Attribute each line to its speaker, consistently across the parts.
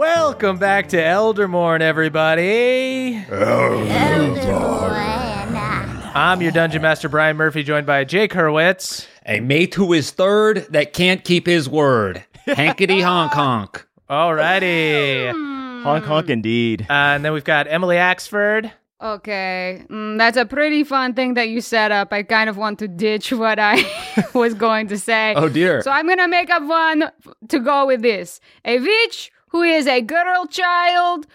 Speaker 1: Welcome back to Eldermourne, everybody. I'm your Dungeon Master, Brian Murphy, joined by Jake Hurwitz.
Speaker 2: A mate who is third that can't keep his word. Hankety honk honk.
Speaker 1: Alrighty.
Speaker 3: Honk honk indeed.
Speaker 1: Uh, and then we've got Emily Axford.
Speaker 4: Okay, mm, that's a pretty fun thing that you set up. I kind of want to ditch what I was going to say.
Speaker 2: Oh dear.
Speaker 4: So I'm gonna make up one f- to go with this. A witch who is a girl child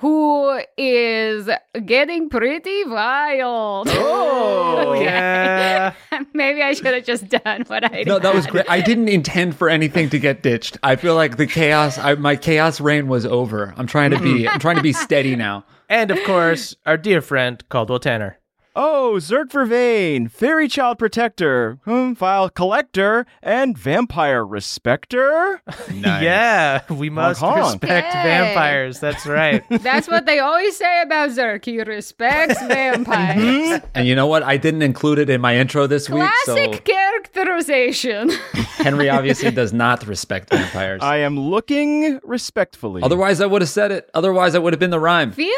Speaker 4: who is getting pretty wild.
Speaker 1: Oh, yeah.
Speaker 4: Maybe I should have just done what I did.
Speaker 2: No, that was great. I didn't intend for anything to get ditched. I feel like the chaos, I, my chaos reign was over. I'm trying to be, I'm trying to be steady now.
Speaker 1: And of course, our dear friend Caldwell Tanner.
Speaker 3: Oh, Zerk Vervain, Fairy Child Protector, hmm, File Collector, and Vampire Respecter.
Speaker 1: Yeah, we must
Speaker 3: honk.
Speaker 1: respect
Speaker 4: Yay.
Speaker 1: vampires. That's right.
Speaker 4: That's what they always say about Zerk. He respects vampires.
Speaker 2: And you know what? I didn't include it in my intro this week,
Speaker 4: Classic characterization.
Speaker 2: Henry obviously does not respect vampires.
Speaker 3: I am looking respectfully.
Speaker 2: Otherwise, I would have said it. Otherwise, I would have been the rhyme.
Speaker 4: Fia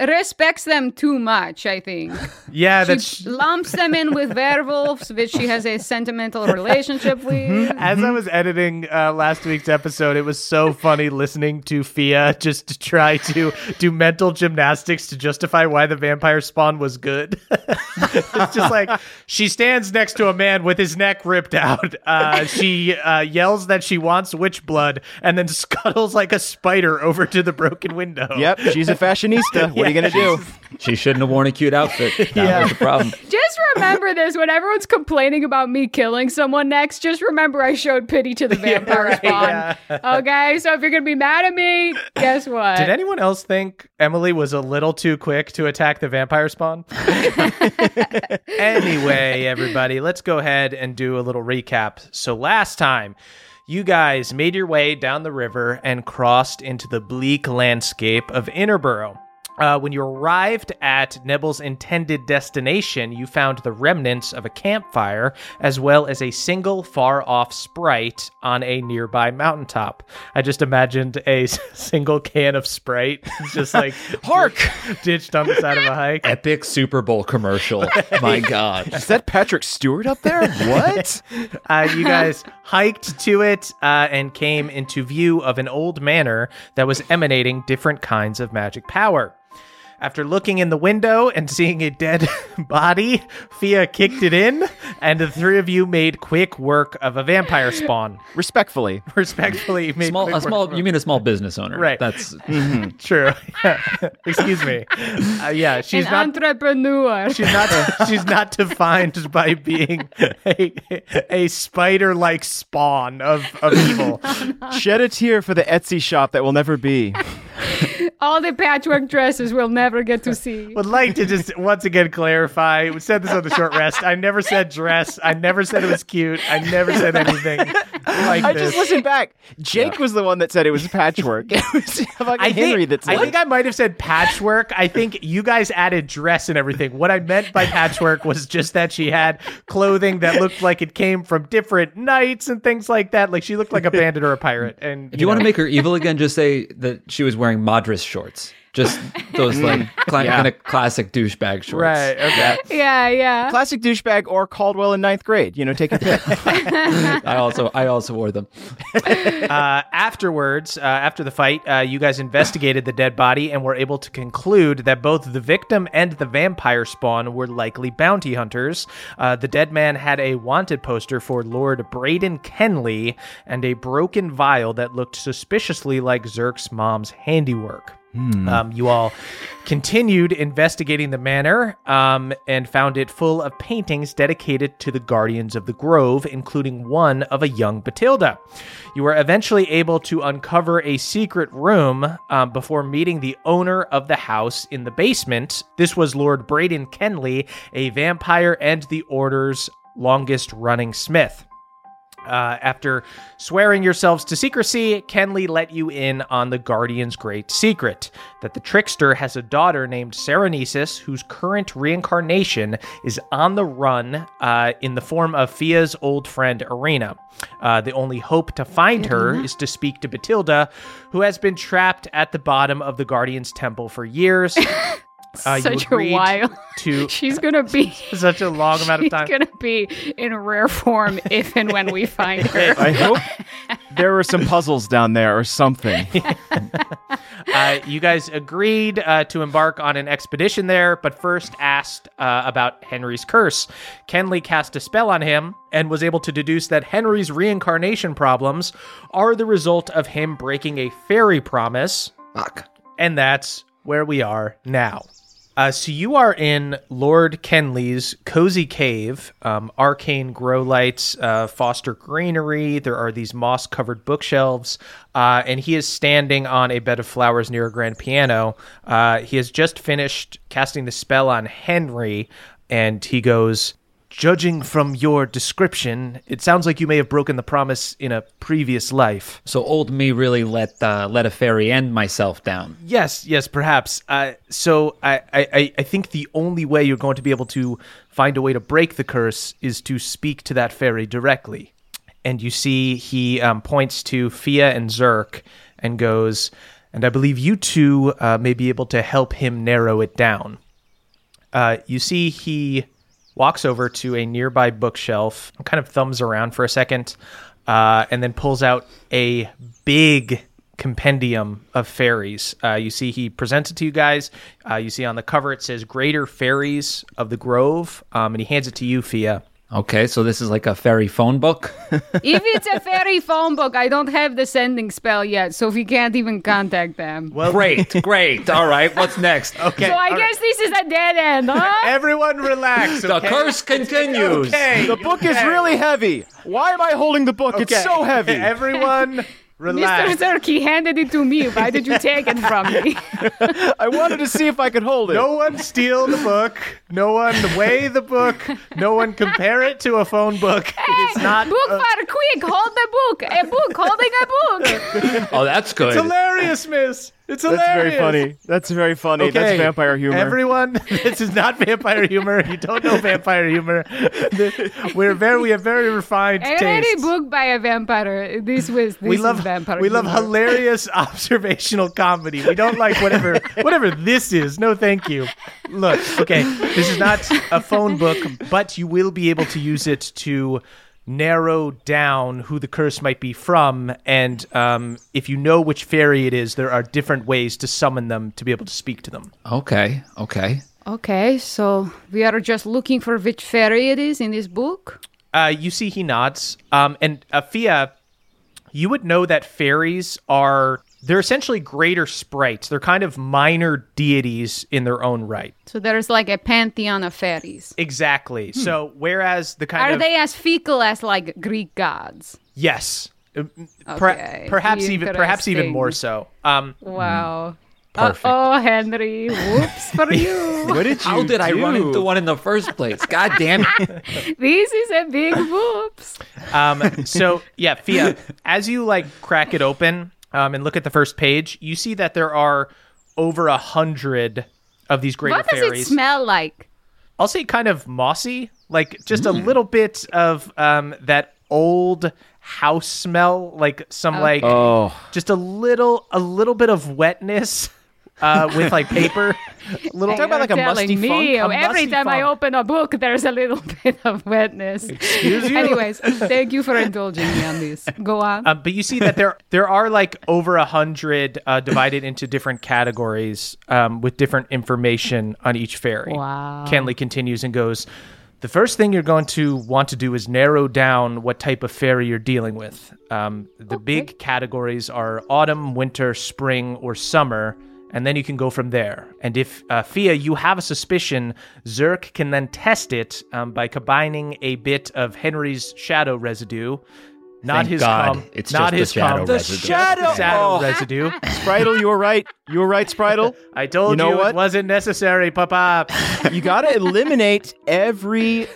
Speaker 4: respects them too much, I think.
Speaker 1: Yeah,
Speaker 4: She
Speaker 1: that's
Speaker 4: lumps them in with werewolves, which she has a sentimental relationship with.
Speaker 1: as I was editing uh, last week's episode, it was so funny listening to Fia just to try to do mental gymnastics to justify why the vampire spawn was good. it's just like she stands next to a man with his neck ripped out. Uh, she uh, yells that she wants witch blood and then scuttles like a spider over to the broken window.
Speaker 3: Yep, she's a fashionista. What are you gonna do?
Speaker 2: She shouldn't have worn a cute outfit. That was the problem.
Speaker 4: Just remember this when everyone's complaining about me killing someone next, just remember I showed pity to the vampire
Speaker 1: right,
Speaker 4: spawn. Okay, so if you're gonna be mad at me, guess what?
Speaker 1: Did anyone else think Emily was a little too quick to attack the vampire spawn? anyway, everybody, let's go ahead and do a little recap. So, last time, you guys made your way down the river and crossed into the bleak landscape of Innerborough. Uh, when you arrived at Nebble's intended destination, you found the remnants of a campfire as well as a single far off sprite on a nearby mountaintop. I just imagined a single can of sprite just like
Speaker 3: Hark!
Speaker 1: ditched on the side of a hike.
Speaker 2: Epic Super Bowl commercial. My God.
Speaker 3: Is that Patrick Stewart up there? What?
Speaker 1: Uh, you guys hiked to it uh, and came into view of an old manor that was emanating different kinds of magic power. After looking in the window and seeing a dead body, Fia kicked it in, and the three of you made quick work of a vampire spawn.
Speaker 3: Respectfully.
Speaker 1: Respectfully, made
Speaker 2: Small,
Speaker 1: quick
Speaker 2: a small.
Speaker 1: of
Speaker 2: You mean a small business owner?
Speaker 1: Right.
Speaker 2: That's
Speaker 1: True. Excuse me. Uh, yeah, she's
Speaker 4: An
Speaker 1: not.
Speaker 4: entrepreneur.
Speaker 1: She's not. She's not defined by being a, a spider-like spawn of, of evil.
Speaker 3: Shed a tear for the Etsy shop that will never be.
Speaker 4: All the patchwork dresses we'll never get to see.
Speaker 1: Would like to just once again clarify. We said this on the short rest. I never said dress. I never said it was cute. I never said anything like
Speaker 3: I
Speaker 1: this.
Speaker 3: just listened back. Jake was the one that said it was patchwork. It was fucking
Speaker 1: I think,
Speaker 3: Henry that said
Speaker 1: I think I might have said patchwork. I think you guys added dress and everything. What I meant by patchwork was just that she had clothing that looked like it came from different nights and things like that. Like she looked like a bandit or a pirate. And
Speaker 2: If you want to make her evil again, just say that she was wearing Madras shorts. Just those like cla-
Speaker 3: Yeah.
Speaker 2: kind of classic douchebag shorts.
Speaker 1: right, okay.
Speaker 4: yeah, yeah.
Speaker 3: classic douchebag or Caldwell in ninth grade. You know, take a pick.
Speaker 2: I also I also wore them.
Speaker 1: uh, afterwards, uh, after the fight, uh, you guys investigated the dead body and were able to conclude that both the victim and the vampire spawn were likely bounty hunters. Uh, the dead man had a wanted poster for Lord Braden Kenley and a broken vial that looked suspiciously like Zerk's mom's handiwork. Um, you all continued investigating the manor um, and found it full of paintings dedicated to the guardians of the grove, including one of a young Batilda. You were eventually able to uncover a secret room um, before meeting the owner of the house in the basement. This was Lord Braden Kenley, a vampire and the Order's longest running smith. Uh, after swearing yourselves to secrecy, Kenley let you in on the Guardian's great secret that the trickster has a daughter named Serenesis, whose current reincarnation is on the run uh, in the form of Fia's old friend Arena. Uh, the only hope to find her is to speak to Batilda, who has been trapped at the bottom of the Guardian's temple for years. Uh, you
Speaker 4: Such a
Speaker 1: agreed
Speaker 4: while.
Speaker 1: to
Speaker 4: She's gonna be.
Speaker 1: such a long amount of time.
Speaker 4: She's gonna be in rare form if and when we find her.
Speaker 3: I hope there were some puzzles down there or something.
Speaker 1: uh, you guys agreed uh, to embark on an expedition there, but first asked uh, about Henry's curse. Kenley cast a spell on him and was able to deduce that Henry's reincarnation problems are the result of him breaking a fairy promise,
Speaker 2: Fuck.
Speaker 1: and that's where we are now. Uh, so you are in Lord Kenley's cozy cave. Um, arcane grow lights uh, foster greenery. There are these moss-covered bookshelves, uh, and he is standing on a bed of flowers near a grand piano. Uh, he has just finished casting the spell on Henry, and he goes. Judging from your description, it sounds like you may have broken the promise in a previous life.
Speaker 2: So old me really let uh, let a fairy end myself down.
Speaker 1: Yes, yes, perhaps. Uh, so I, I, I think the only way you're going to be able to find a way to break the curse is to speak to that fairy directly. And you see, he um, points to Fia and Zerk and goes, and I believe you two uh, may be able to help him narrow it down. Uh, you see, he walks over to a nearby bookshelf, kind of thumbs around for a second, uh, and then pulls out a big compendium of fairies. Uh, you see, he presents it to you guys. Uh, you see on the cover it says "Greater Fairies of the Grove," um, and he hands it to you, Fia.
Speaker 2: Okay, so this is like a fairy phone book.
Speaker 4: if it's a fairy phone book, I don't have the sending spell yet, so we can't even contact them.
Speaker 1: Well,
Speaker 2: great, great. All right, what's next?
Speaker 1: okay.
Speaker 4: so I
Speaker 1: all
Speaker 4: guess this is a dead end, huh?
Speaker 1: Everyone, relax.
Speaker 2: The curse continues.
Speaker 1: Okay.
Speaker 3: The book is really heavy. Why am I holding the book? It's so heavy.
Speaker 1: Everyone,
Speaker 4: Mr.
Speaker 1: relax.
Speaker 4: Zerky handed it to me. Why did you take it from me?
Speaker 3: I wanted to see if I could hold it.
Speaker 1: No one steal the book. No one weigh the book. No one compare it to a phone book. it is not.
Speaker 4: book
Speaker 1: uh,
Speaker 4: fire, quick! Hold the book. A book holding a book.
Speaker 2: Oh, that's good.
Speaker 1: it's hilarious, Miss. It's
Speaker 3: That's
Speaker 1: hilarious.
Speaker 3: very funny. That's very funny. That's vampire humor.
Speaker 1: Everyone, this is not vampire humor. You don't know vampire humor. We're very, we have very refined
Speaker 4: I read
Speaker 1: tastes.
Speaker 4: book by a vampire. This was this
Speaker 1: we love
Speaker 4: is vampire.
Speaker 1: we love
Speaker 4: humor.
Speaker 1: hilarious observational comedy. We don't like whatever whatever this is. No, thank you. Look, okay, this is not a phone book, but you will be able to use it to narrow down who the curse might be from, and um, if you know which fairy it is, there are different ways to summon them to be able to speak to them.
Speaker 2: Okay, okay.
Speaker 4: Okay, so we are just looking for which fairy it is in this book.
Speaker 1: Uh, you see, he nods. Um, and uh, Fia, you would know that fairies are they're essentially greater sprites. They're kind of minor deities in their own right.
Speaker 4: So there's like a pantheon of fairies.
Speaker 1: Exactly. So whereas the kind
Speaker 4: Are
Speaker 1: of
Speaker 4: they as fecal as like Greek gods?
Speaker 1: yes, Uh, per-
Speaker 4: Okay,
Speaker 1: perhaps even perhaps even more so. Um,
Speaker 4: Wow.
Speaker 1: Perfect.
Speaker 4: Oh, Henry. Whoops for you.
Speaker 3: What did you
Speaker 2: How did I run into one in the first place? God damn it.
Speaker 4: this is a big whoops.
Speaker 1: Um, so yeah, Fia, as you like crack it open um, and look at the first page, you see that there are over a hundred of these greater
Speaker 4: What does
Speaker 1: fairies.
Speaker 4: it smell like?
Speaker 1: I'll say kind of mossy, like just a little bit of um, that old house smell, like some like
Speaker 3: Oh,
Speaker 1: just a little a little bit of wetness uh, with like paper. A little
Speaker 3: Talk about like a musty
Speaker 4: telling me,
Speaker 3: funk? A
Speaker 4: every
Speaker 1: musty
Speaker 4: time I open a book, there's a little bit of wetness.
Speaker 1: Excuse you?
Speaker 4: Anyways, thank you for indulging me on this. Go on.
Speaker 1: Um, but you see that there there are like over a hundred uh, divided into different categories um, with different information on each fairy.
Speaker 4: Wow.
Speaker 1: Kenley continues and goes. The first thing you're going to want to do is narrow down what type of fairy you're dealing with. Um, the big categories are autumn, winter, spring, or summer, and then you can go from there. And if uh, Fia, you have a suspicion, Zerk can then test it um, by combining a bit of Henry's shadow residue. Not
Speaker 2: Thank
Speaker 1: his
Speaker 2: God,
Speaker 1: cum.
Speaker 2: it's
Speaker 1: not
Speaker 2: just the
Speaker 1: his
Speaker 2: shadow
Speaker 1: cum.
Speaker 2: residue.
Speaker 3: shadow-
Speaker 1: shadow
Speaker 3: Oh.
Speaker 1: residue.
Speaker 3: Spritel, you were right. You were right, Spritel.
Speaker 1: I told
Speaker 3: You know
Speaker 1: you,
Speaker 3: what?
Speaker 1: it wasn't necessary, Papa.
Speaker 3: You got to eliminate every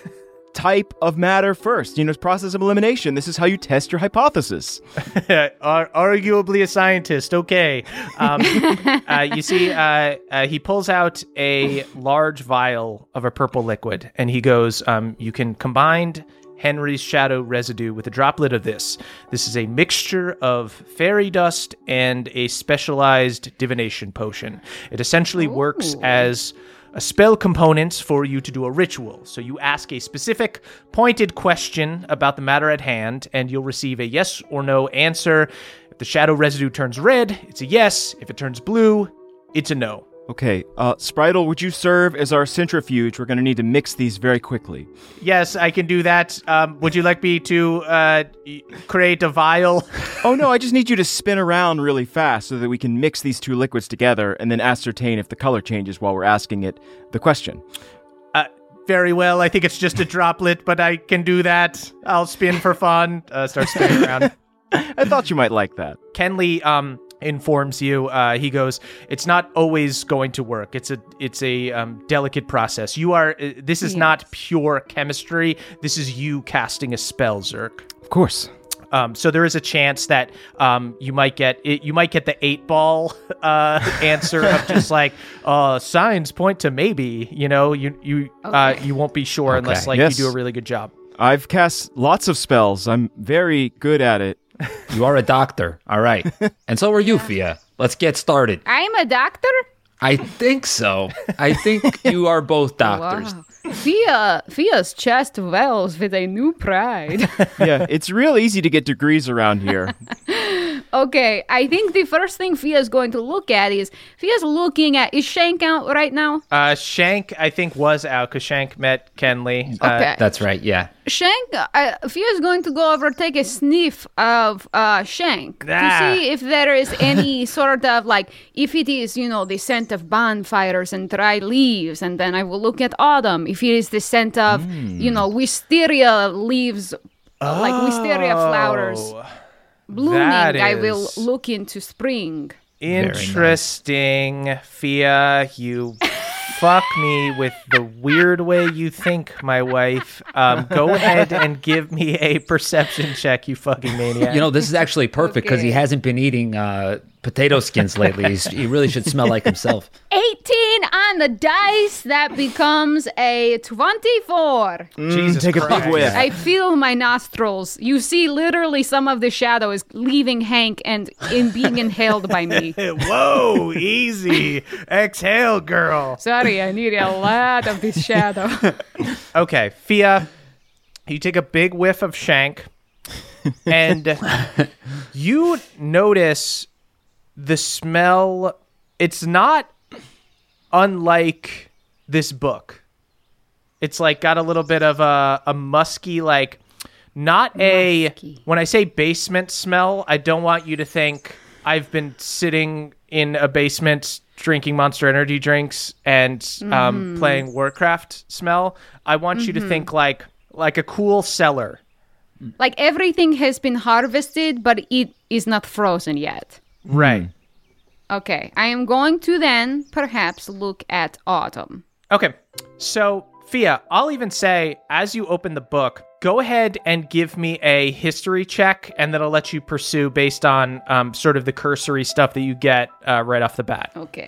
Speaker 3: type of matter first. You know, it's process of elimination. This is how you test your hypothesis.
Speaker 1: Ar- arguably a scientist. Okay. Um, uh, you see, uh, uh, he pulls out a large vial of a purple liquid, and he goes, um, "You can combine." Henry's shadow residue with a droplet of this. This is a mixture of fairy dust and a specialized divination potion. It essentially works as a spell component for you to do a ritual. So you ask a specific, pointed question about the matter at hand, and you'll receive a yes or no answer. If the shadow residue turns red, it's a yes. If it turns blue, it's a no.
Speaker 3: Okay, uh, Spritel, would you serve as our centrifuge? We're going to need to mix these very quickly.
Speaker 1: Yes, I can do that. Um, would you like me to uh, create a vial?
Speaker 3: Oh no, I just need you to spin around really fast so that we can mix these two liquids together and then ascertain if the color changes while we're asking it the question.
Speaker 1: Uh, very well. I think it's just a droplet, but I can do that. I'll spin for fun. Uh, start spinning around.
Speaker 3: I thought you might like that.
Speaker 1: Kenley um informs you uh he goes it's not always going to work. It's a it's a um, delicate process. You are uh, this is not pure chemistry. This is you casting a spell zerk.
Speaker 3: Of course.
Speaker 1: um, so there is a chance that um, you might get it, you might get the eight ball uh, answer of just like uh, signs point to maybe you know? You you uh, you won't be sure unless like
Speaker 3: Yes.
Speaker 1: you do a really good job.
Speaker 3: I've cast lots of spells. I'm very good at it.
Speaker 2: You are a doctor. All right. And so are you, Fia. Let's get started.
Speaker 4: I'm a doctor?
Speaker 2: I think so. I think you are both doctors.
Speaker 4: Wow. Fia, Fia's chest wells with a new pride.
Speaker 3: Yeah, it's real easy to get degrees around here.
Speaker 4: okay, I think the first thing Fia is going to look at is Fia's looking at is Shank out right now?
Speaker 1: uh, Shank I think was out because Shank met Kenley uh,
Speaker 4: Okay.
Speaker 2: That's right. Yeah.
Speaker 4: Shank, uh, is going to go over take a sniff of uh, Shank
Speaker 1: Ah.
Speaker 4: to see if there is any sort of like if it is you know the scent of bonfires and dry leaves, and then I will look at autumn if it is the scent of you know wisteria leaves, uh, like wisteria flowers
Speaker 1: Oh,
Speaker 4: blooming.
Speaker 1: that
Speaker 4: I will look into spring.
Speaker 1: Interesting, Fia. You fuck me with the weird way you think, my wife. Um, go ahead and give me a perception check, you fucking maniac.
Speaker 2: You know, this is actually perfect because he hasn't been eating uh, potato skins lately. He's, he really should smell like himself.
Speaker 4: 18 on the dice. That becomes a 24.
Speaker 1: Mm, Jesus
Speaker 3: take a big
Speaker 1: Christ.
Speaker 3: whiff.
Speaker 4: I feel my nostrils. You see, literally, some of the shadow is leaving Hank and in being inhaled by me.
Speaker 1: Whoa, easy. Exhale, girl.
Speaker 4: Sorry, I need a lot of this shadow.
Speaker 1: Okay, Fia. You take a big whiff of shank, and you notice the smell. It's not unlike this book. It's like got a little bit of a, a musky, like not a.
Speaker 4: Musky.
Speaker 1: When I say basement smell, I don't want you to think I've been sitting in a basement drinking Monster Energy drinks and um, playing Warcraft smell. I want you to think like like a cool cellar.
Speaker 4: Like everything has been harvested, but it is not frozen yet.
Speaker 1: Right.
Speaker 4: Okay, I am going to then perhaps look at autumn.
Speaker 1: Okay. So, Fia, I'll even say as you open the book, go ahead and give me a history check, and then I'll let you pursue based on um, sort of the cursory stuff that you get uh, right off the bat.
Speaker 4: Okay.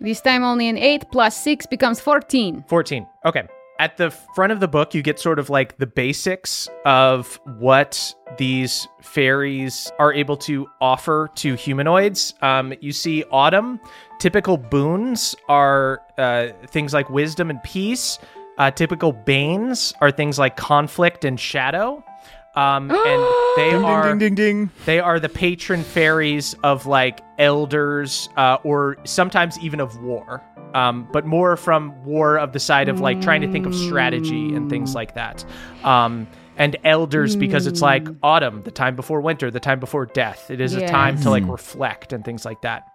Speaker 4: This time only an 8 plus 6 becomes 14.
Speaker 1: 14. Okay. At the front of the book, you get sort of like the basics of what these fairies are able to offer to humanoids. Um, you see Autumn. Typical boons are uh, things like wisdom and peace. Uh, typical banes are things like conflict and shadow. Um, and they
Speaker 3: Ding,
Speaker 1: are
Speaker 3: ding, ding, ding, ding.
Speaker 1: they are the patron fairies of like elders, uh, or sometimes even of war. Um, but more from war of the side of like trying to think of strategy and things like that. Um, and elders because it's like autumn, the time before winter, the time before death. It is a time to like reflect and things like that.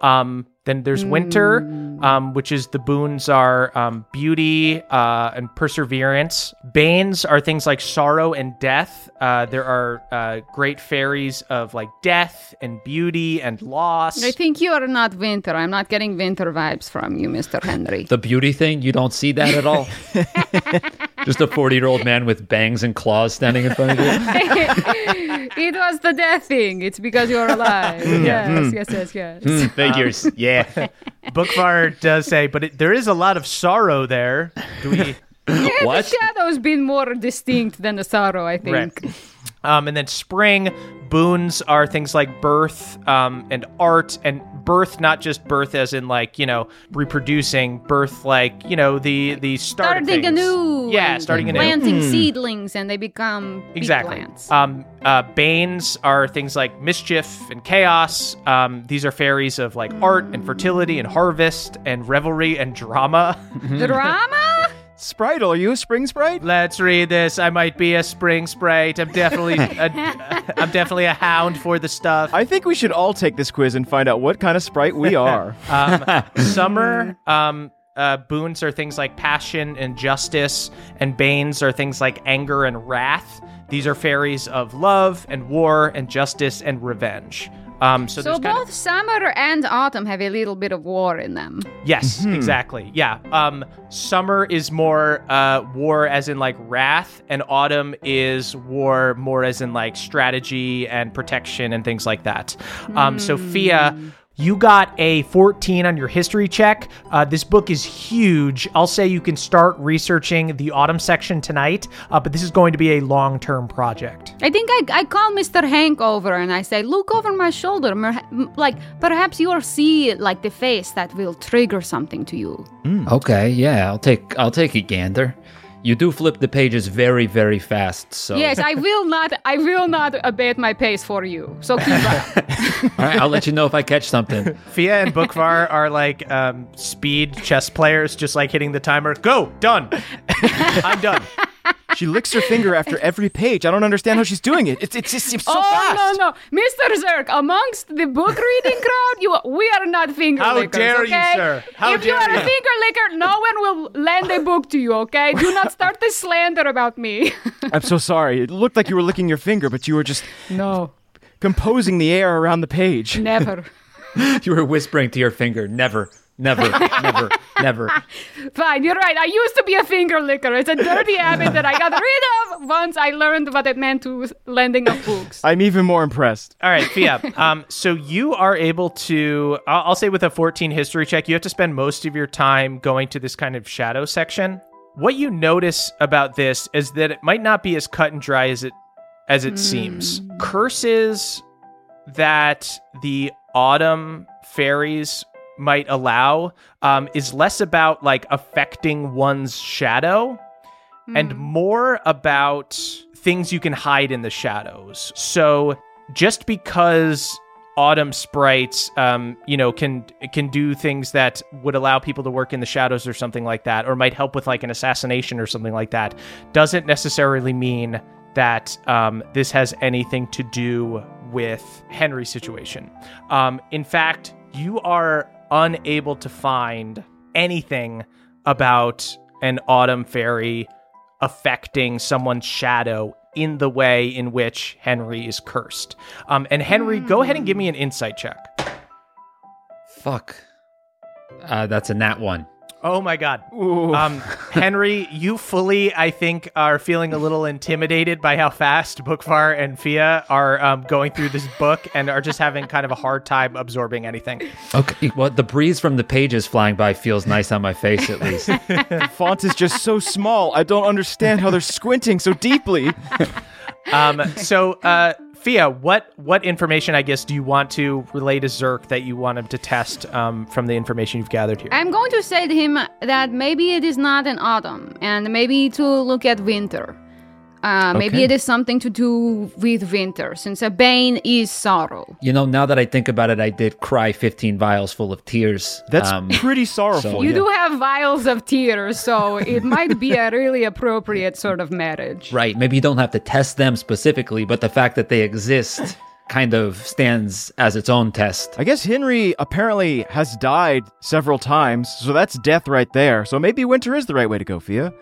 Speaker 1: Um, then there's winter, um, which is the boons are um, beauty uh, and perseverance. Banes are things like sorrow and death. Uh, there are uh, great fairies of like death and beauty and loss.
Speaker 4: I think you are not winter. I'm not getting winter vibes from you, Mr. Henry.
Speaker 2: The beauty thing, you don't see that at all. Just a 40 year old man with bangs and claws standing in front of you.
Speaker 4: it was the death thing. It's because you're alive. yes, yes, yes, yes.
Speaker 3: Figures. yeah.
Speaker 1: Bookvar does say, but it, there is a lot of sorrow there. Do we?
Speaker 4: Yeah,
Speaker 2: What?
Speaker 4: The shadow's been more distinct than the sorrow, I
Speaker 1: Right.
Speaker 4: think.
Speaker 1: Um, and then spring boons are things like birth um, and art and birth, not just birth as in like you know reproducing, birth like you know the the start of
Speaker 4: Starting
Speaker 1: things.
Speaker 4: anew.
Speaker 1: Yeah,
Speaker 4: and
Speaker 1: starting anew.
Speaker 4: Planting seedlings and they become
Speaker 1: Exactly.
Speaker 4: plants.
Speaker 1: Um, uh, banes are things like mischief and chaos. Um, these are fairies of like art and fertility and harvest and revelry and drama.
Speaker 4: Drama?
Speaker 3: Sprite, are you a spring sprite?
Speaker 1: Let's read this. I might be a spring sprite. I'm definitely, a, I'm definitely a hound for the stuff.
Speaker 3: I think we should all take this quiz and find out what kind of sprite we are.
Speaker 1: Um, summer um, uh, boons are things like passion and justice, and banes are things like anger and wrath. These are fairies of love and war and justice and revenge. Um, so
Speaker 4: So both
Speaker 1: of,
Speaker 4: summer and autumn have a little bit of war in them.
Speaker 1: yes, exactly, yeah. Um, summer is more uh, war as in like wrath, and autumn is war more as in like strategy and protection and things like that. Um, Sophia. You got a 14 on your history check. Uh, this book is huge. I'll say you can start researching the autumn section tonight, uh, but this is going to be a long term project.
Speaker 4: I think I, I call Mr. Hank over and I say, look over my shoulder. Like, perhaps you'll see like the face that will trigger something to you.
Speaker 2: Okay, yeah, I'll take I'll take a gander. You do flip the pages very, very fast, so
Speaker 4: Yes, I will not. I will not abate my pace for you. So keep up.
Speaker 2: all right, I'll let you know if I catch something.
Speaker 1: Fia and Bookvar are like um, speed chess players, just like hitting the timer. Go, done. I'm done.
Speaker 3: She licks her finger after every page. I don't understand how she's doing it. It's it's just it's so
Speaker 4: oh
Speaker 3: fast.
Speaker 4: no no, no. Mr. Zerk, amongst the book reading crowd, you we are not finger
Speaker 1: How
Speaker 4: lickers.
Speaker 1: How dare you,
Speaker 4: okay?
Speaker 1: sir. How
Speaker 4: if you
Speaker 1: dare
Speaker 4: are
Speaker 1: you.
Speaker 4: a finger licker, no one will lend a book to you. Okay, do not start the slander about me.
Speaker 3: I'm so sorry. It looked like you were licking your finger, but you were just
Speaker 4: no,
Speaker 3: composing the air around the page.
Speaker 4: never.
Speaker 2: You were whispering to your finger, never, never, never, never.
Speaker 4: Fine, you're right. I used to be a finger licker. It's a dirty habit that I got rid of once I learned what it meant to lending of books.
Speaker 3: I'm even more impressed.
Speaker 1: All right, Fia. Um, so you are able to, I'll, I'll say with a 14 history check, you have to spend most of your time going to this kind of shadow section. What you notice about this is that it might not be as cut and dry as it as it seems. Curses that the autumn fairies might allow um, is less about like affecting one's shadow and more about things you can hide in the shadows. So just because autumn sprites um you know can can do things that would allow people to work in the shadows or something like that or might help with like an assassination or something like that doesn't necessarily mean that um, this has anything to do with Henry's situation. Um, in fact, you are unable to find anything about an autumn fairy affecting someone's shadow in the way in which Henry is cursed. Um, and Henry, go ahead and give me an insight check.
Speaker 2: Fuck. Uh, that's a nat one.
Speaker 1: Oh my god. Um, Henry, you fully, I think, are feeling a little intimidated by how fast Bookvar and Fia are um, going through this book and are just having kind of a hard time absorbing anything.
Speaker 2: Okay. Well, the breeze from the pages flying by feels nice on my face, at least.
Speaker 5: The font is just so small. I don't understand how they're squinting so deeply.
Speaker 1: Um, so, uh, Fia, what what information, I guess, do you want to relay to Zerk that you want him to test um, from the information you've gathered here?
Speaker 4: I'm going to say to him that maybe it is not an autumn, and maybe to look at winter. Uh, Maybe
Speaker 2: Okay.
Speaker 4: it is something to do with winter, since a bane is sorrow.
Speaker 2: you know, now that I think about it, I did cry 15 vials full of tears.
Speaker 5: That's
Speaker 2: Um,
Speaker 5: pretty sorrowful.
Speaker 2: so-
Speaker 4: You
Speaker 2: yeah.
Speaker 4: do have vials of tears, so it might be a really appropriate sort of marriage.
Speaker 2: Right. Maybe you don't have to test them specifically, but the fact that they exist kind of stands as its own test.
Speaker 5: I guess Henry apparently has died several times, so that's death right there. So maybe winter is the right way to go, Fia.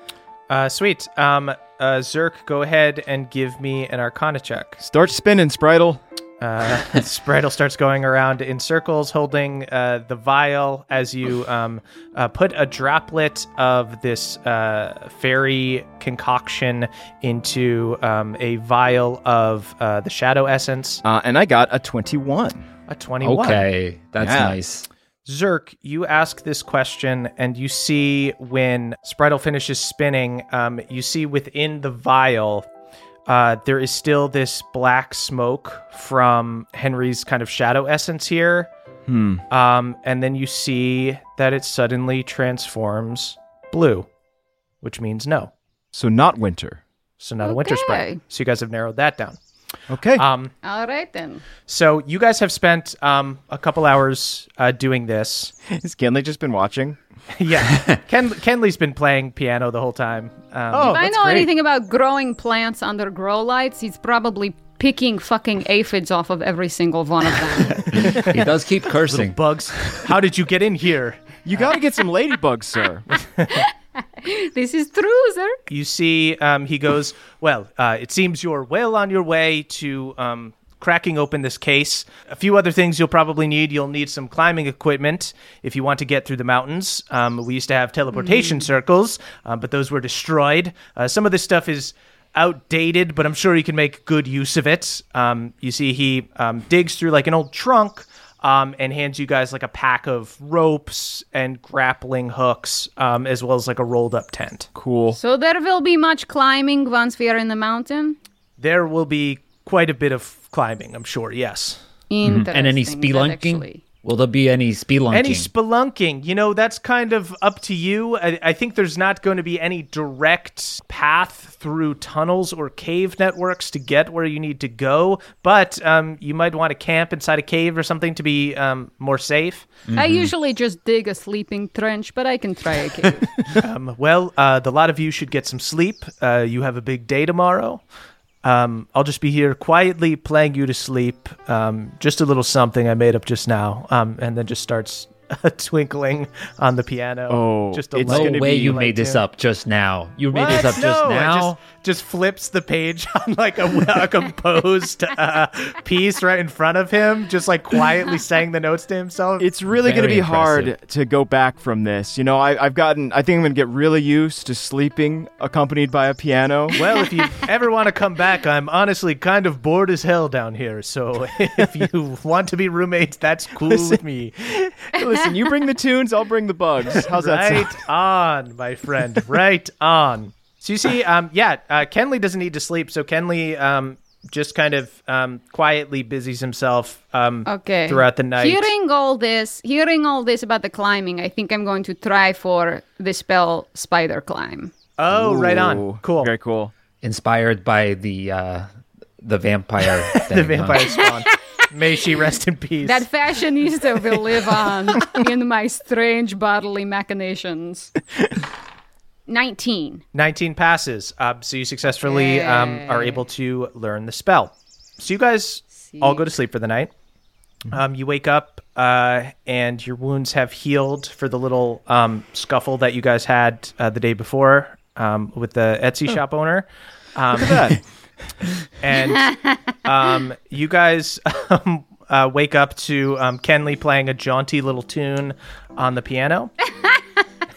Speaker 1: Uh, sweet. Um, uh, Zerk, go ahead and give me an Arcana check.
Speaker 5: Start spinning, Spritle.
Speaker 1: Uh, Spritle starts going around in circles, holding uh, the vial as you um, uh, put a droplet of this uh, fairy concoction into um, a vial of uh, the shadow essence.
Speaker 5: Uh, and I got a 21.
Speaker 1: A 21.
Speaker 2: Okay. That's
Speaker 5: Yeah.
Speaker 2: nice.
Speaker 1: Zerk, you ask this question, and you see when Spritle finishes spinning, um, you see within the vial, uh, there is still this black smoke from Henry's kind of shadow essence here.
Speaker 5: Hmm.
Speaker 1: Um, and then you see that it suddenly transforms blue, which means no.
Speaker 5: So not winter.
Speaker 1: So not a winter sprite. So you guys have narrowed that down.
Speaker 5: Okay.
Speaker 1: Um,
Speaker 4: All right then.
Speaker 1: so you guys have spent um, a couple hours uh, doing this.
Speaker 5: Has Kenley just been watching?
Speaker 1: yeah, Ken Kenley's been playing piano the whole time. Um,
Speaker 5: Oh,
Speaker 4: if I know
Speaker 5: great.
Speaker 4: anything about growing plants under grow lights, he's probably picking fucking aphids off of every single one of them.
Speaker 2: He does keep cursing.
Speaker 1: bugs. How did you get in here?
Speaker 5: You got to get some ladybugs, sir.
Speaker 4: this is true, sir.
Speaker 1: You see, um, he goes. Well, uh, it seems you're well on your way to um, cracking open this case. A few other things you'll probably need. You'll need some climbing equipment if you want to get through the mountains. Um, we used to have teleportation circles, um, but those were destroyed. Uh, some of this stuff is outdated, but I'm sure you can make good use of it. Um, you see, he um, digs through like an old trunk um, and hands you guys like a pack of ropes and grappling hooks, um, as well as like a rolled up tent.
Speaker 5: Cool.
Speaker 4: So there will be much climbing once we are in the mountain.
Speaker 1: There will be quite a bit of climbing, I'm sure. Yes.
Speaker 4: Interesting.
Speaker 2: And any
Speaker 4: that
Speaker 2: spelunking?
Speaker 4: Actually-
Speaker 2: Will there be any spelunking?
Speaker 1: Any spelunking, you know, that's kind of up to you. I, I think there's not going to be any direct path through tunnels or cave networks to get where you need to go, but um, you might want to camp inside a cave or something to be um, more safe.
Speaker 4: I usually just dig a sleeping trench, but I can try a cave.
Speaker 1: Um, well, uh, the lot of you should get some sleep. Uh, you have a big day tomorrow. Um, I'll just be here quietly playing you to sleep. Um, just a little something I made up just now, um, and then just starts twinkling on the piano.
Speaker 5: Oh,
Speaker 1: just a
Speaker 5: it's
Speaker 2: no way you
Speaker 1: light
Speaker 2: made this
Speaker 1: tune.
Speaker 2: up just now. You made
Speaker 1: What?
Speaker 2: this up just
Speaker 1: No,
Speaker 2: now.
Speaker 1: It Just, just flips the page on like a, a composed uh, piece right in front of him, just like quietly saying the notes to himself.
Speaker 5: It's really going to
Speaker 2: Very
Speaker 5: be hard to go back from this. You know, I, I've gotten, I think I'm going to get really used to sleeping accompanied by a piano.
Speaker 1: Well, if you ever want to come back, I'm honestly kind of bored as hell down here. So if you want to be roommates, that's cool with me.
Speaker 5: Listen, you bring the tunes, I'll bring the bugs. How's that
Speaker 1: Right on, my friend. Right on. So you see, um, yeah, uh, Kenley doesn't need to sleep. So Kenley um, just kind of um, quietly busies himself um,
Speaker 4: Okay.
Speaker 1: throughout the night.
Speaker 4: Hearing all this, hearing all this about the climbing, I think I'm going to try for the spell spider climb.
Speaker 1: Oh, right on. Cool.
Speaker 5: Very cool.
Speaker 2: Inspired by the uh, the vampire.
Speaker 1: the
Speaker 2: thing, huh?
Speaker 1: vampire spawn. May she rest in peace.
Speaker 4: That fashionista will live on in my strange bodily machinations. 19.
Speaker 1: 19 passes. Um, so you successfully um, are able to learn the spell. So you guys all go to sleep for the night. Um, you wake up uh, and your wounds have healed for the little um, scuffle that you guys had uh, the day before um, with the Etsy shop owner. Um, and um, you guys um, uh, wake up to um, Kenley playing a jaunty little tune on the piano.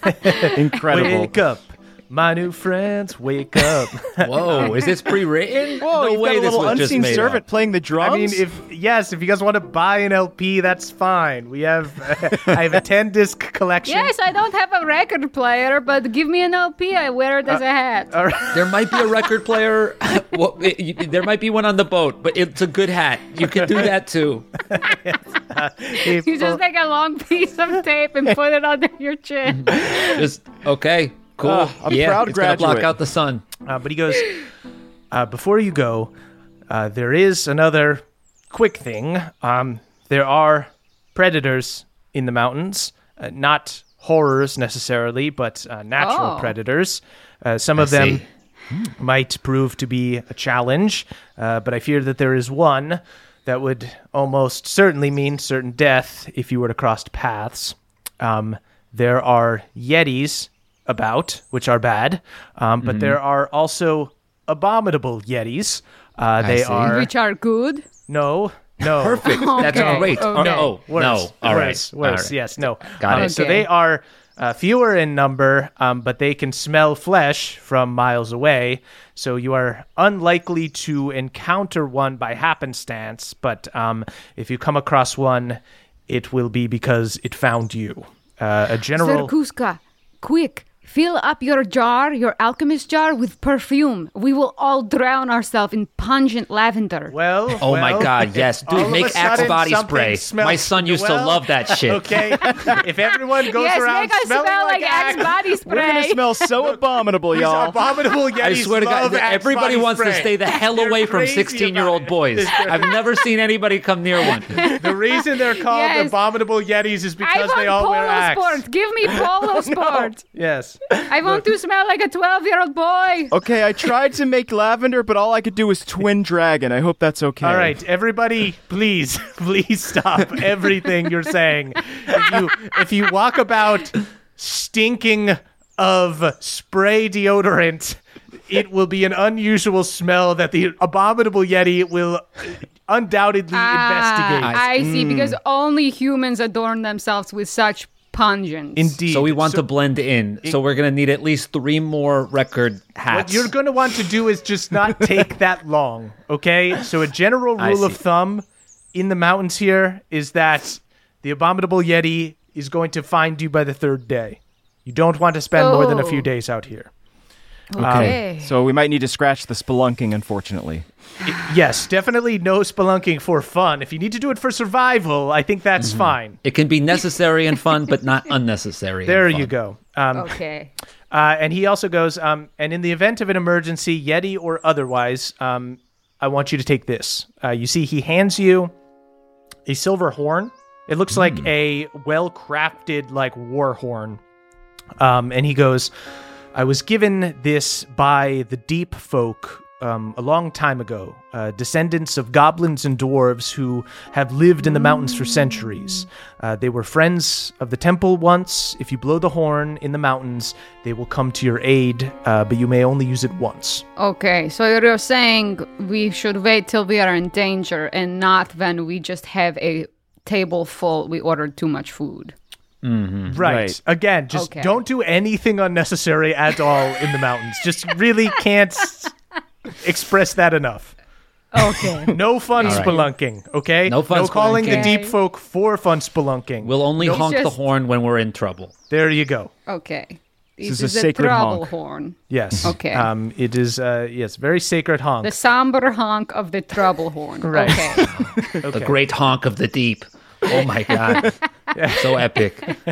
Speaker 5: Incredible.
Speaker 1: Wake up, my new friends, wake up.
Speaker 2: Whoa, is this pre-written?
Speaker 5: Whoa,
Speaker 2: no
Speaker 5: you've
Speaker 2: way
Speaker 5: got a little unseen servant
Speaker 2: up.
Speaker 5: playing the drums.
Speaker 1: I mean, if yes, if you guys want to buy an LP, that's fine. We have I have a ten disc collection.
Speaker 4: Yes, I don't have a record player, but give me an LP. I wear it as uh, a hat.
Speaker 1: All right.
Speaker 2: There might be a record player. well, it- you- there might be one on the boat, but it's a good hat. You can do that too.
Speaker 1: If-
Speaker 4: You just uh, take a long piece of tape and put it under your chin.
Speaker 2: Just okay, cool.
Speaker 5: Uh, I'm
Speaker 2: yeah,
Speaker 5: proud
Speaker 2: it's gonna block out the sun.
Speaker 1: Uh, but he goes, uh, before you go, uh, there is another quick thing. Um, there are predators in the mountains, uh, not horrors necessarily, but uh, natural
Speaker 4: Oh.
Speaker 1: predators. Uh, some of them
Speaker 2: see.
Speaker 1: might prove to be a challenge, uh, but I fear that there is one that would almost certainly mean certain death if you were to cross paths. Um, there are yetis about, which are bad, um, but there are also abominable yetis. Uh, they are
Speaker 4: Which are good.
Speaker 1: no, no,
Speaker 2: Perfect. That's
Speaker 4: Okay.
Speaker 2: great.
Speaker 4: Oh, no.
Speaker 1: worse,
Speaker 2: no. All right.
Speaker 1: worse,
Speaker 2: All
Speaker 1: worse.
Speaker 2: right.
Speaker 1: Yes, no.
Speaker 2: Got
Speaker 1: Um,
Speaker 2: it.
Speaker 1: So
Speaker 4: Okay.
Speaker 1: they are uh, fewer in number, um, but they can smell flesh from miles away. So you are unlikely to encounter one by happenstance. But um, if you come across one, it will be because it found you. Uh, a general.
Speaker 4: Zerkuska, quick, fill up your jar, your alchemist jar, with perfume. We will all drown ourselves in pungent lavender.
Speaker 1: Well,
Speaker 2: Oh my God! Yes,
Speaker 1: all
Speaker 2: dude, make
Speaker 1: a
Speaker 2: Axe body spray. My son used to love that shit.
Speaker 1: Okay, if everyone goes
Speaker 4: yes,
Speaker 1: around
Speaker 4: make us
Speaker 1: smelling
Speaker 4: smell like
Speaker 1: Axe,
Speaker 4: Axe body
Speaker 5: We're gonna smell so abominable, y'all.
Speaker 1: abominable Yetis
Speaker 2: I swear to God,
Speaker 1: love
Speaker 2: everybody
Speaker 1: body
Speaker 2: wants to stay the hell away from 16 year old boys. I've never seen anybody come near one.
Speaker 1: The reason they're called
Speaker 4: Yes.
Speaker 1: abominable Yetis is
Speaker 4: I
Speaker 1: because
Speaker 4: want
Speaker 1: they all
Speaker 4: polo
Speaker 1: wear axe.
Speaker 4: sport. Give me polo sport.
Speaker 1: Yes.
Speaker 4: I want to smell like a 12 year old boy.
Speaker 5: Okay, I tried to make lavender, but all I could do was twin dragon. I hope that's okay.
Speaker 1: All right, everybody, please, please stop everything you're saying. If you if you walk about stinking of spray deodorant, it will be an unusual smell that the abominable yeti will undoubtedly investigate.
Speaker 4: Ah, I see, because only humans adorn themselves with such pungence.
Speaker 1: Indeed.
Speaker 2: So we want to blend in. So we're gonna need at least three more record hats.
Speaker 1: What you're going to want to do is just not take that long, okay? So a general rule of thumb in the mountains here is that the abominable yeti is going to find you by the third day. You don't want to spend more than a few
Speaker 4: Oh.
Speaker 1: days out here.
Speaker 4: Okay.
Speaker 5: So we might need to scratch the spelunking, unfortunately.
Speaker 1: Yes, definitely no spelunking for fun. If you need to do it for survival, I think that's fine.
Speaker 2: It can be necessary and fun, but not unnecessary. and
Speaker 1: There
Speaker 2: fun.
Speaker 1: you go. Um,
Speaker 4: okay.
Speaker 1: Uh, and he also goes, um, and in the event of an emergency, Yeti or otherwise, um, I want you to take this. Uh, you see, he hands you a silver horn. It looks like a well crafted, like, war horn. Um, and he goes, I was given this by the deep folk um, a long time ago, uh, descendants of goblins and dwarves who have lived in the mountains for centuries. Uh, they were friends of the temple once. If you blow the horn in the mountains, they will come to your aid, uh, but you may only use it once.
Speaker 4: Okay, so you're saying we should wait till we are in danger and not when we just have a table full, we ordered too much food.
Speaker 1: Right.
Speaker 5: Right.
Speaker 1: Again, just
Speaker 4: Okay.
Speaker 1: don't do anything unnecessary at all in the mountains. Just really can't express that enough.
Speaker 4: Okay.
Speaker 1: No fun
Speaker 2: right.
Speaker 1: spelunking, okay?
Speaker 2: No fun
Speaker 1: No calling the deep folk for fun spelunking.
Speaker 2: We'll only
Speaker 4: It's
Speaker 2: honk the horn when we're in trouble.
Speaker 1: there you go.
Speaker 4: okay. This,
Speaker 5: is a sacred
Speaker 4: trouble
Speaker 5: honk.
Speaker 4: horn.
Speaker 1: Yes.
Speaker 4: Okay.
Speaker 1: Um, it is, uh, yes, very sacred honk.
Speaker 4: The somber honk of the trouble horn.
Speaker 1: Right.
Speaker 4: Okay.
Speaker 2: The great honk of the deep. Oh my god. so epic.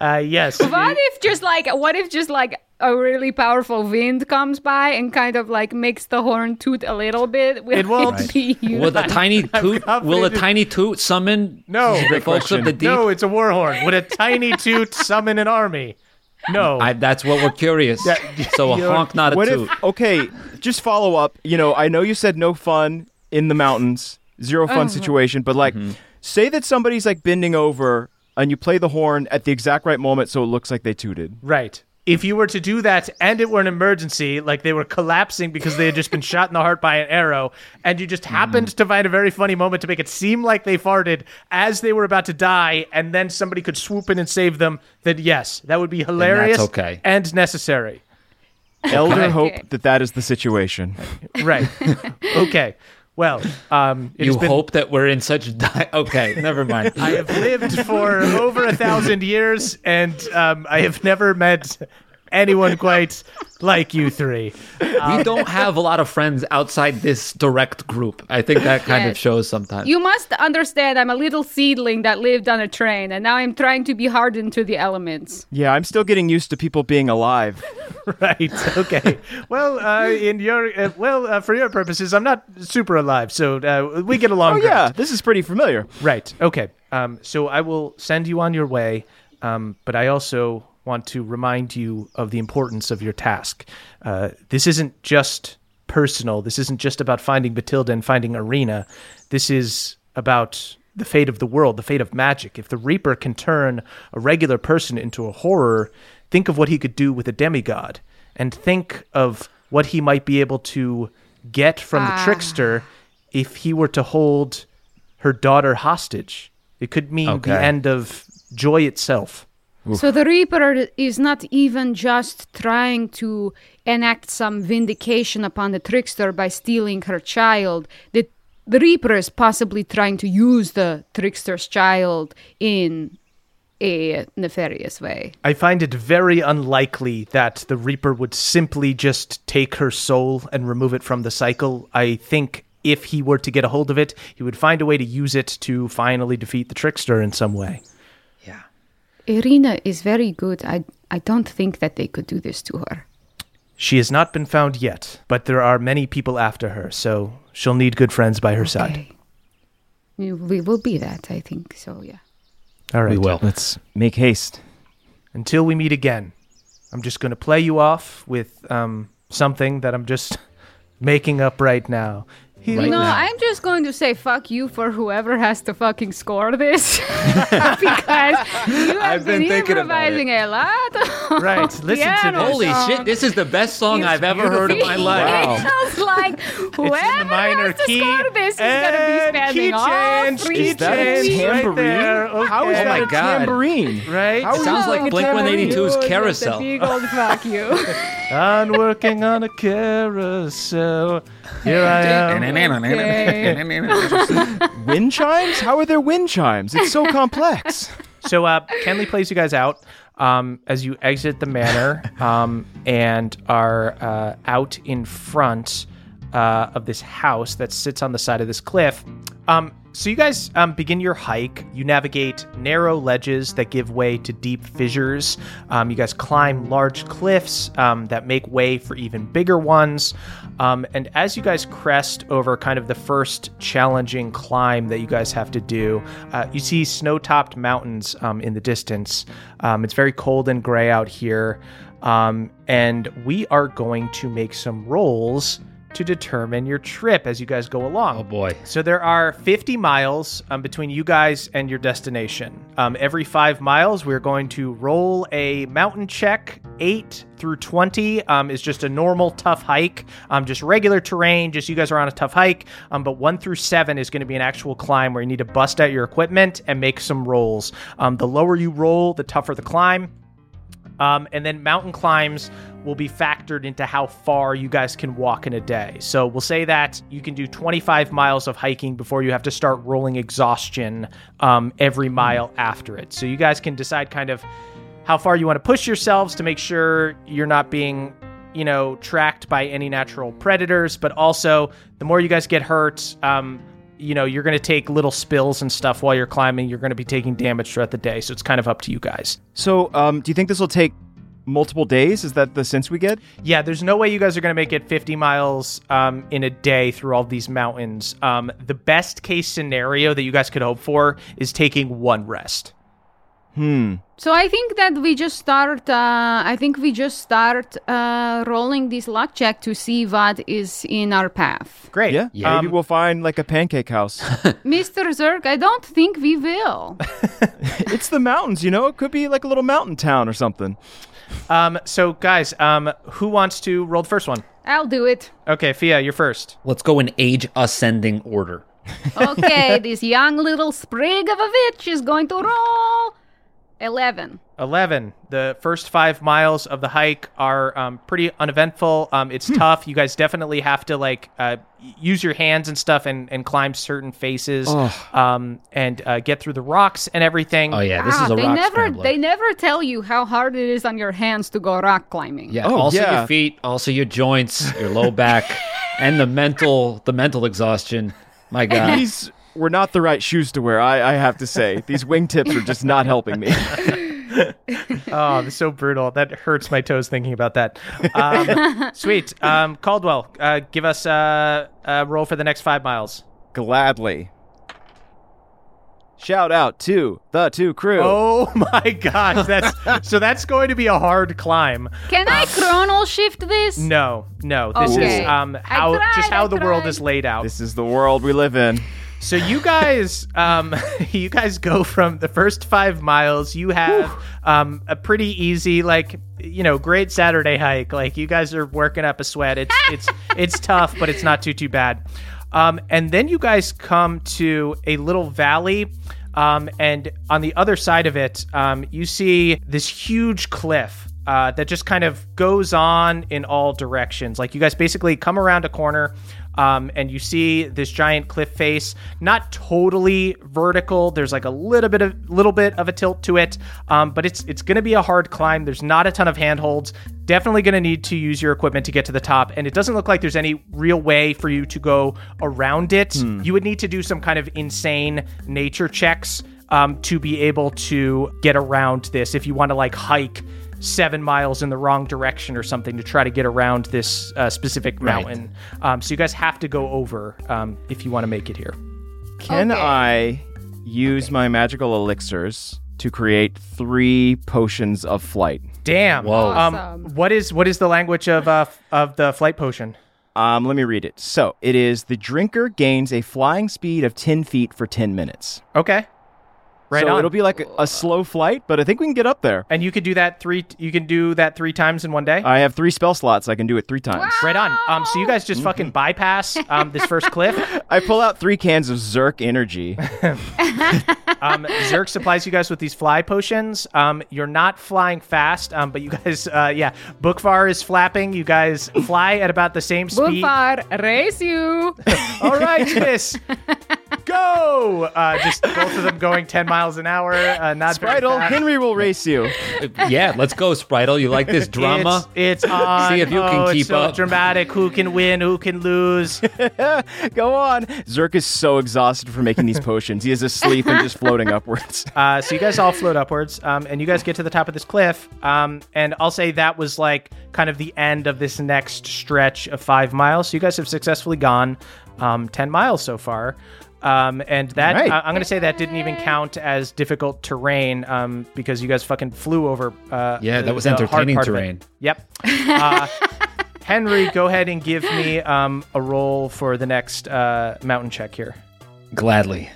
Speaker 1: Uh, yes.
Speaker 4: what if just like what if just like a really powerful wind comes by and kind of like makes the horn toot a little bit, will
Speaker 1: It won't.
Speaker 4: it be used?
Speaker 2: Will the tiny toot? Will a tiny toot summon
Speaker 1: No.
Speaker 2: the
Speaker 1: Great
Speaker 2: folks of the deep?
Speaker 1: No, it's a war horn. Would a tiny toot summon an army? No.
Speaker 2: I, that's what we're curious. so a honk, not a
Speaker 5: What
Speaker 2: toot.
Speaker 5: if? Okay, just follow up. You know, I know you said no fun in the mountains, zero fun situation, but like, say that somebody's like bending over and you play the horn at the exact right moment, so it looks like they tooted.
Speaker 1: Right. If you were to do that and it were an emergency, like they were collapsing because they had just been shot in the heart by an arrow, and you just happened mm-hmm. to find a very funny moment to make it seem like they farted as they were about to die, and then somebody could swoop in and save them, then yes, that would be hilarious
Speaker 2: okay.
Speaker 1: and necessary.
Speaker 5: Elder
Speaker 2: Okay.
Speaker 5: hope that that is the situation.
Speaker 1: Right. okay. Well, um,
Speaker 2: You
Speaker 1: been-
Speaker 2: hope that we're in such. Di- okay, never mind.
Speaker 1: I have lived for over a thousand years, and um, I have never met anyone quite like you three.
Speaker 2: we don't have a lot of friends outside this direct group. I think that kind of shows sometimes.
Speaker 4: You must understand I'm a little seedling that lived on a train, and now I'm trying to be hardened to the elements.
Speaker 5: Yeah, I'm still getting used to people being alive.
Speaker 1: Right. Okay. well, uh, in your uh, well, uh, for your purposes, I'm not super alive, so uh, we get along.
Speaker 5: Oh
Speaker 1: great.
Speaker 5: yeah, this is pretty familiar.
Speaker 1: Right. Okay. Um, so I will send you on your way, um, but I also want to remind you of the importance of your task. Uh, this isn't just personal. This isn't just about finding Batilda and finding Irina. This is about the fate of the world, the fate of magic. If the Reaper can turn a regular person into a horror, think of what he could do with a demigod, and think of what he might be able to get from the trickster if he were to hold her daughter hostage. It could mean the end of joy itself.
Speaker 4: So the Reaper is not even just trying to enact some vindication upon the trickster by stealing her child. The, the Reaper is possibly trying to use the trickster's child in a nefarious way.
Speaker 1: I find it very unlikely that the Reaper would simply just take her soul and remove it from the cycle. I think if he were to get a hold of it, he would find a way to use it to finally defeat the trickster in some way.
Speaker 2: Yeah.
Speaker 4: Irina is very good. I, I don't think that they could do this to her.
Speaker 1: She has not been found yet, but there are many people after her, so she'll need good friends by her side.
Speaker 4: Okay. We, we will be that, I think. So, yeah.
Speaker 1: All right.
Speaker 2: We will.
Speaker 5: Let's make haste.
Speaker 1: until we meet again. I'm just going to play you off with um, something that I'm just making up right now. He-
Speaker 2: Right
Speaker 4: no,
Speaker 2: now.
Speaker 4: I'm just going to say fuck you for whoever has to fucking score this because you have
Speaker 2: I've been
Speaker 4: been, improvising a lot.
Speaker 1: Right, listen to this.
Speaker 2: Holy
Speaker 4: song.
Speaker 2: shit! This is the best song I've ever heard in my life.
Speaker 5: Wow.
Speaker 4: It sounds like whoever
Speaker 1: minor
Speaker 4: has to
Speaker 1: key
Speaker 4: score this is going to be
Speaker 1: and
Speaker 4: spending
Speaker 1: key
Speaker 4: all
Speaker 1: change,
Speaker 4: three
Speaker 1: key
Speaker 5: Is that a
Speaker 1: change
Speaker 4: weeks.
Speaker 1: right
Speaker 5: tambourine?
Speaker 1: there.
Speaker 5: How is
Speaker 1: Okay.
Speaker 2: Oh my
Speaker 5: that a
Speaker 2: God.
Speaker 5: tambourine?
Speaker 1: Right?
Speaker 5: How is
Speaker 2: Sounds like Blink 182's
Speaker 4: Good, that's a
Speaker 2: Carousel.
Speaker 4: Big old fuck you.
Speaker 1: I'm working on a carousel. Here I am.
Speaker 5: Wind chimes? How are there wind chimes? It's so complex.
Speaker 1: So uh, Kenley plays you guys out um, as you exit the manor um, and are uh, out in front uh, of this house that sits on the side of this cliff. Um, so you guys um, begin your hike. You navigate narrow ledges that give way to deep fissures. Um, you guys climb large cliffs um, that make way for even bigger ones. Um, and as you guys crest over kind of the first challenging climb that you guys have to do, uh, you see snow topped mountains um, in the distance. Um, it's very cold and gray out here. Um, and we are going to make some rolls to determine your trip as you guys go along.
Speaker 2: Oh boy.
Speaker 1: So there are 50 miles um, between you guys and your destination. Um, every five miles, we're going to roll a mountain check. Eight through 20 um, is just a normal tough hike, um, just regular terrain. Just you guys are on a tough hike. Um, but one through seven is going to be an actual climb where you need to bust out your equipment and make some rolls. Um, the lower you roll, the tougher the climb. Um, and then mountain climbs will be factored into how far you guys can walk in a day. So we'll say that you can do 25 miles of hiking before you have to start rolling exhaustion um, every mile after it. So you guys can decide kind of how far you want to push yourselves to make sure you're not being you know tracked by any natural predators but also the more you guys get hurt um, you know you're going to take little spills and stuff while you're climbing you're going to be taking damage throughout the day so it's kind of up to you guys
Speaker 5: So, um, do you think this will take
Speaker 3: multiple days. Is that the sense we get?
Speaker 1: Yeah, there's no way you guys are going to make it 50 miles um, in a day through all these mountains. Um, the best case scenario that you guys could hope for is taking one rest. Hmm.
Speaker 4: So I think that we just start. Uh, I think we just start uh, rolling this luck check to see what is in our path,
Speaker 1: Great.
Speaker 3: Yeah.
Speaker 2: Yeah.
Speaker 3: Maybe we'll find like a pancake house.
Speaker 4: Mister Zerk. I don't think we will.
Speaker 3: it's the mountains, you know. It could be like a little mountain town or something.
Speaker 1: Um, so, guys, um, who wants to roll the first one?
Speaker 4: I'll do it.
Speaker 1: Okay, Fia, you're first.
Speaker 2: Let's go in age ascending order.
Speaker 4: Okay, this young little sprig of a witch is going to roll eleven.
Speaker 1: 11. The first five miles of the hike are um, pretty uneventful. Um, it's tough. You guys definitely have to like uh, use your hands and stuff and, and climb certain faces um, and uh, get through the rocks and everything.
Speaker 2: Oh yeah, this
Speaker 4: ah,
Speaker 2: is a
Speaker 4: they
Speaker 2: rock
Speaker 4: never
Speaker 2: scrambler.
Speaker 4: they never tell you how hard it is on your hands to go rock climbing.
Speaker 2: yeah,
Speaker 3: Oh,
Speaker 2: also
Speaker 3: yeah.
Speaker 2: your feet, also your joints, your low back, and the mental the mental exhaustion. My God.
Speaker 3: These were not the right shoes to wear. I, I have to say, these wingtips are just not helping me.
Speaker 1: Oh, that's so brutal. That hurts my toes thinking about that. Um, sweet. Um, Caldwell, uh, give us uh, a roll for the next five miles.
Speaker 3: Gladly. Shout out to the two crew.
Speaker 1: Oh my gosh, that's so that's going to be a hard climb.
Speaker 4: Can I chronal shift this?
Speaker 1: No, no, this
Speaker 4: Okay.
Speaker 1: is um how
Speaker 4: tried,
Speaker 1: just how
Speaker 4: I
Speaker 1: the world is laid out.
Speaker 3: This is the world we live in.
Speaker 1: So you guys, um, you guys go from the first five miles. You have um, a pretty easy, like you know, great Saturday hike. Like you guys are working up a sweat. It's it's it's tough, but it's not too too bad. Um, and then you guys come to a little valley. Um, and on the other side of it, um, you see this huge cliff uh, that just kind of goes on in all directions. Like you guys basically come around a corner, um, and you see this giant cliff face, not totally vertical. There's like a little bit of little bit of a tilt to it, um, but it's it's going to be a hard climb. There's not a ton of handholds. Definitely going to need to use your equipment to get to the top, and it doesn't look like there's any real way for you to go around it. You would need to do some kind of insane nature checks um, to be able to get around this if you want to like hike seven miles in the wrong direction or something to try to get around this uh, specific mountain. Um, so you guys have to go over um, if you want to make it here.
Speaker 3: Can
Speaker 4: Okay.
Speaker 3: I use my magical elixirs to create three potions of flight?
Speaker 1: Damn.
Speaker 2: Whoa.
Speaker 1: Um, what is what is the language of uh, of the flight potion?
Speaker 3: Um, let me read it. So it is the drinker gains a flying speed of 10 feet for 10 minutes.
Speaker 1: Okay. Right
Speaker 3: so
Speaker 1: on.
Speaker 3: it'll be like a, a slow flight, but I think we can get up there.
Speaker 1: and you could do that three. You can do that three times in one day.
Speaker 3: I have three spell slots. I can do it three times.
Speaker 1: right on. Um, so you guys just fucking bypass um, this first cliff.
Speaker 3: I pull out three cans of Zerk energy.
Speaker 1: Um, Zerk supplies you guys with these fly potions. Um, you're not flying fast, um, but you guys, uh, yeah, Bookvar is flapping. You guys fly at about the same speed.
Speaker 4: Boomfar, race you.
Speaker 1: All right, Miss, go! Uh, just both of them going 10 miles an hour. Uh, not very
Speaker 3: Bridle. Henry will race you.
Speaker 2: yeah, let's go, Spritel. You like this drama?
Speaker 1: It's, it's on.
Speaker 2: See if you can
Speaker 1: Oh, it's
Speaker 2: keep
Speaker 1: so
Speaker 2: up.
Speaker 1: dramatic. Who can win? Who can lose?
Speaker 3: Go on. Zerk is so exhausted for making these potions. He is asleep and just floating upwards.
Speaker 1: Uh, so you guys all float upwards, um, and you guys get to the top of this cliff. Um, and I'll say that was like kind of the end of this next stretch of five miles. So you guys have successfully gone um, ten miles so far. Um, and that
Speaker 3: Right.
Speaker 1: I- I'm going to say that didn't even count as difficult terrain um, because you guys fucking flew over. Uh,
Speaker 2: Yeah, that was entertaining
Speaker 1: part of it.
Speaker 2: terrain.
Speaker 1: Yep. Uh, Henry, go ahead and give me um, a roll for the next uh, mountain check here.
Speaker 2: Gladly.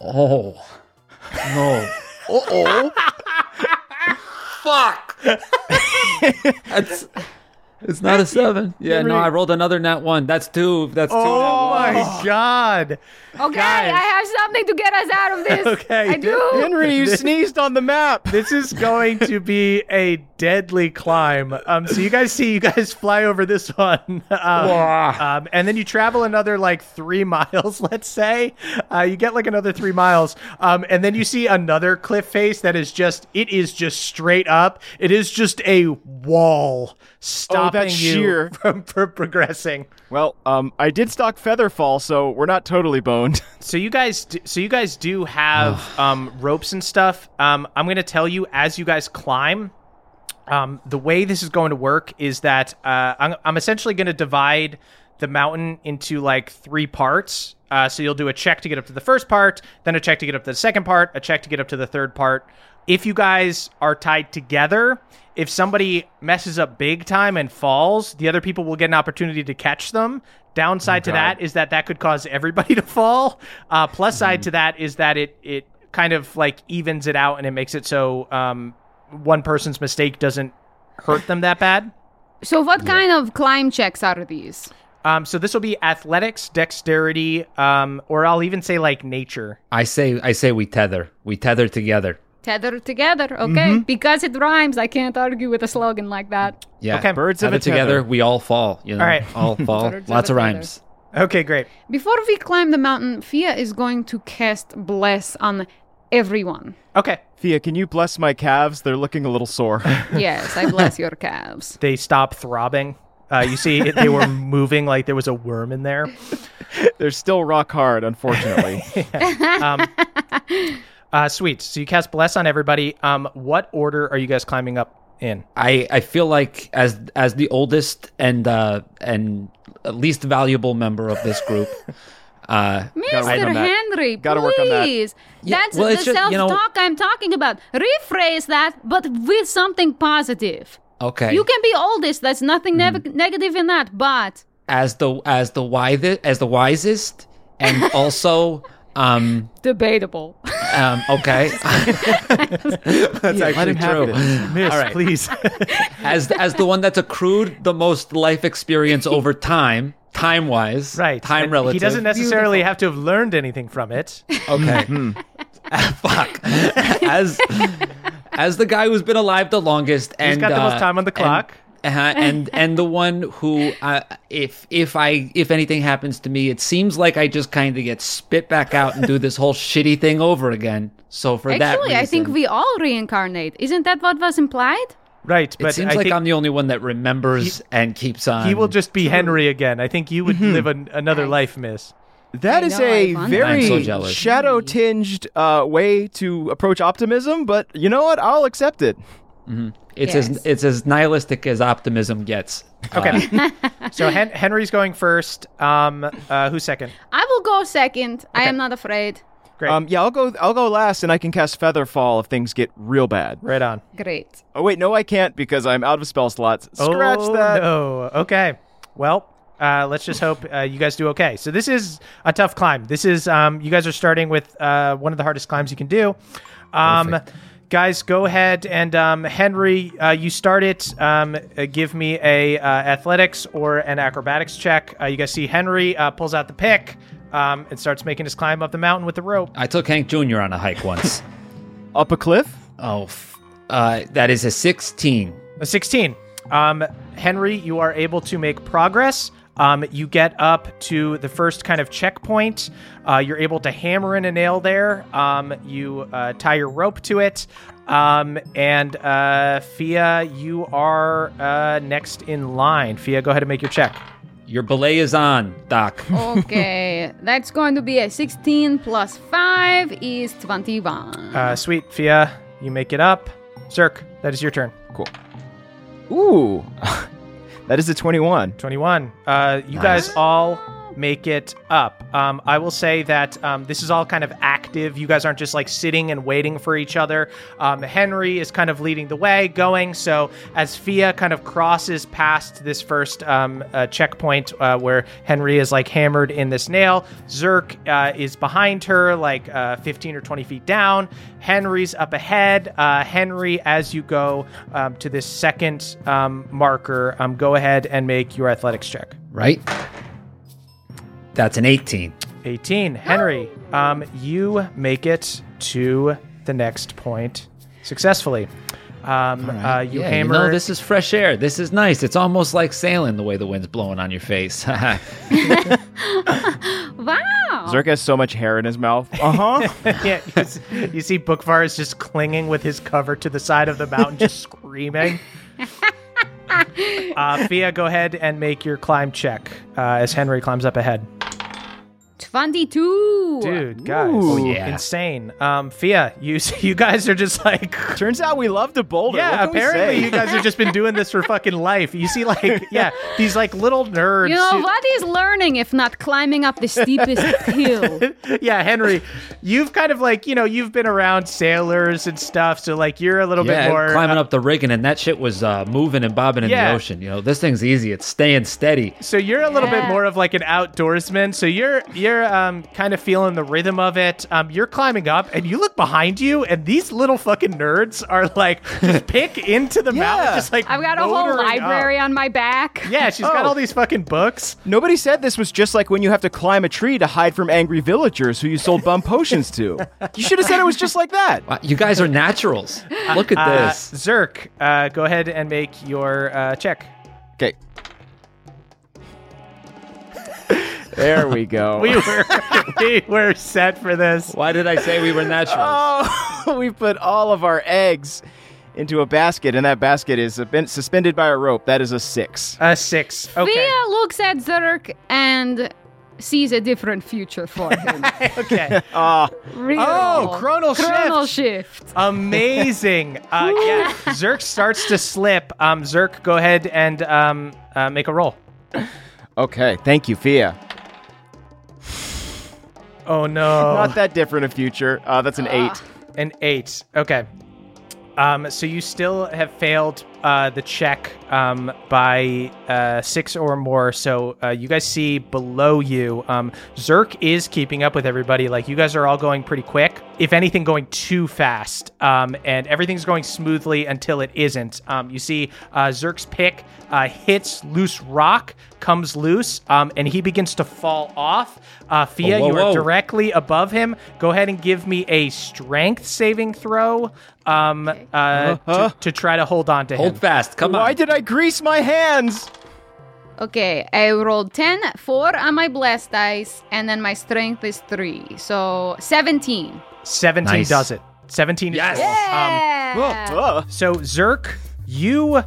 Speaker 2: Oh. No. Uh-oh. Fuck. That's it's not a seven. Yeah, no, I rolled another nat one. That's two. That's two.
Speaker 1: Oh
Speaker 2: nat
Speaker 1: my god!
Speaker 4: Okay,
Speaker 1: Guys.
Speaker 4: I have something to get us out of this.
Speaker 1: Okay.
Speaker 4: I do.
Speaker 3: Henry, you sneezed on the map.
Speaker 1: This is going to be a deadly climb. Um, so you guys see, you guys fly over this one, um, um, and then you travel another like three miles. Let's say uh, you get like another three miles, um, and then you see another cliff face that is just it is just straight up. It is just a wall stopping
Speaker 5: that's
Speaker 1: you
Speaker 5: sheer.
Speaker 1: from, from progressing.
Speaker 5: Well, um, I did stock Featherfall, so we're not totally boned.
Speaker 1: So you guys, do, so you guys do have um, ropes and stuff. Um, I'm going to tell you as you guys climb. Um, the way this is going to work is that uh, I'm, I'm essentially going to divide the mountain into like three parts. Uh, so you'll do a check to get up to the first part, then a check to get up to the second part, a check to get up to the third part. If you guys are tied together, if somebody messes up big time and falls, the other people will get an opportunity to catch them. Downside to that is that that could cause everybody to fall. Uh, plus side to that is that it it kind of like evens it out and it makes it so um, one person's mistake doesn't hurt them that bad.
Speaker 4: So, what kind of climb checks are these?
Speaker 1: Um, so this will be athletics, dexterity, um, or I'll even say like nature.
Speaker 2: I say I say we tether. We tether together.
Speaker 4: Tether together, okay? Because it rhymes, I can't argue with a slogan like that.
Speaker 2: Yeah.
Speaker 1: Okay.
Speaker 5: Birds of
Speaker 2: tether
Speaker 5: a tether.
Speaker 2: together, we all fall. You know,
Speaker 1: All right.
Speaker 2: all fall.
Speaker 4: Birds of
Speaker 2: Lots
Speaker 4: a
Speaker 2: of rhymes.
Speaker 1: Okay, great.
Speaker 4: Before we climb the mountain, Fia is going to cast Bless on everyone.
Speaker 1: Okay,
Speaker 5: Fia, can you bless my calves? They're looking a little sore.
Speaker 4: Yes, I bless your calves.
Speaker 1: they stop throbbing. Uh, you see, it, they were moving like there was a worm in there.
Speaker 5: They're still rock hard, unfortunately.
Speaker 1: Uh, sweet. So you cast bless on everybody. Um, what order are you guys climbing up in?
Speaker 2: I, I feel like as as the oldest and uh and least valuable member of this group, uh
Speaker 4: Mr.
Speaker 5: on that.
Speaker 4: Henry,
Speaker 5: Gotta work on that.
Speaker 4: please.
Speaker 2: Yeah,
Speaker 4: That's
Speaker 2: well,
Speaker 4: the
Speaker 2: it's just, you know-
Speaker 4: self-talk I'm talking about. Rephrase that, but with something positive.
Speaker 2: okay.
Speaker 4: You can be oldest. There's nothing
Speaker 5: Mm-hmm.
Speaker 4: negative in that. But
Speaker 2: as the as the wisest as the wisest and also um
Speaker 4: debatable.
Speaker 2: um okay
Speaker 1: That's
Speaker 5: Let him have it.
Speaker 1: Miss,
Speaker 2: All right.
Speaker 1: please.
Speaker 2: as as the one that's accrued the most life experience over time time wise
Speaker 1: right.
Speaker 2: time
Speaker 1: And
Speaker 2: relative
Speaker 1: He doesn't necessarily have to have learned anything from it.
Speaker 2: okay
Speaker 1: Hmm.
Speaker 2: fuck as as the guy who's been alive the longest and
Speaker 1: got the most
Speaker 2: uh,
Speaker 1: time on the
Speaker 2: and-
Speaker 1: clock.
Speaker 2: uh, and and the one who uh, if if I if anything happens to me, it seems like I just kind of get spit back out and do this whole shitty thing over again. So for that
Speaker 4: Actually, I think we all reincarnate. Isn't that what was implied?
Speaker 1: Right, but
Speaker 2: It
Speaker 1: but
Speaker 2: seems
Speaker 1: I
Speaker 2: like
Speaker 1: think
Speaker 2: I'm the only one that remembers and keeps on.
Speaker 1: he will just be Henry again. I think you would live an, another
Speaker 4: I-
Speaker 1: life, Miss.
Speaker 5: That
Speaker 4: I
Speaker 5: is
Speaker 4: know,
Speaker 5: a
Speaker 4: I wonder.
Speaker 5: very
Speaker 2: so
Speaker 5: shadow tinged uh, way to approach optimism, but you know what? I'll accept it.
Speaker 2: It's
Speaker 4: Yes.
Speaker 2: as it's as nihilistic as optimism gets. Uh,
Speaker 1: Okay. so Hen- Henry's going first. Um, uh, who's second?
Speaker 4: I will go second. I am not afraid.
Speaker 1: Great.
Speaker 5: Um, yeah, I'll go. I'll go last, and I can cast Featherfall if things get real bad.
Speaker 1: right on.
Speaker 4: Great.
Speaker 5: Oh wait, no, I can't because I'm out of spell slots. Scratch
Speaker 1: oh,
Speaker 5: that.
Speaker 1: No. Okay. Well, uh, let's just hope uh, you guys do okay. So this is a tough climb. This is um, you guys are starting with uh, one of the hardest climbs you can do. Um,
Speaker 2: Perfect.
Speaker 1: guys, go ahead and um, Henry, uh, you start it. Um, uh, give me a uh, athletics or an acrobatics check. Uh, you guys see Henry uh, pulls out the pick um, and starts making his climb up the mountain with the rope.
Speaker 2: I took Hank Jr. on a hike once.
Speaker 5: Up a cliff.
Speaker 2: oh, f- uh, that is a 16.
Speaker 1: A 16. Um, Henry, you are able to make progress. Um, you get up to the first kind of checkpoint. Uh, you're able to hammer in a nail there. Um, you uh, tie your rope to it. Um, and uh, Fia, you are uh, next in line. Fia, go ahead and make your check.
Speaker 2: Your belay is on, Doc.
Speaker 4: Okay, that's going to be a 16 plus 5 is 21.
Speaker 1: Uh, sweet, Fia, you make it up. Zerk, that is your turn. Cool.
Speaker 5: Ooh, that is a twenty-one.
Speaker 1: 21. Uh, you guys all make it up. Um, I will say that um, this is all kind of active. You guys aren't just like sitting and waiting for each other. Um, Henry is kind of leading the way, going. So as Fia kind of crosses past this first um, uh, checkpoint uh, where Henry is like hammered in this nail, Zerk uh, is behind her, like uh, 15 or 20 feet down. Henry's up ahead. Uh, Henry, as you go um, to this second um, marker, go ahead and make your athletics check.
Speaker 2: Right? That's an 18.
Speaker 1: 18. Henry, um, you make it to the next point successfully. Um, uh, you
Speaker 2: Yeah,
Speaker 1: hammer.
Speaker 2: you know, this is fresh air. This is nice. It's almost like sailing the way the wind's blowing on your face.
Speaker 4: Wow.
Speaker 3: Zerk has so much hair in his mouth. Uh huh.
Speaker 1: yeah, you, s- you see Bookvar is just clinging with his cover to the side of the mountain, just screaming. Uh, Fia, go ahead and make your climb check uh, as Henry climbs up ahead.
Speaker 4: 22.
Speaker 1: Dude, guys,
Speaker 3: Ooh.
Speaker 2: yeah.
Speaker 1: insane. Um, Fia, you you guys are just like
Speaker 3: Turns out we love to boulder.
Speaker 1: Yeah,
Speaker 3: What can we
Speaker 1: apparently you guys have just been doing this for fucking life. You see, like, yeah, these like little nerds.
Speaker 4: You know,
Speaker 1: who-
Speaker 4: what is learning if not climbing up the steepest hill?
Speaker 1: yeah, Henry, you've kind of like, you know, you've been around sailors and stuff, so like you're a little
Speaker 2: yeah,
Speaker 1: bit more
Speaker 2: climbing
Speaker 1: uh,
Speaker 2: up the rigging, and that shit was uh, moving and bobbing in
Speaker 1: Yeah.
Speaker 2: the ocean. You know, this thing's easy. It's staying steady.
Speaker 1: So you're a little bit more of like an outdoorsman. So you're you're um kind of feeling the rhythm of it. Um, you're climbing up, and you look behind you, and these little fucking nerds are like just pick into the mountain, just like
Speaker 4: I've got a whole library
Speaker 1: up.
Speaker 4: on my back.
Speaker 1: Yeah, she's got
Speaker 3: Oh.
Speaker 1: all these fucking books.
Speaker 3: Nobody said this was just like when you have to climb a tree to hide from angry villagers who you sold bum potions to. You should have said it was just like that.
Speaker 2: Wow, you guys are naturals. Look at
Speaker 1: Uh,
Speaker 2: this.
Speaker 1: Zerk, uh, go ahead and make your uh, check.
Speaker 3: Okay. There we go.
Speaker 1: We were we were set for this.
Speaker 2: Why did I say we were natural?
Speaker 3: Oh, we put all of our eggs into a basket, and that basket is suspended by a rope. That is a six.
Speaker 1: A six. Okay.
Speaker 4: Fia looks at Zerk and sees a different future for him.
Speaker 1: Okay.
Speaker 3: Ah,
Speaker 4: Real.
Speaker 1: Oh, chronal
Speaker 4: Chronal
Speaker 1: shift.
Speaker 4: shift.
Speaker 1: Amazing. Uh, yeah. Zerk starts to slip. Um, Zerk, go ahead and um, uh, make a roll.
Speaker 3: okay. Thank you, Fia.
Speaker 1: Oh no.
Speaker 3: Not that different a future. Uh, that's an eight.
Speaker 1: An eight. Okay. Um, so you still have failed uh, the check um, by uh, six or more. So uh, you guys see below you, um, Zerk is keeping up with everybody. Like you guys are all going pretty quick. If anything, going too fast. Um, and everything's going smoothly until it isn't. Um, you see uh, Zerk's pick uh, hits loose rock, comes loose, um, and he begins to fall off. Uh, Fia,
Speaker 2: Oh, whoa,
Speaker 1: you are
Speaker 2: whoa.
Speaker 1: directly above him. Go ahead and give me a strength saving throw um, uh,
Speaker 3: Uh-huh.
Speaker 1: to, to try to hold on to him.
Speaker 2: Hold fast. Come
Speaker 3: Why
Speaker 2: on.
Speaker 3: Why did I grease my hands?
Speaker 4: Okay, I rolled 10, 4 on my bless dice, and then my strength is 3. So 17.
Speaker 1: 17
Speaker 2: Nice.
Speaker 1: does it. 17
Speaker 2: Yes.
Speaker 1: is cool. Um,
Speaker 4: Yeah.
Speaker 1: So, Zerk, you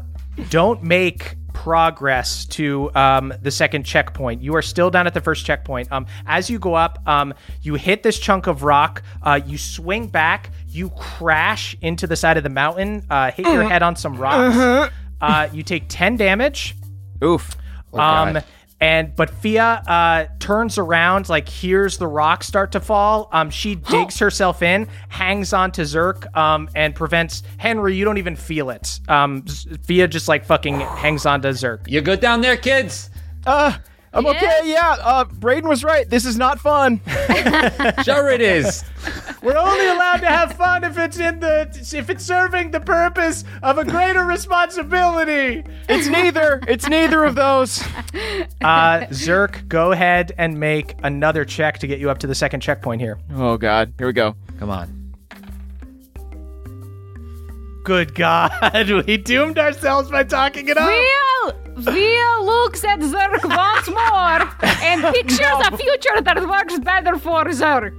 Speaker 1: don't make progress to um, the second checkpoint. You are still down at the first checkpoint. Um, as you go up, um, you hit this chunk of rock. Uh, you swing back. You crash into the side of the mountain. Uh, hit your head on some rocks. Uh, you take 10 damage.
Speaker 3: Oof.
Speaker 1: Um, and but Fia uh, turns around, like hears the rock start to fall. Um, she digs herself in, hangs on to Zerk, um, and prevents Henry. You don't even feel it. Um, Z- Fia just like fucking hangs on to Zerk.
Speaker 2: You good down there, kids?
Speaker 3: Uh, I'm
Speaker 4: Yeah.
Speaker 3: okay. Yeah. Uh, Braden was right. This is not fun.
Speaker 2: Sure it is.
Speaker 1: We're only allowed to have fun if it's in the if it's serving the purpose of a greater responsibility.
Speaker 3: It's neither. It's neither of those.
Speaker 1: Uh, Zerk, go ahead and make another check to get you up to the second checkpoint here.
Speaker 3: Oh God. Here we go.
Speaker 2: Come on.
Speaker 1: Good God, we doomed ourselves by talking it up.
Speaker 4: Fia, Fia looks at Zerk once more and pictures a future that works better for Zerk.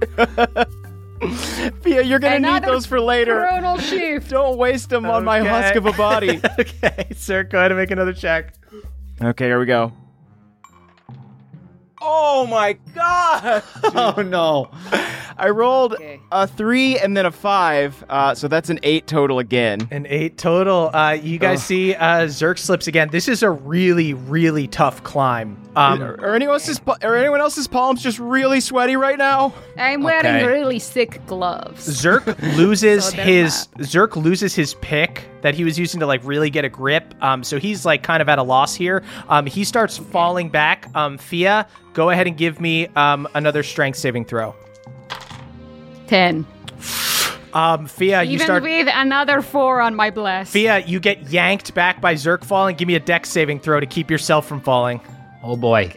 Speaker 3: Fia, you're gonna
Speaker 4: Another
Speaker 3: need those for later.
Speaker 4: Chronal shift.
Speaker 3: Don't waste them on my husk of a body.
Speaker 1: okay, sir, go ahead and make another check.
Speaker 3: okay, here we go. Oh my God!
Speaker 2: Oh no.
Speaker 3: I rolled
Speaker 4: Okay.
Speaker 3: a three and then a five, uh, so that's an eight total again.
Speaker 1: An eight total. Uh, you guys
Speaker 3: Ugh.
Speaker 1: see uh, Zerk slips again. This is a really, really tough climb. Um,
Speaker 3: are, are anyone else's are anyone else's palms just really sweaty right now?
Speaker 4: I'm wearing
Speaker 2: Okay.
Speaker 4: really thick gloves.
Speaker 1: Zerk loses
Speaker 4: So they're
Speaker 1: his Zerk loses his pick that he was using to like really get a grip. Um, so he's like kind of at a loss here. Um, he starts falling back. Um, Fia, go ahead and give me um another strength saving throw.
Speaker 4: 10.
Speaker 1: Um, Fia, you
Speaker 4: Even
Speaker 1: start.
Speaker 4: with another 4 on my bless.
Speaker 1: Fia, you get yanked back by Zerk falling. Give me a dex saving throw to keep yourself from falling.
Speaker 2: Oh boy.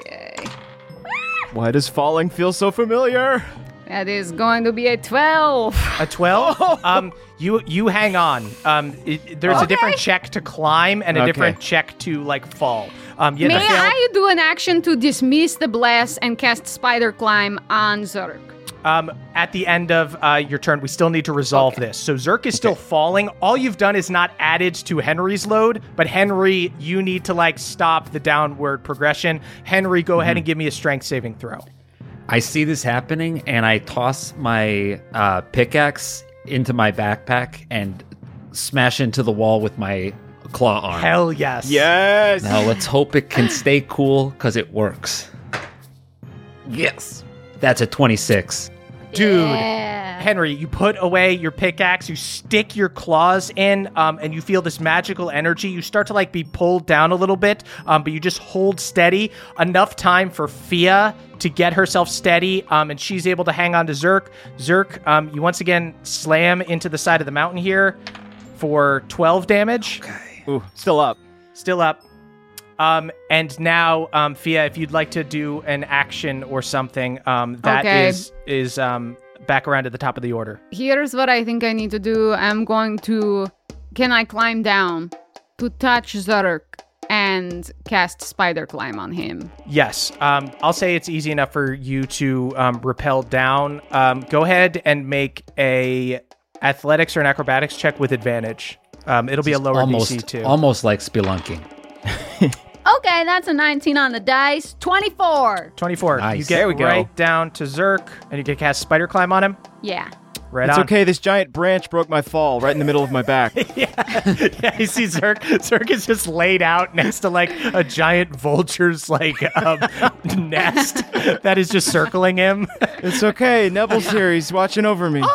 Speaker 3: Why does falling feel so familiar?
Speaker 4: That is going to be a 12.
Speaker 1: A 12? um, you you hang on. Um, it, there's a different check to climb and a
Speaker 5: Okay.
Speaker 1: different check to like fall. Um, you
Speaker 4: May
Speaker 1: fail-
Speaker 4: I do an action to dismiss the bless and cast Spider Climb on Zerk?
Speaker 1: um, at the end of uh, your turn, we still need to resolve this. So Zerk is still falling. All you've done is not added to Henry's load, but Henry, you need to like stop the downward progression. Henry, go ahead and give me a strength saving throw.
Speaker 2: I see this happening, and I toss my uh, pickaxe into my backpack and smash into the wall with my claw arm.
Speaker 1: Hell yes.
Speaker 5: Yes.
Speaker 2: Now let's hope it can stay cool because it works. Yes. That's a 26.
Speaker 1: Dude.
Speaker 4: Yeah.
Speaker 1: Henry, you put away your pickaxe, you stick your claws in, um, and you feel this magical energy. You start to like be pulled down a little bit, um, but you just hold steady enough time for Fia to get herself steady, um, and she's able to hang on to Zerk. Zerk, um, you once again slam into the side of the mountain here for 12 damage.
Speaker 5: Ooh, still up.
Speaker 1: Still up. Um, and now, um, Fia, if you'd like to do an action or something, um, that is
Speaker 4: Okay.
Speaker 1: is um, back around at the top of the order.
Speaker 4: Here's what I think I need to do. I'm going to. Can I climb down to touch Zerk and cast Spider Climb on him?
Speaker 1: Yes, um, I'll say it's easy enough for you to um, rappel down. Um, go ahead and make a athletics or an acrobatics check with advantage. Um, it'll be a lower
Speaker 2: almost,
Speaker 1: DC too.
Speaker 2: almost like spelunking.
Speaker 4: Okay, that's a 19 on the dice. 24.
Speaker 1: 24.
Speaker 2: Nice.
Speaker 1: You get
Speaker 5: There we go.
Speaker 1: right down to Zerk, and you can cast spider climb on him.
Speaker 4: Yeah.
Speaker 1: Right
Speaker 5: It's
Speaker 1: on.
Speaker 5: okay. This giant branch broke my fall right in the middle of my back.
Speaker 1: yeah, you see Zerk. Zerk is just laid out next to like a giant vulture's like um, nest that is just circling him.
Speaker 5: It's okay. Neville's here. He's watching over me.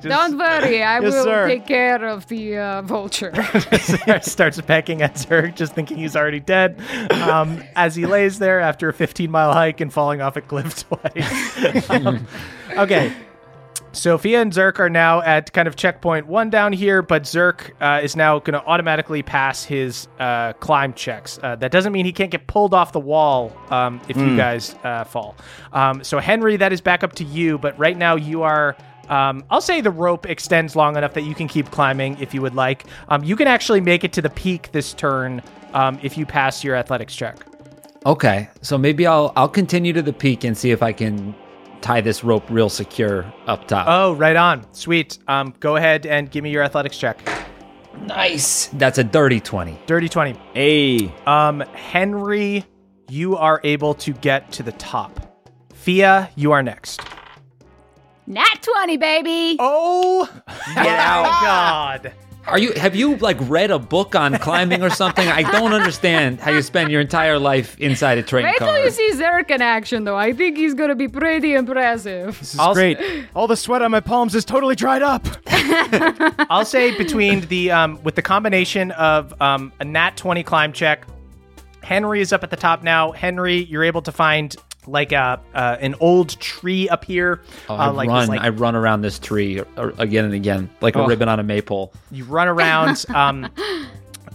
Speaker 4: Don't worry, I
Speaker 5: Yes,
Speaker 4: will
Speaker 5: sir.
Speaker 4: take care of the uh, vulture.
Speaker 1: starts pecking at Zerk, just thinking he's already dead. Um, as he lays there after a 15 mile hike and falling off a cliff twice. Um, okay. Sophia and Zerk are now at kind of checkpoint one down here, but Zerk uh, is now going to automatically pass his uh, climb checks. Uh, that doesn't mean he can't get pulled off the wall um, if you guys uh, fall. Um, so, Henry, that is back up to you, but right now you are. Um, I'll say the rope extends long enough that you can keep climbing if you would like. Um, you can actually make it to the peak this turn um, if you pass your athletics check.
Speaker 2: Okay, so maybe I'll I'll continue to the peak and see if I can tie this rope real secure up top.
Speaker 1: Oh, right on. Sweet. Um, go ahead and give me your athletics check.
Speaker 2: nice. That's a dirty twenty.
Speaker 1: Dirty 20.
Speaker 5: Hey.
Speaker 1: Um, Henry, you are able to get to the top. Fia, you are next.
Speaker 4: Nat 20, baby!
Speaker 1: Oh, my God.
Speaker 2: Are you have you like read a book on climbing or something? I don't understand how you spend your entire life inside a train
Speaker 4: Wait
Speaker 2: car.
Speaker 4: till you see Zerk in action, though. I think he's gonna be pretty impressive.
Speaker 5: This is
Speaker 1: I'll-
Speaker 5: great. All the sweat on my palms is totally dried up.
Speaker 1: I'll say between the um, with the combination of um, a nat 20 climb check, Henry is up at the top now. Henry, you're able to find like a uh, an old tree up here.
Speaker 2: Oh, I
Speaker 1: uh, like
Speaker 2: run.
Speaker 1: this, like
Speaker 2: I run around this tree or, or again and again, like a
Speaker 5: Oh.
Speaker 2: ribbon on a maypole.
Speaker 1: You run around. um,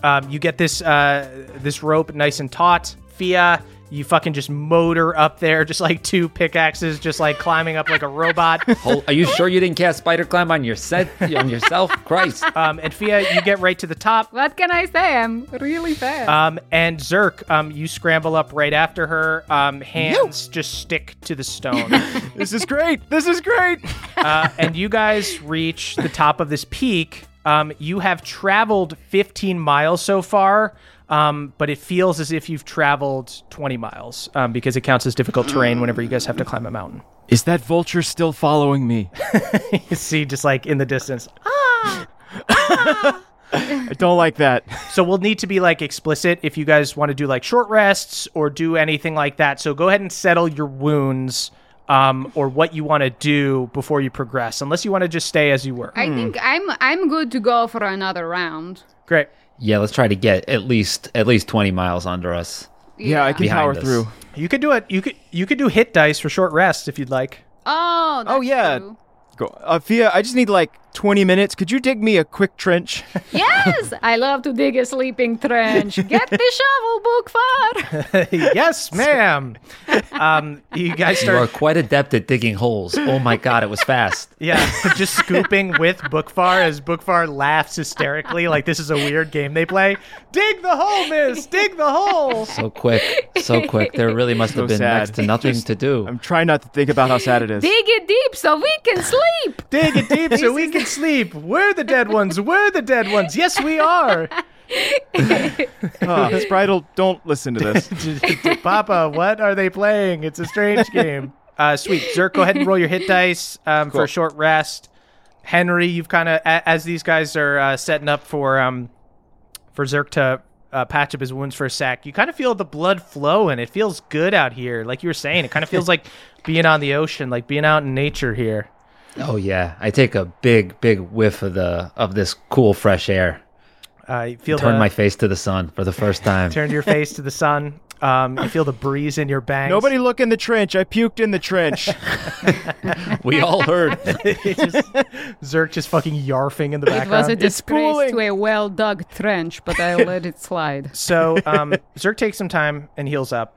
Speaker 1: um, you get this uh, this rope nice and taut. Fia, you fucking just motor up there, just like two pickaxes, just like climbing up like a robot.
Speaker 2: Hol- Are you sure you didn't cast spider climb on your set on yourself? Christ.
Speaker 1: Um, and Fia, you get right to the top.
Speaker 4: What can I say? I'm really fast.
Speaker 1: Um, and Zerk, um, you scramble up right after her. Um, hands just stick to the stone.
Speaker 5: This is great. This is great.
Speaker 1: uh, and you guys reach the top of this peak. Um, you have traveled 15 miles so far, um, but it feels as if you've traveled 20 miles um, because it counts as difficult terrain whenever you guys have to climb a mountain.
Speaker 5: Is that vulture still following me?
Speaker 1: You see, just like in the distance. Ah!
Speaker 5: I don't like that.
Speaker 1: So we'll need to be like explicit if you guys want to do like short rests or do anything like that. So go ahead and settle your wounds um, or what you want to do before you progress, unless you want to just stay as you were.
Speaker 4: I think I'm I'm good to go for another round.
Speaker 1: Great.
Speaker 2: Yeah, let's try to get at least at least twenty miles under us.
Speaker 5: Yeah, I can
Speaker 2: Behind
Speaker 5: power
Speaker 2: us.
Speaker 5: through.
Speaker 1: You could do it. You could you could do hit dice for short rests if you'd like.
Speaker 4: Oh, that's
Speaker 5: Oh, yeah.
Speaker 4: true.
Speaker 5: Go. Uh, Fia, I just need like
Speaker 3: 20 minutes. Could you dig me a quick trench?
Speaker 4: Yes, I love to dig a sleeping trench. Get the shovel, Bookfar.
Speaker 1: yes, ma'am. Um, you guys
Speaker 6: You are quite adept at digging holes. Oh my god, it was fast.
Speaker 1: yeah, just scooping with Bookfar as Bookfar laughs hysterically like this is a weird game they play. Dig the hole, miss. Dig the hole.
Speaker 6: So quick, so quick. There really must have been
Speaker 3: sad.
Speaker 6: next to nothing to do.
Speaker 3: I'm trying not to think about how sad it is.
Speaker 4: dig it deep so we can sleep.
Speaker 1: Dig it deep so we can sleep. We're the dead ones. We're the dead ones. Yes, we are.
Speaker 3: Oh, Spritel, don't listen to this.
Speaker 1: Papa, what are they playing? It's a strange game. Uh, sweet. Zerk, go ahead and roll your hit dice um, for a short rest. Henry, you've kind of, as these guys are uh, setting up for um, for Zerk to uh, patch up his wounds for a sec, you kind of feel the blood flow and it feels good out here. Like you were saying, it kind of feels like being on the ocean, like being out in nature here.
Speaker 6: Oh yeah, I take a big, big whiff of the of this cool fresh air.
Speaker 1: I feel
Speaker 6: Turn
Speaker 1: the,
Speaker 6: my face to the sun for the first time.
Speaker 1: turn your face to the sun. Um, you feel the breeze in your bangs.
Speaker 3: Nobody look in the trench. I puked in the trench.
Speaker 6: we all heard.
Speaker 1: Just, Zerk just fucking yarfing in the background.
Speaker 4: It was a disgrace to a well dug trench, but I let it slide.
Speaker 1: So um, Zerk takes some time and heals up.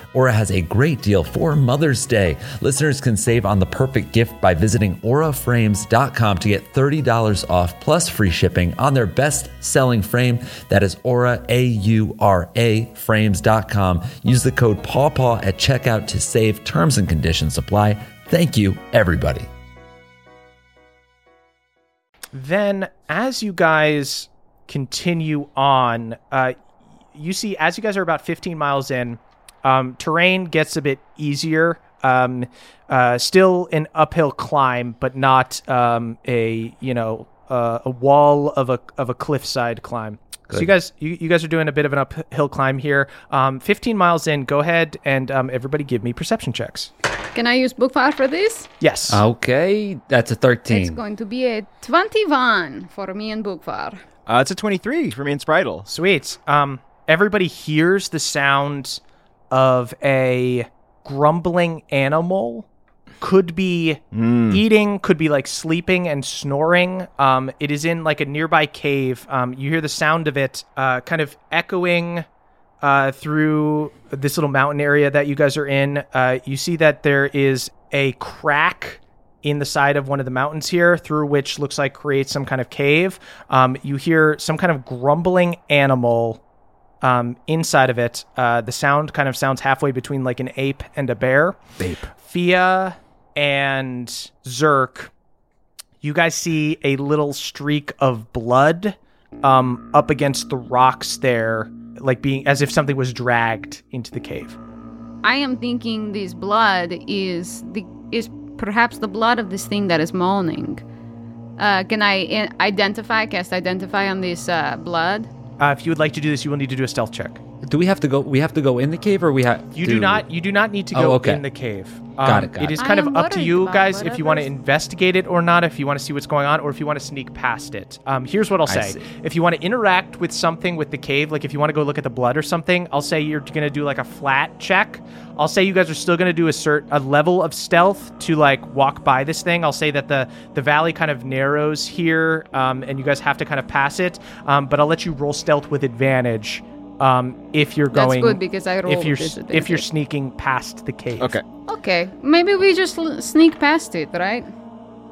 Speaker 2: Aura has a great deal for Mother's Day. Listeners can save on the perfect gift by visiting auraframes.com to get $30 off plus free shipping on their best selling frame. That is Aura, A U R A, frames.com. Use the code PAWPAW at checkout to save. Terms and conditions apply. Thank you, everybody.
Speaker 1: Then, as you guys continue on, uh, you see as you guys are about 15 miles in, um, terrain gets a bit easier. Um, uh, still an uphill climb, but not um, a you know uh, a wall of a of a cliffside climb. So you guys you, you guys are doing a bit of an uphill climb here. Um, 15 miles in, go ahead and um, everybody give me perception checks.
Speaker 4: Can I use Bookfire for this?
Speaker 1: Yes.
Speaker 6: Okay, that's a 13.
Speaker 4: It's going to be a 21 for me and Bookfire.
Speaker 3: Uh, it's a 23 for me and Spritel.
Speaker 1: Sweet. Um, everybody hears the sound of a grumbling animal. Could be eating, could be like sleeping and snoring. Um, it is in like a nearby cave. Um, you hear the sound of it uh, kind of echoing uh, through this little mountain area that you guys are in. Uh, you see that there is a crack in the side of one of the mountains here, through which looks like creates some kind of cave. Um, you hear some kind of grumbling animal um, inside of it. Uh, the sound kind of sounds halfway between like an ape and a bear.
Speaker 5: Ape.
Speaker 1: Fia and Zerk, you guys see a little streak of blood um, up against the rocks there, like being as if something was dragged into the cave.
Speaker 4: I am thinking this blood is the is perhaps the blood of this thing that is moaning. Uh, can I i- identify, cast identify on this uh, blood?
Speaker 1: Uh, if you would like to do this, you will need to do a stealth check.
Speaker 2: Do we have to go? We have to go in the cave, or we have?
Speaker 1: You do not. You do not need to go
Speaker 2: Oh, okay.
Speaker 1: in the cave.
Speaker 2: Got it, got
Speaker 1: it
Speaker 2: it.
Speaker 1: is kind of up to you guys if you want to investigate it or not. If you want to see what's going on, or if you want to sneak past it. Um, here's what I'll say: if you want to interact with something with the cave, like if you want to go look at the blood or something, I'll say you're gonna do like a flat check. I'll say you guys are still gonna do a cert a level of stealth to like walk by this thing. I'll say that the the valley kind of narrows here, um, and you guys have to kind of pass it. Um, but I'll let you roll stealth with advantage. Um, if you're
Speaker 4: That's
Speaker 1: going,
Speaker 4: good because I rolled
Speaker 1: if you're
Speaker 4: this
Speaker 1: if you're sneaking past the cave.
Speaker 5: Okay.
Speaker 4: Okay, maybe we just l- sneak past it, right?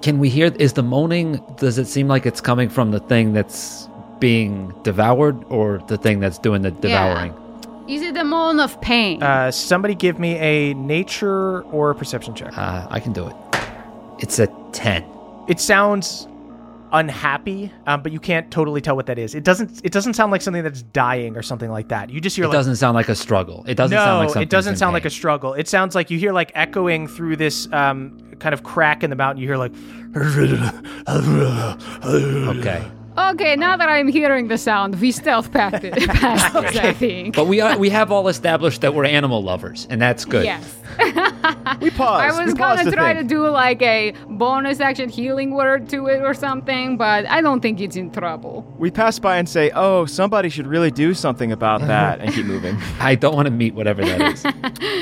Speaker 2: Can we hear? Is the moaning? Does it seem like it's coming from the thing that's being devoured, or the thing that's doing the devouring?
Speaker 4: Is it a moan of pain?
Speaker 1: Uh, somebody give me a nature or a perception check.
Speaker 2: Uh, I can do it. It's a ten.
Speaker 1: It sounds unhappy, um, but you can't totally tell what that is. It doesn't. It doesn't sound like something that's dying or something like that. You just hear
Speaker 2: It
Speaker 1: like
Speaker 2: doesn't sound like a struggle. It doesn't
Speaker 1: no.
Speaker 2: sound like something.
Speaker 1: it doesn't sound like a struggle. It sounds like you hear like echoing through this um, kind of crack in the mountain. You hear like.
Speaker 2: Okay,
Speaker 4: okay, now that I'm hearing the sound, we stealth past it, past this, I think.
Speaker 2: but we are, we have all established that we're animal lovers, and that's good.
Speaker 4: Yes.
Speaker 5: We pause.
Speaker 4: I was
Speaker 5: we
Speaker 4: gonna
Speaker 5: to
Speaker 4: try to
Speaker 5: think.
Speaker 4: do like a bonus action healing word to it or something, but I don't think it's in trouble.
Speaker 5: We pass by and say, "Oh, somebody should really do something about that," and keep moving.
Speaker 2: I don't want to meet whatever that is.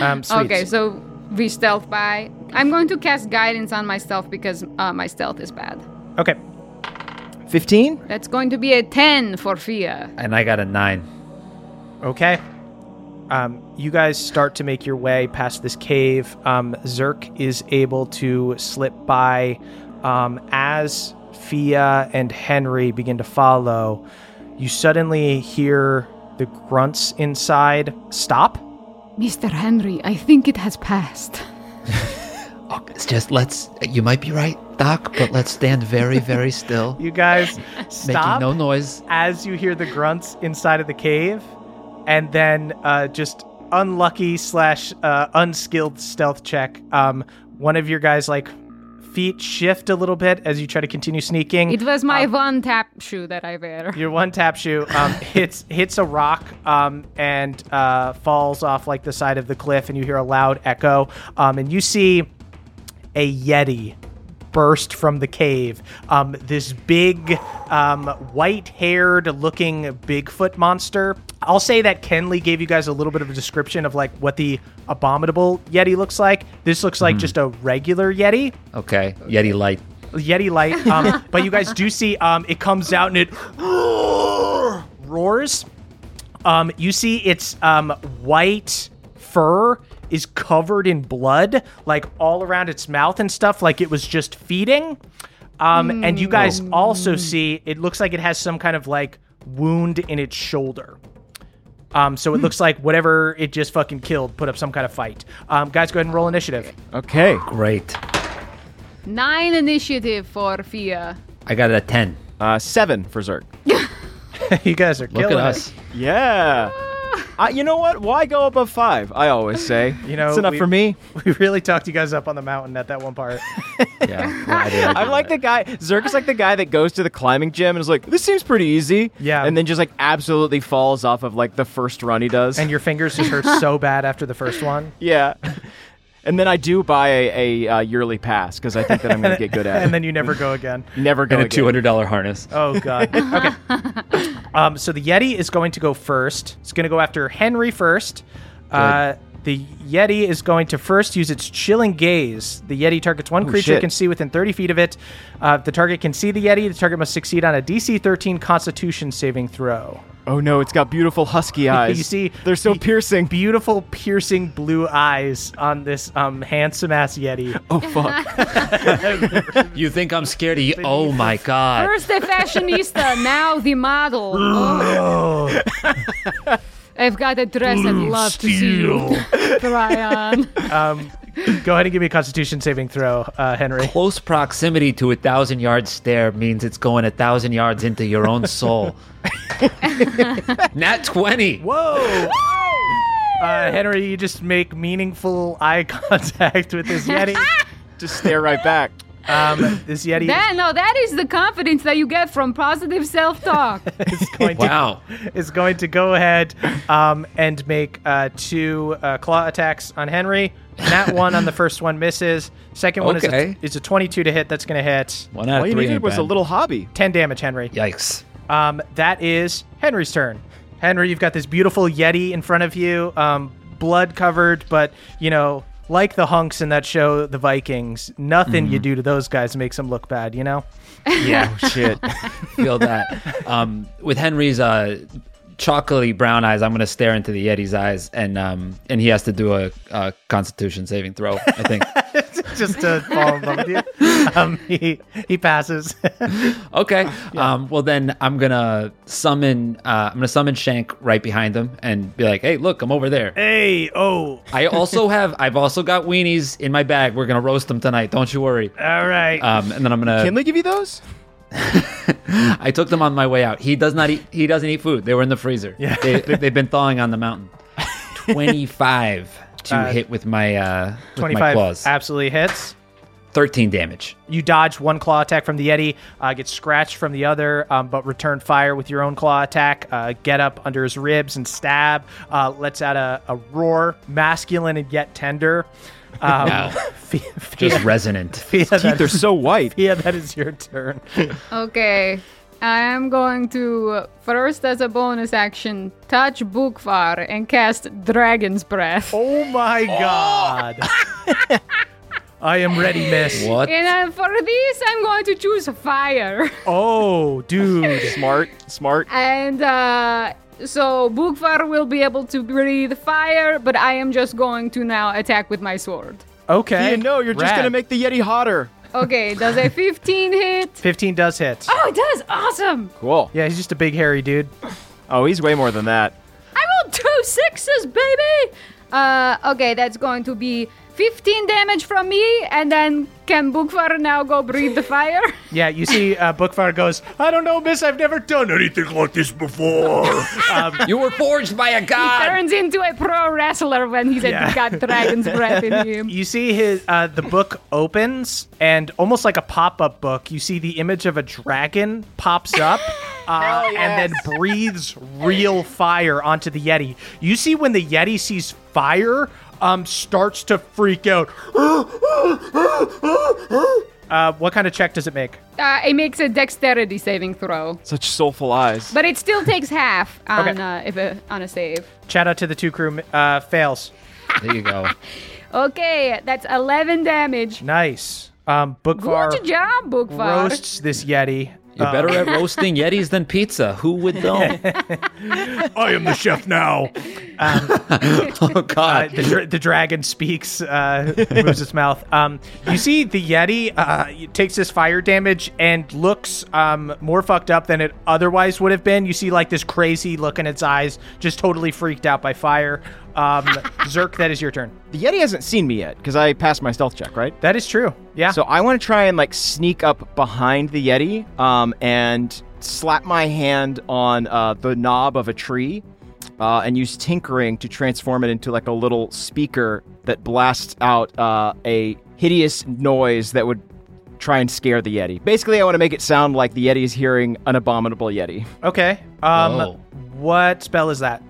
Speaker 1: Um.
Speaker 4: Okay, so we stealth by. I'm going to cast guidance on myself because uh, my stealth is bad.
Speaker 1: Okay.
Speaker 5: Fifteen.
Speaker 4: That's going to be a 10 for Fia.
Speaker 2: and I got a nine.
Speaker 1: Okay. Um, you guys start to make your way past this cave. Um, Zerk is able to slip by um, as Fia and Henry begin to follow. You suddenly hear the grunts inside stop.
Speaker 4: Mr. Henry, I think it has passed.
Speaker 2: It's just let's. You might be right, Doc, but let's stand very, very still,
Speaker 1: You guys stop making
Speaker 2: no noise.
Speaker 1: as you hear the grunts inside of the cave, and then uh, just unlucky slash uh, unskilled stealth check. Um, one of your guys like feet shift a little bit as you try to continue sneaking.
Speaker 4: It was my one tap shoe that I wear.
Speaker 1: Your one tap shoe um, hits hits a rock um, and uh, falls off like the side of the cliff, and you hear a loud echo. Um, and you see a yeti burst from the cave. Um, this big, um, white-haired looking Bigfoot monster. I'll say that Kenley gave you guys a little bit of a description of like what the abominable yeti looks like. This looks like just a regular yeti.
Speaker 2: Okay, Yeti light.
Speaker 1: Yeti light. Um, but you guys do see um, it comes out and it roars. Um, you see its um, white fur is covered in blood, like all around its mouth and stuff, like it was just feeding. Um, and you guys also see it looks like it has some kind of like wound in its shoulder. Um, so it looks like whatever it just fucking killed put up some kind of fight. Um, guys, go ahead and roll initiative.
Speaker 5: Okay.
Speaker 2: Great.
Speaker 4: Nine initiative for Fia.
Speaker 2: I got a ten.
Speaker 5: Uh, seven for Zerk.
Speaker 1: you guys are
Speaker 2: Look
Speaker 1: killing
Speaker 2: at
Speaker 1: it.
Speaker 2: us.
Speaker 5: Yeah. Uh, you know what? Why go above five? I always say.
Speaker 1: You know,
Speaker 5: it's enough
Speaker 1: we-
Speaker 5: for me.
Speaker 1: We really talked you guys up on the mountain at that one part.
Speaker 2: Yeah, well, I I
Speaker 5: I'm like the guy. Zerk is like the guy that goes to the climbing gym and is like, "This seems pretty easy."
Speaker 1: Yeah.
Speaker 5: And then just like absolutely falls off of like the first run he does.
Speaker 1: and your fingers just hurt so bad after the first one.
Speaker 5: yeah. And then I do buy a, a uh, yearly pass because I think that I'm going to get good at it.
Speaker 1: and then you never go again.
Speaker 5: Never go
Speaker 2: and a
Speaker 5: again.
Speaker 2: two hundred dollar harness.
Speaker 1: Oh god. Okay. Um, so the Yeti is going to go first. It's going to go after Henry first. Uh, the Yeti is going to first use its chilling gaze. The Yeti targets one creature
Speaker 5: shit.
Speaker 1: it can see within 30 feet of it. Uh, if the target can see the Yeti, the target must succeed on a DC 13 Constitution saving throw.
Speaker 5: Oh no, it's got beautiful husky eyes.
Speaker 1: You see,
Speaker 5: they're so
Speaker 1: be-
Speaker 5: piercing.
Speaker 1: Beautiful, piercing blue eyes on this um, handsome ass Yeti.
Speaker 5: oh fuck.
Speaker 2: You think I'm scared of you? Oh my god.
Speaker 4: First the fashionista, now the model. Oh. I've got a dress I'd love to see you try on.
Speaker 1: Um, go ahead and give me a Constitution saving throw, uh, Henry.
Speaker 2: Close proximity to a thousand yard stare means it's going a thousand yards into your own soul. Nat 20.
Speaker 1: Whoa! Uh, Henry, you just make meaningful eye contact with this Yeti.
Speaker 5: Just stare right back.
Speaker 1: Um, this Yeti
Speaker 4: That, no, that is the confidence that you get from positive self-talk.
Speaker 1: is going to
Speaker 2: Wow.
Speaker 1: is going to go ahead um, and make uh, two uh, claw attacks on Henry. That one on the first one misses. Second one is, a, is a 22 to hit. That's going to hit
Speaker 2: One out
Speaker 5: All
Speaker 2: of
Speaker 5: you
Speaker 2: three.
Speaker 5: needed
Speaker 2: ain't
Speaker 5: was a little hobby.
Speaker 1: 10 damage, Henry.
Speaker 2: Yikes.
Speaker 1: Um, that is Henry's turn. Henry, you've got this beautiful Yeti in front of you, um, blood covered, but you know, like the hunks in that show, The Vikings, nothing you do to those guys makes them look bad. You know.
Speaker 2: Yeah.
Speaker 5: Shit.
Speaker 2: feel that. Um, with Henry's uh, chocolatey brown eyes, I'm going to stare into the Yeti's eyes, and um, and he has to do a, a Constitution saving throw. I think.
Speaker 1: Just to fall in love with you. Um, he he passes.
Speaker 2: okay. Um, well, then I'm gonna summon. Uh, I'm gonna summon Shank right behind him and be like, "Hey, look, I'm over there."
Speaker 1: hey, oh,
Speaker 2: I also have. I've also got weenies in my bag. We're gonna roast them tonight. Don't you worry.
Speaker 1: all right.
Speaker 2: Um, and then I'm gonna.
Speaker 5: Can they give you those?
Speaker 2: I took them on my way out. He does not eat. He doesn't eat food. They were in the freezer.
Speaker 1: Yeah.
Speaker 2: They, they've been thawing on the mountain. Twenty-five to
Speaker 1: Uh,
Speaker 2: hit with my uh, with my
Speaker 1: 25
Speaker 2: claws.
Speaker 1: absolutely hits.
Speaker 2: Thirteen damage.
Speaker 1: You dodge one claw attack from the Yeti, uh, get scratched from the other, um, but return fire with your own claw attack. Uh, get up under his ribs and stab. Uh, lets out a, a roar, masculine and yet tender. Um,
Speaker 2: Wow.
Speaker 1: Fia,
Speaker 2: Just resonant.
Speaker 1: Fia,
Speaker 5: Teeth are so white.
Speaker 1: Yeah, that is your turn.
Speaker 4: Okay. I am going to uh, first, as a bonus action, touch Bookvar and cast Dragon's Breath.
Speaker 1: oh my god. I am ready, miss.
Speaker 2: What?
Speaker 4: And uh, for this, I'm going to choose fire.
Speaker 1: Oh, dude.
Speaker 5: Smart, smart.
Speaker 4: And uh, so Bookvar will be able to breathe fire, but I am just going to now attack with my sword.
Speaker 1: Okay.
Speaker 5: Yeah, no, you're just gonna make the Yeti hotter.
Speaker 4: Okay, does a 15 hit?
Speaker 1: 15 does hit.
Speaker 4: Oh, it does! Awesome!
Speaker 5: Cool.
Speaker 1: Yeah, he's just a big hairy dude.
Speaker 5: Oh, he's way more than that.
Speaker 4: I rolled two sixes, baby! Uh, okay, that's going to be 15 damage from me, and then can Bookvar now go breathe the fire?
Speaker 1: Yeah, you see uh, Bookvar goes, I don't know, miss, I've never done anything like this before.
Speaker 2: You were forged by a god.
Speaker 4: He Turns into a pro wrestler when he's
Speaker 1: Yeah.
Speaker 4: got dragon's breath in him.
Speaker 1: you see his uh, the book opens and almost like a pop-up book you see the image of a dragon pops up uh, and then breathes real fire onto the yeti you see when the yeti sees fire um, starts to freak out uh, what kind of check does it make
Speaker 4: Uh, it makes a dexterity saving throw,
Speaker 5: Such soulful eyes.
Speaker 4: but it still takes half on
Speaker 1: Okay.
Speaker 4: uh, if a, on a save.
Speaker 1: shout out to the two crew uh, fails
Speaker 2: There you go.
Speaker 4: Okay, that's 11 damage.
Speaker 1: nice um, bookvar
Speaker 4: Good job, Bookvar.
Speaker 1: roasts this yeti
Speaker 2: You're better at roasting Yetis than pizza. Who would know?
Speaker 1: i am the chef now
Speaker 2: oh
Speaker 1: Uh,
Speaker 2: God.
Speaker 1: the, dra- the dragon speaks, uh, moves its mouth. Um, you see, the Yeti uh, takes this fire damage and looks um, more fucked up than it otherwise would have been. You see, like, this crazy look in its eyes, just totally freaked out by fire. Um, Zerk, that is your turn.
Speaker 5: The Yeti hasn't seen me yet because I passed my stealth check, right?
Speaker 1: That is true. Yeah.
Speaker 5: So I want to try and like sneak up behind the Yeti um, and slap my hand on uh, the knob of a tree uh, and use tinkering to transform it into like a little speaker that blasts out uh, a hideous noise that would try and scare the Yeti. Basically, I want to make it sound like the Yeti is hearing an abominable Yeti.
Speaker 1: okay. Um,
Speaker 2: Whoa.
Speaker 1: what spell is that?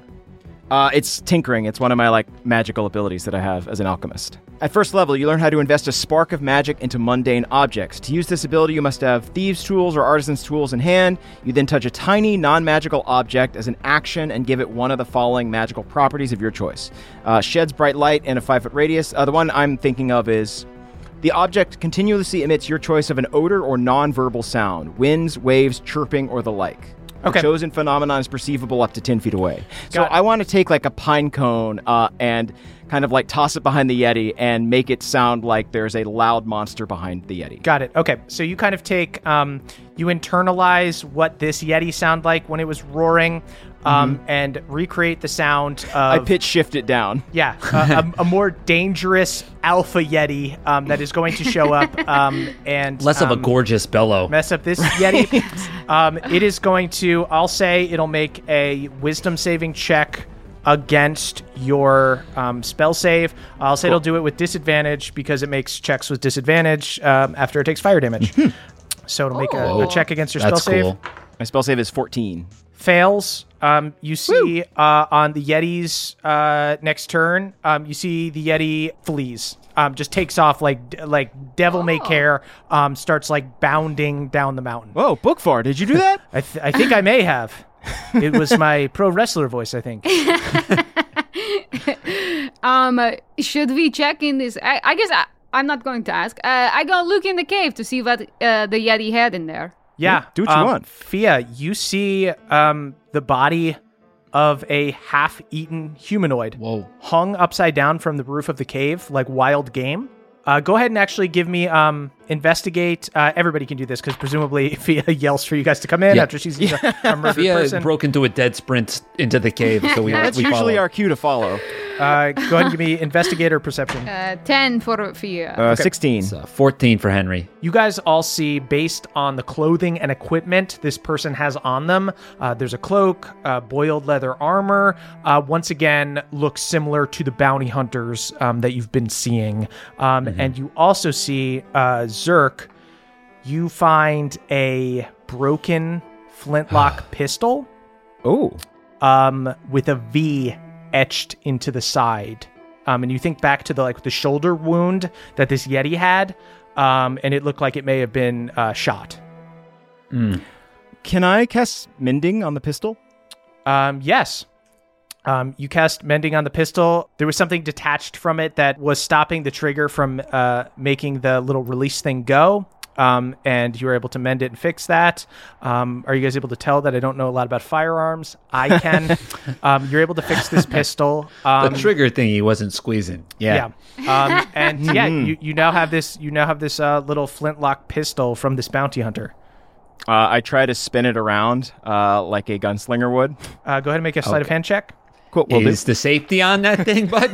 Speaker 3: Uh, it's tinkering. It's one of my like magical abilities that I have as an alchemist. At first level, you learn how to invest a spark of magic into mundane objects. To use this ability, you must have thieves' tools or artisans' tools in hand. You then touch a tiny, non-magical object as an action and give it one of the following magical properties of your choice: uh, sheds bright light in a five-foot radius. Uh, the one I'm thinking of is the object continuously emits your choice of an odor or non-verbal sound: winds, waves, chirping, or the like.
Speaker 1: Okay.
Speaker 3: The chosen phenomenon is perceivable up to 10 feet away. So
Speaker 1: it.
Speaker 3: I want to take like a pine cone uh, and kind of like toss it behind the Yeti and make it sound like there's a loud monster behind the Yeti.
Speaker 1: Got it. Okay. So you kind of take, um, you internalize what this Yeti sound like when it was roaring, um, and recreate the sound of.
Speaker 3: I pitch shift it down.
Speaker 1: Yeah, a, a, a more dangerous alpha Yeti um, that is going to show up um, and
Speaker 2: Less of a
Speaker 1: um,
Speaker 2: gorgeous bellow.
Speaker 1: mess up this Yeti. um, it is going to, I'll say, it'll make a wisdom saving check against your um, spell save. I'll say it'll do it with disadvantage because it makes checks with disadvantage um, after it takes fire damage. so it'll make a, a
Speaker 4: Oh.
Speaker 1: check against your
Speaker 2: That's
Speaker 1: spell save
Speaker 2: cool.
Speaker 3: My spell save is 14.
Speaker 1: Fails. Um, you see uh, on the Yeti's uh, next turn, um, you see the Yeti flees. Um, just takes off like like devil may care. Um, starts like bounding down the mountain.
Speaker 3: Whoa, Bookvar, did you do that?
Speaker 1: I, th- I think I may have. It was my pro wrestler voice. I think.
Speaker 4: Um, should we check in this? I, I guess I, I'm not going to ask. Uh, I go look in the cave to see what uh, the Yeti had in there.
Speaker 1: Yeah,
Speaker 3: do what you
Speaker 1: um,
Speaker 3: want.
Speaker 1: Fia, you see um, the body of a half-eaten humanoid.
Speaker 2: Whoa.
Speaker 1: hung upside down from the roof of the cave like wild game. Uh, go ahead and actually give me um, investigate. Uh, everybody can do this because presumably Fia yells for you guys to come in
Speaker 2: Yeah.
Speaker 1: after she's a, a murdered
Speaker 2: Fia
Speaker 1: person.
Speaker 2: broke into a dead sprint into the cave, so we,
Speaker 3: That's
Speaker 2: we
Speaker 3: usually
Speaker 2: follow.
Speaker 3: our cue to follow.
Speaker 1: Uh, go ahead and give me investigator perception.
Speaker 4: Uh, ten for Fia.
Speaker 3: Uh, 16.
Speaker 2: It's, uh, 14 for Henry.
Speaker 1: You guys all see, based on the clothing and equipment this person has on them, uh, there's a cloak, uh, boiled leather armor. Uh, once again, looks similar to the bounty hunters um, that you've been seeing. Um, And you also see uh, Zerk. You find a broken flintlock pistol
Speaker 3: Oh.
Speaker 1: um, with a V etched into the side. Um, and you think back to the like the shoulder wound that this Yeti had, um, and it looked like it may have been uh, shot.
Speaker 3: Can I cast Mending on the pistol?
Speaker 1: Um, yes. Um, you cast mending on the pistol. There was something detached from it that was stopping the trigger from uh, making the little release thing go. Um, and you were able to mend it and fix that. Um, are you guys able to tell that I don't know a lot about firearms? I can. um, you're able to fix this pistol. Um,
Speaker 2: the trigger thing he wasn't squeezing. Yeah.
Speaker 1: yeah. Um, and yeah, you, you now have this. You now have this uh, little flintlock pistol from this bounty hunter.
Speaker 3: Uh, I try to spin it around uh, like a gunslinger would.
Speaker 1: Uh, go ahead and make a sleight of hand check.
Speaker 3: Cool. Well,
Speaker 2: Is the safety on that thing, bud?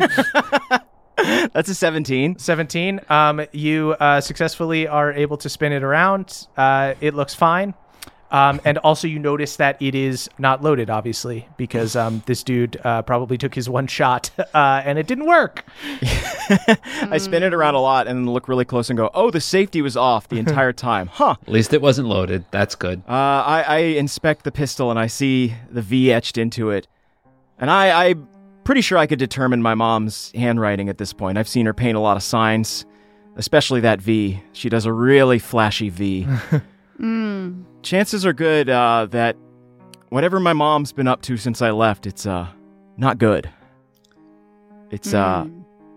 Speaker 3: that's a 17.
Speaker 1: 17. Um, you uh, successfully are able to spin it around. Uh, it looks fine. Um, and also, you notice that it is not loaded, obviously, because um, this dude uh, probably took his one shot uh, and it didn't work.
Speaker 3: I spin it around a lot and look really close and go, oh, the safety was off the entire time. Huh.
Speaker 2: At least it wasn't loaded. That's good.
Speaker 3: Uh, I, I inspect the pistol and I see the V etched into it. And I, I'm pretty sure I could determine my mom's handwriting at this point. I've seen her paint a lot of signs, especially that V. She does a really flashy V. Chances are good uh, that whatever my mom's been up to since I left, it's uh, not good. It's uh,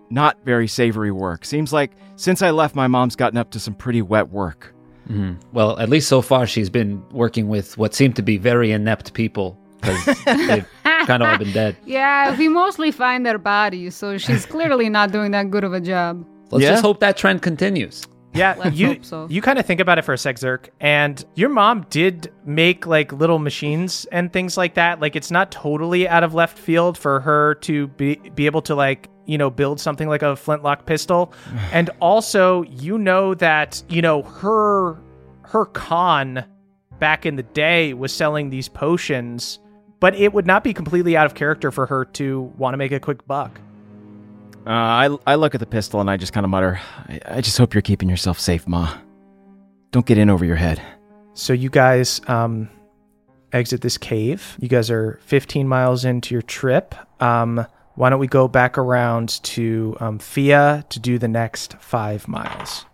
Speaker 3: not very savory work. Seems like since I left, my mom's gotten up to some pretty wet work.
Speaker 2: Mhm. Well, at least so far she's been working with what seem to be very inept people because they've kind of all been dead.
Speaker 4: Yeah, we mostly find their bodies, so she's clearly not doing that good of a job.
Speaker 2: Let's
Speaker 3: Yeah?
Speaker 2: just hope that trend continues.
Speaker 1: Yeah,
Speaker 4: Let's
Speaker 1: you
Speaker 4: hope so.
Speaker 1: you kind of think about it for a sec, Zerk, and your mom did make like little machines and things like that. Like it's not totally out of left field for her to be be able to like you know build something like a flintlock pistol, and also you know that you know her her con back in the day was selling these potions, but it would not be completely out of character for her to want to make a quick buck.
Speaker 3: Uh, I, I look at the pistol and I just kind of mutter, I, I just hope you're keeping yourself safe, Ma. Don't get in over your head.
Speaker 1: So you guys um, exit this cave. You guys are 15 miles into your trip. Um, why don't we go back around to um, Fia to do the next five miles?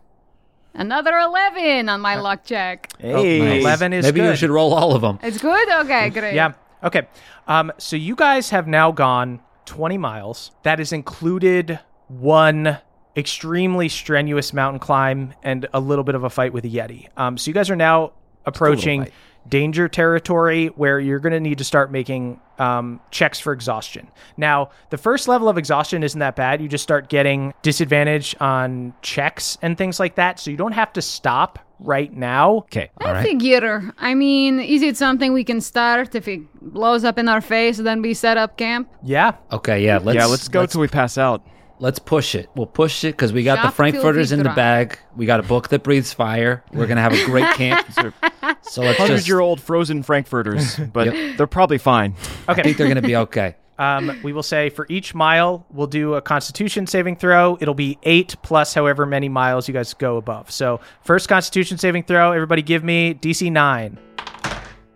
Speaker 4: Another 11 on my luck check.
Speaker 5: Hey,
Speaker 2: Nice.
Speaker 1: 11 is
Speaker 2: Maybe
Speaker 1: good.
Speaker 2: you should roll all of them.
Speaker 4: It's good? Okay, great.
Speaker 1: Yeah. Okay. Um, so you guys have now gone 20 miles. That has included one extremely strenuous mountain climb and a little bit of a fight with a Yeti. Um, so you guys are now approaching danger territory where you're going to need to start making um, checks for exhaustion. Now, the first level of exhaustion isn't that bad. You just start getting disadvantage on checks and things like that. So you don't have to stop right now.
Speaker 5: Okay.
Speaker 4: I figure. I mean, is it something we can start if it blows up in our face, then we set up camp?
Speaker 1: Yeah.
Speaker 2: Okay, yeah, let's
Speaker 5: yeah, let's go
Speaker 2: let's,
Speaker 5: till we pass out.
Speaker 2: let's push it. We'll push it because we got
Speaker 4: Shop
Speaker 2: the frankfurters in the bag. We got a book that breathes fire. We're gonna have a great camp. so let's just.
Speaker 5: Hundred-year-old frozen frankfurters, but they're probably fine. Okay.
Speaker 2: I think they're gonna be okay.
Speaker 1: Um, we will say for each mile, we'll do a Constitution saving throw. It'll be eight plus however many miles you guys go above. So first Constitution saving throw. Everybody, give me DC nine.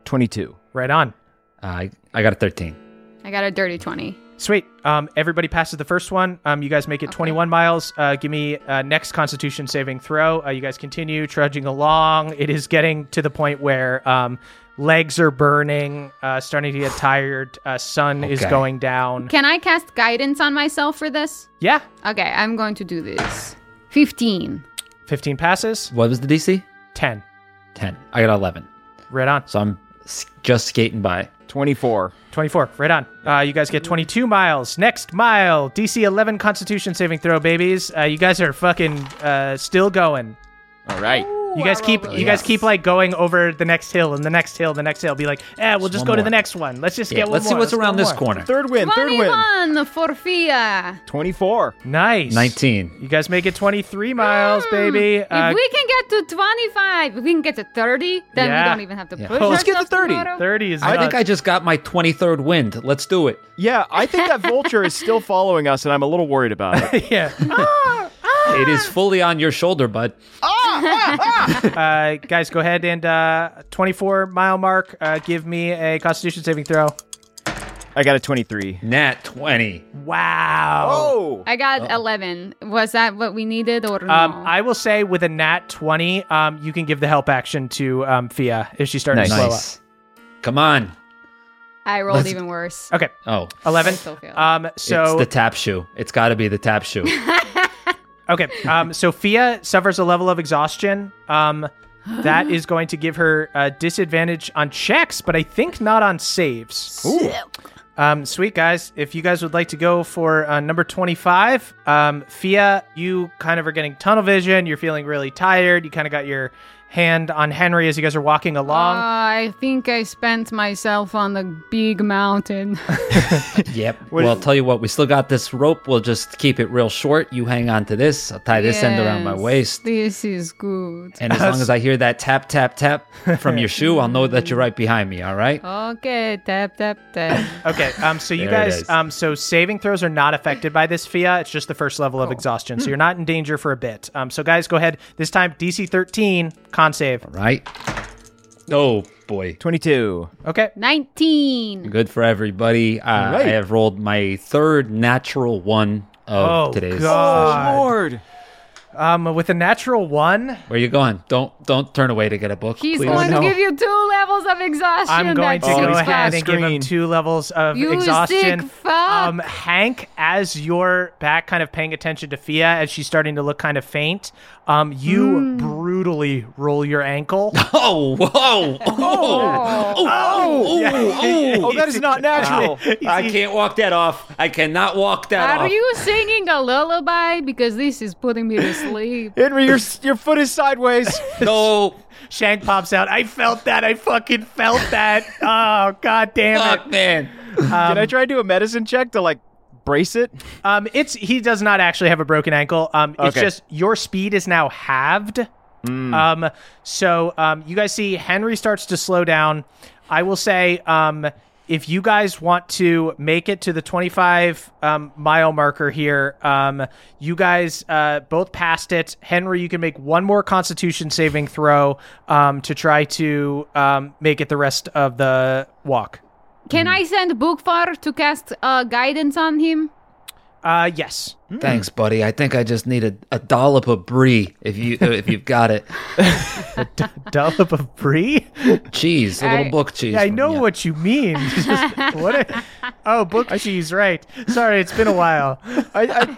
Speaker 5: Twenty-two.
Speaker 1: Right on.
Speaker 2: I I got a thirteen.
Speaker 4: I got a dirty 20.
Speaker 1: Sweet. Um, everybody passes the first one. Um, you guys make it 21 miles. Uh, give me uh, next Constitution saving throw. Uh, you guys continue trudging along. It is getting to the point where um, legs are burning, uh, starting to get tired. Uh, sun is going down.
Speaker 4: Can I cast guidance on myself for this?
Speaker 1: Yeah.
Speaker 4: Okay, I'm going to do this. 15.
Speaker 1: 15 passes.
Speaker 2: What was the DC?
Speaker 1: 10.
Speaker 2: Ten. I got eleven.
Speaker 1: Right on.
Speaker 2: So I'm just skating by.
Speaker 5: Twenty-four.
Speaker 1: 24. Right on. Uh, you guys get 22 miles. Next mile, DC 11 Constitution saving throw, babies. Uh, you guys are fucking uh, still going.
Speaker 5: All right.
Speaker 1: You guys keep you guys keep like going over the next hill and the next hill, the next hill. Be like, eh, we'll just
Speaker 2: one
Speaker 1: go to
Speaker 2: more.
Speaker 1: the next one. Let's just
Speaker 2: Yeah,
Speaker 1: get one
Speaker 2: let's see
Speaker 1: more.
Speaker 2: what's
Speaker 1: Let's
Speaker 2: around
Speaker 1: go
Speaker 2: this
Speaker 1: more."
Speaker 2: corner.
Speaker 5: Third win. Third win.
Speaker 4: 21 for Fia.
Speaker 5: Twenty-four.
Speaker 1: Nice.
Speaker 2: Nineteen.
Speaker 1: You guys make it 23 miles, baby.
Speaker 4: If
Speaker 1: Uh,
Speaker 4: we can get to 25, if we can get to 30, then
Speaker 1: Yeah.
Speaker 4: we don't even have to
Speaker 2: Yeah.
Speaker 4: push
Speaker 5: Oh, let's get to
Speaker 4: ourselves
Speaker 5: 30.
Speaker 4: tomorrow.
Speaker 1: 30 is.
Speaker 2: I think. I just got my twenty third wind. Let's do it.
Speaker 5: Yeah, I think that vulture is still following us, and I'm a little worried about it.
Speaker 1: yeah.
Speaker 2: It is fully on your shoulder, bud.
Speaker 1: Uh, guys, go ahead and uh, 24 mile mark. Uh, give me a Constitution saving throw.
Speaker 5: I got a twenty-three.
Speaker 2: Nat twenty.
Speaker 1: Wow.
Speaker 5: Oh.
Speaker 4: I got 11. Was that what we needed or no?
Speaker 1: Um, I will say with a nat 20, um, you can give the help action to um, Fia if she's starting
Speaker 5: Nice.
Speaker 1: to slow
Speaker 2: Nice. Come on.
Speaker 4: I rolled
Speaker 2: let's-
Speaker 4: even worse.
Speaker 1: Okay.
Speaker 2: Oh,
Speaker 1: 11.
Speaker 4: I still failed.
Speaker 1: Um,
Speaker 2: it's
Speaker 1: so
Speaker 2: the tap shoe. It's got to be the tap shoe.
Speaker 1: Okay. Um, Sophia suffers a level of exhaustion. Um, that is going to give her a disadvantage on checks, but I think not on saves. Um, sweet guys, if you guys would like to go for uh, number 25, um, Fia, you kind of are getting tunnel vision. You're feeling really tired. You kind of got your hand on Henry as you guys are walking along.
Speaker 4: I think I spent myself on the big mountain.
Speaker 2: yep. well, I'll tell you what. We still got this rope. We'll just keep it real short. You hang on to this. I'll tie this end around my waist.
Speaker 4: This is good.
Speaker 2: And as long as I hear that tap, tap, tap from your shoe, I'll know that you're right behind me. All right.
Speaker 4: Okay, tap, tap, tap.
Speaker 1: Okay, um, so you guys, um, so saving throws are not affected by this Fia. It's just the first level of exhaustion, so you're not in danger for a bit. Um, so guys, go ahead. This time, DC 13, con save.
Speaker 2: Right. Oh boy.
Speaker 5: Twenty-two.
Speaker 1: Okay,
Speaker 4: 19.
Speaker 2: Good for everybody. Uh,
Speaker 5: right.
Speaker 2: I have rolled my third natural one of
Speaker 1: Oh,
Speaker 2: today's.
Speaker 1: God.
Speaker 5: Oh Lord.
Speaker 1: Um, with a natural one,
Speaker 2: Where you going? Don't don't turn away to get a book.
Speaker 4: He's
Speaker 2: please.
Speaker 4: going
Speaker 1: no.
Speaker 4: to give you two levels of exhaustion.
Speaker 1: I'm going to go ahead
Speaker 5: fast.
Speaker 1: and give him two levels of
Speaker 4: You
Speaker 1: exhaustion.
Speaker 4: fuck.
Speaker 1: Um, Hank, as you're back, kind of paying attention to Fia as she's starting to look kind of faint, um, you brutally roll your ankle.
Speaker 2: Oh, whoa, oh, oh, oh, oh,
Speaker 5: Oh, that is not natural.
Speaker 2: I can't walk that off. I cannot walk that
Speaker 4: Are
Speaker 2: off.
Speaker 4: Are you singing a lullaby? Because this is putting me to sleep.
Speaker 5: Henry, your your foot is sideways.
Speaker 2: No,
Speaker 1: Shank pops out. I felt that. I fucking felt that. Oh, god damn it.
Speaker 2: fuck, man.
Speaker 5: Can I try to do a medicine check to like brace it?
Speaker 1: Um, it's he does not actually have a broken ankle. Um, it's
Speaker 5: Okay.
Speaker 1: just your speed is now halved. Um, so um, you guys see Henry starts to slow down. I will say, um, if you guys want to make it to the 25 um, mile marker here, um, you guys uh, both passed it. Henry, you can make one more Constitution saving throw um, to try to um, make it the rest of the walk.
Speaker 4: Can I send Bookvar to cast uh, guidance on him?
Speaker 1: Uh, yes.
Speaker 2: Thanks, buddy. I think I just need a, a dollop of brie if you if you've got it.
Speaker 1: Dollop of brie.
Speaker 2: Cheese, a little book cheese.
Speaker 1: Yeah, I know
Speaker 2: you.
Speaker 1: what you mean. Just- what? A, oh, book cheese. Right. Sorry, it's been a while.
Speaker 5: I, I,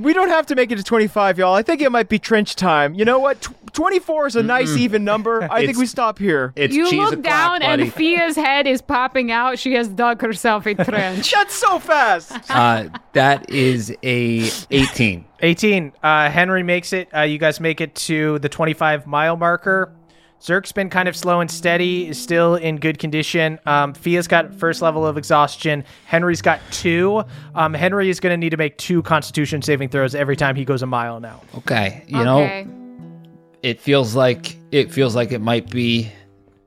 Speaker 5: we don't have to make it to 25, y'all. I think it might be trench time. You know what? Tw- 24 is a nice even number. I think we stop here.
Speaker 2: It's
Speaker 4: you look down
Speaker 2: buddy.
Speaker 4: and Fia's head is popping out. She has dug herself a trench.
Speaker 5: That's so fast.
Speaker 2: uh, that is a 18.
Speaker 1: 18. Uh, Henry makes it. Uh, you guys make it to the 25 mile marker. Zerk's been kind of slow and steady, is still in good condition. Um, Fia's got first level of exhaustion. Henry's got two. Um, Henry is going to need to make two Constitution saving throws every time he goes a mile now.
Speaker 2: Okay, you
Speaker 4: okay.
Speaker 2: know, it feels like it feels like it might be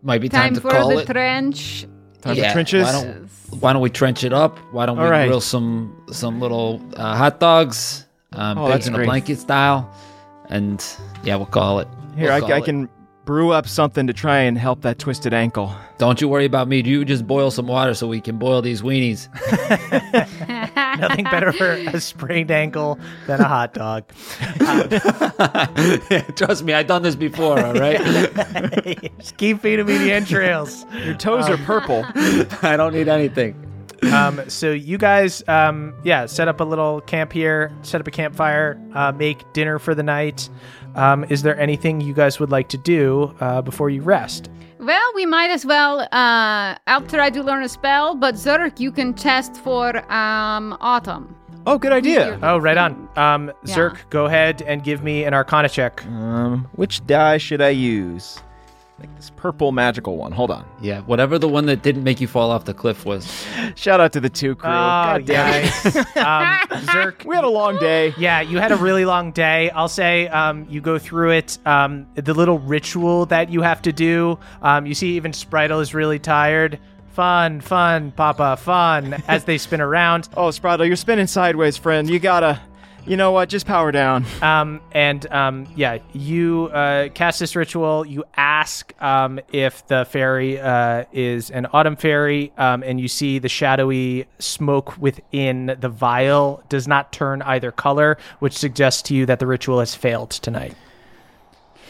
Speaker 2: might be time,
Speaker 4: Time
Speaker 2: to
Speaker 4: for
Speaker 2: call
Speaker 4: the
Speaker 2: it.
Speaker 4: trench.
Speaker 5: Time for trenches.
Speaker 2: Why don't, why don't we trench it up? Why don't we
Speaker 5: All right.
Speaker 2: grill some some little uh, hot dogs, um,
Speaker 5: Oh,
Speaker 2: baked
Speaker 5: that's
Speaker 2: in a blanket style, and yeah, we'll call it.
Speaker 5: Here,
Speaker 2: We'll
Speaker 5: I,
Speaker 2: call
Speaker 5: I
Speaker 2: it.
Speaker 5: can brew up something to try and help that twisted ankle.
Speaker 2: Don't you worry about me. You just boil some water so we can boil these weenies.
Speaker 1: Nothing better for a sprained ankle than a hot dog.
Speaker 2: Trust me, I've done this before. All right,
Speaker 1: Just keep feeding me the entrails.
Speaker 5: Your toes are uh, purple.
Speaker 2: I don't need anything.
Speaker 1: Um, so you guys, um, yeah, set up a little camp here, set up a campfire, uh, make dinner for the night. Um, is there anything you guys would like to do uh, before you rest?
Speaker 4: Well, we might as well. Uh, I'll try to learn a spell, but Zerk, you can test for um, autumn.
Speaker 5: Oh, good idea.
Speaker 1: Oh, right on. Um,
Speaker 4: Yeah.
Speaker 1: Zerk, go ahead and give me an Arcana check.
Speaker 5: Um, which die should I use? Like this purple magical one. Hold on.
Speaker 2: Yeah, whatever the one that didn't make you fall off the cliff was.
Speaker 5: Shout out to the two crew.
Speaker 1: Oh,
Speaker 5: God damn it.
Speaker 1: um, Zerk,
Speaker 5: We had a long day.
Speaker 1: Yeah, you had a really long day. I'll say um, you go through it. Um, the little ritual that you have to do. Um, you see, even Spritel is really tired. Fun, fun, Papa, fun. As they spin around,
Speaker 5: Oh, Spraddle, you're spinning sideways, friend. You gotta. You know what? Just power down.
Speaker 1: um, and um, yeah, you uh, cast this ritual. You ask um, if the fairy uh, is an autumn fairy, um, and you see the shadowy smoke within the vial does not turn either color, which suggests to you that the ritual has failed tonight.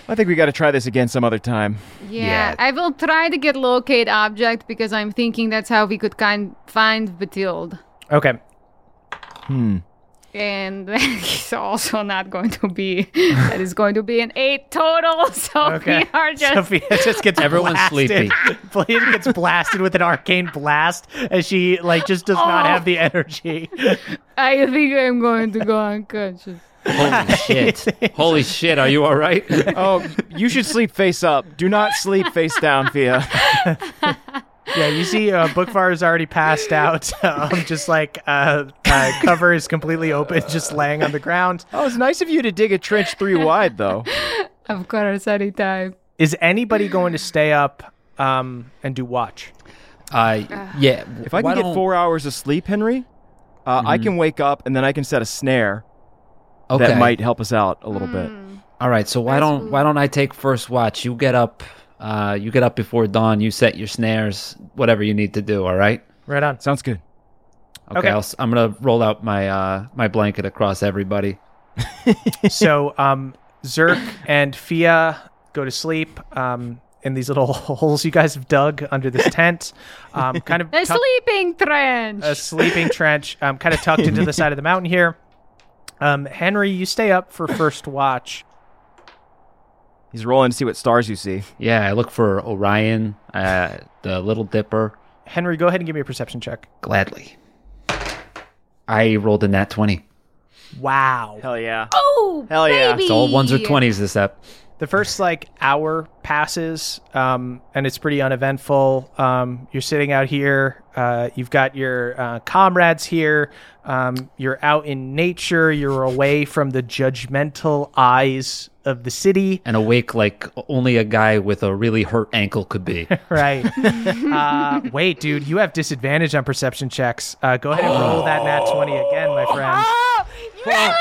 Speaker 5: I think we gotta try this again some other time.
Speaker 4: Yeah,
Speaker 2: Yeah.
Speaker 4: I will try to get locate object because I'm thinking that's how we could kind find Batilde.
Speaker 1: Okay.
Speaker 4: And he's also not going to be. that is going to be an eight total. So
Speaker 1: Okay.
Speaker 4: we are just.
Speaker 1: Sophia just gets
Speaker 2: Everyone's
Speaker 1: blasted.
Speaker 2: sleepy.
Speaker 1: Sophia gets blasted with an arcane blast as she like just does not
Speaker 4: Oh.
Speaker 1: have the energy.
Speaker 4: I think I'm going to go unconscious.
Speaker 2: Holy shit! Holy shit! Are you all right?
Speaker 5: Oh, you should sleep face up. Do not sleep face down, Fia.
Speaker 1: Yeah, you see, uh, Bookvar is already passed out. Um, just like uh, uh, cover is completely open, just laying on the ground.
Speaker 5: Oh, it's nice of you to dig a trench three wide, though.
Speaker 4: Of course, anytime.
Speaker 1: Is anybody going to stay up um, and do watch?
Speaker 2: Uh, yeah.
Speaker 5: If I can get
Speaker 2: don't-
Speaker 5: four hours of sleep, Henry, uh, I can wake up and then I can set a snare
Speaker 2: okay.
Speaker 5: that might help us out a little bit.
Speaker 2: All right. So why don't why don't I take first watch? You get up. Uh, you get up before dawn. You set your snares. Whatever you need to do. All right.
Speaker 1: Right on.
Speaker 5: Sounds good.
Speaker 2: Okay.
Speaker 1: Okay.
Speaker 2: I'll, s- I'm gonna roll out my uh my blanket across everybody.
Speaker 1: so um, Zerk and Fia go to sleep um, in these little holes you guys have dug under this tent. Um, kind of
Speaker 4: A
Speaker 1: tuck-
Speaker 4: sleeping trench.
Speaker 1: a sleeping trench, um, kind of tucked into the side of the mountain here. Um, Henry, you stay up for first watch.
Speaker 5: He's rolling to see what stars you see.
Speaker 2: Yeah. I look for Orion, uh, the Little Dipper.
Speaker 1: Henry, go ahead and give me a perception check.
Speaker 2: Gladly. I rolled a nat twenty.
Speaker 1: Wow.
Speaker 5: Hell yeah.
Speaker 4: oh,
Speaker 5: Hell yeah.
Speaker 4: baby.
Speaker 2: It's all ones or twenties this ep.
Speaker 1: The first like hour passes, um, and it's pretty uneventful. Um, you're sitting out here. Uh, you've got your uh, comrades here. Um, you're out in nature. You're away from the judgmental eyes of the city.
Speaker 2: And awake like only a guy with a really hurt ankle could be.
Speaker 1: Right. uh, wait, dude, you have disadvantage on perception checks. Uh, go ahead and roll that nat 20 again, my friend.
Speaker 4: Oh, really?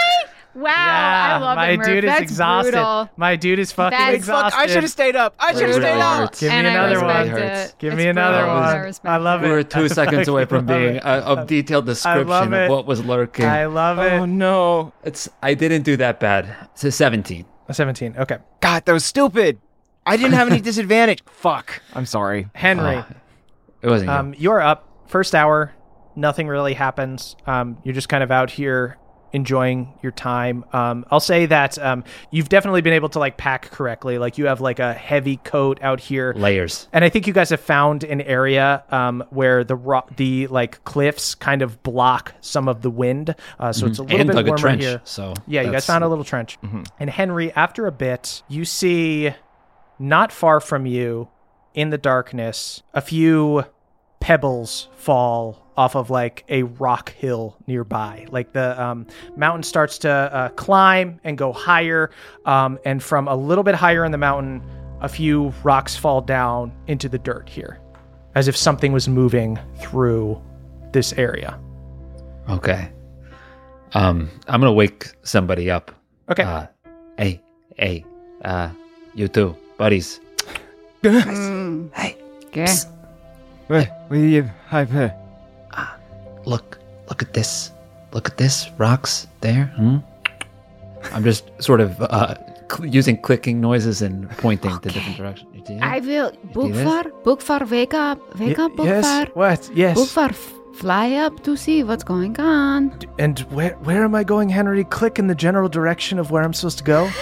Speaker 4: Wow, I love
Speaker 1: my
Speaker 4: it, Murph.
Speaker 1: dude is
Speaker 4: That's
Speaker 1: exhausted.
Speaker 4: brutal.
Speaker 1: My dude is fucking
Speaker 4: That's-
Speaker 1: exhausted.
Speaker 5: Fuck, I should have stayed up. I should have stayed up.
Speaker 1: Give me
Speaker 4: and I
Speaker 1: another
Speaker 4: respect
Speaker 1: one.
Speaker 4: it.
Speaker 1: Give
Speaker 4: It's
Speaker 1: me another
Speaker 4: brutal.
Speaker 1: one.
Speaker 4: I
Speaker 1: I,
Speaker 4: respect
Speaker 1: love
Speaker 2: we
Speaker 1: it.
Speaker 2: were two seconds away from being a, a detailed description of what was lurking.
Speaker 1: I love it.
Speaker 5: Oh no.
Speaker 2: It's I didn't do that bad. It's a 17.
Speaker 1: 17. Okay.
Speaker 5: God, that was stupid. I didn't have any disadvantage. Fuck. I'm sorry.
Speaker 1: Henry,
Speaker 2: It wasn't you.
Speaker 1: um, you're up. First hour, nothing really happens. Um, you're just kind of out here enjoying your time. Um, I'll say that um, you've definitely been able to like pack correctly. Like you have like a heavy coat out here.
Speaker 2: layers.
Speaker 1: And I think you guys have found an area um, where the ro- the like cliffs kind of block some of the wind, uh, so it's a little
Speaker 2: And
Speaker 1: bit
Speaker 2: a
Speaker 1: warmer
Speaker 2: trench.
Speaker 1: here.
Speaker 2: So
Speaker 1: Yeah, you guys found a little trench. And Henry, after a bit, you see not far from you in the darkness a few pebbles fall off of like a rock hill nearby. Like the um, mountain starts to uh, climb and go higher. Um, and from a little bit higher in the mountain, a few rocks fall down into the dirt here, as if something was moving through this area.
Speaker 2: Okay. Um, I'm gonna wake somebody up.
Speaker 1: Okay.
Speaker 2: Uh, hey, hey, uh, you two, buddies. hey,
Speaker 4: Okay.
Speaker 5: Wait, will you hyper?
Speaker 2: look, look at this. Look at this. Rocks there. Hmm? I'm just sort of uh, cl- using clicking noises and pointing to different directions. You
Speaker 4: I will.
Speaker 2: see this?
Speaker 4: Bookvar, Bookvar, wake up. Wake up, Bookvar.
Speaker 1: What? Yes.
Speaker 4: Bookvar, f- fly up to see what's going on.
Speaker 1: And where where am I going, Henry? Click in the general direction of where I'm supposed to go.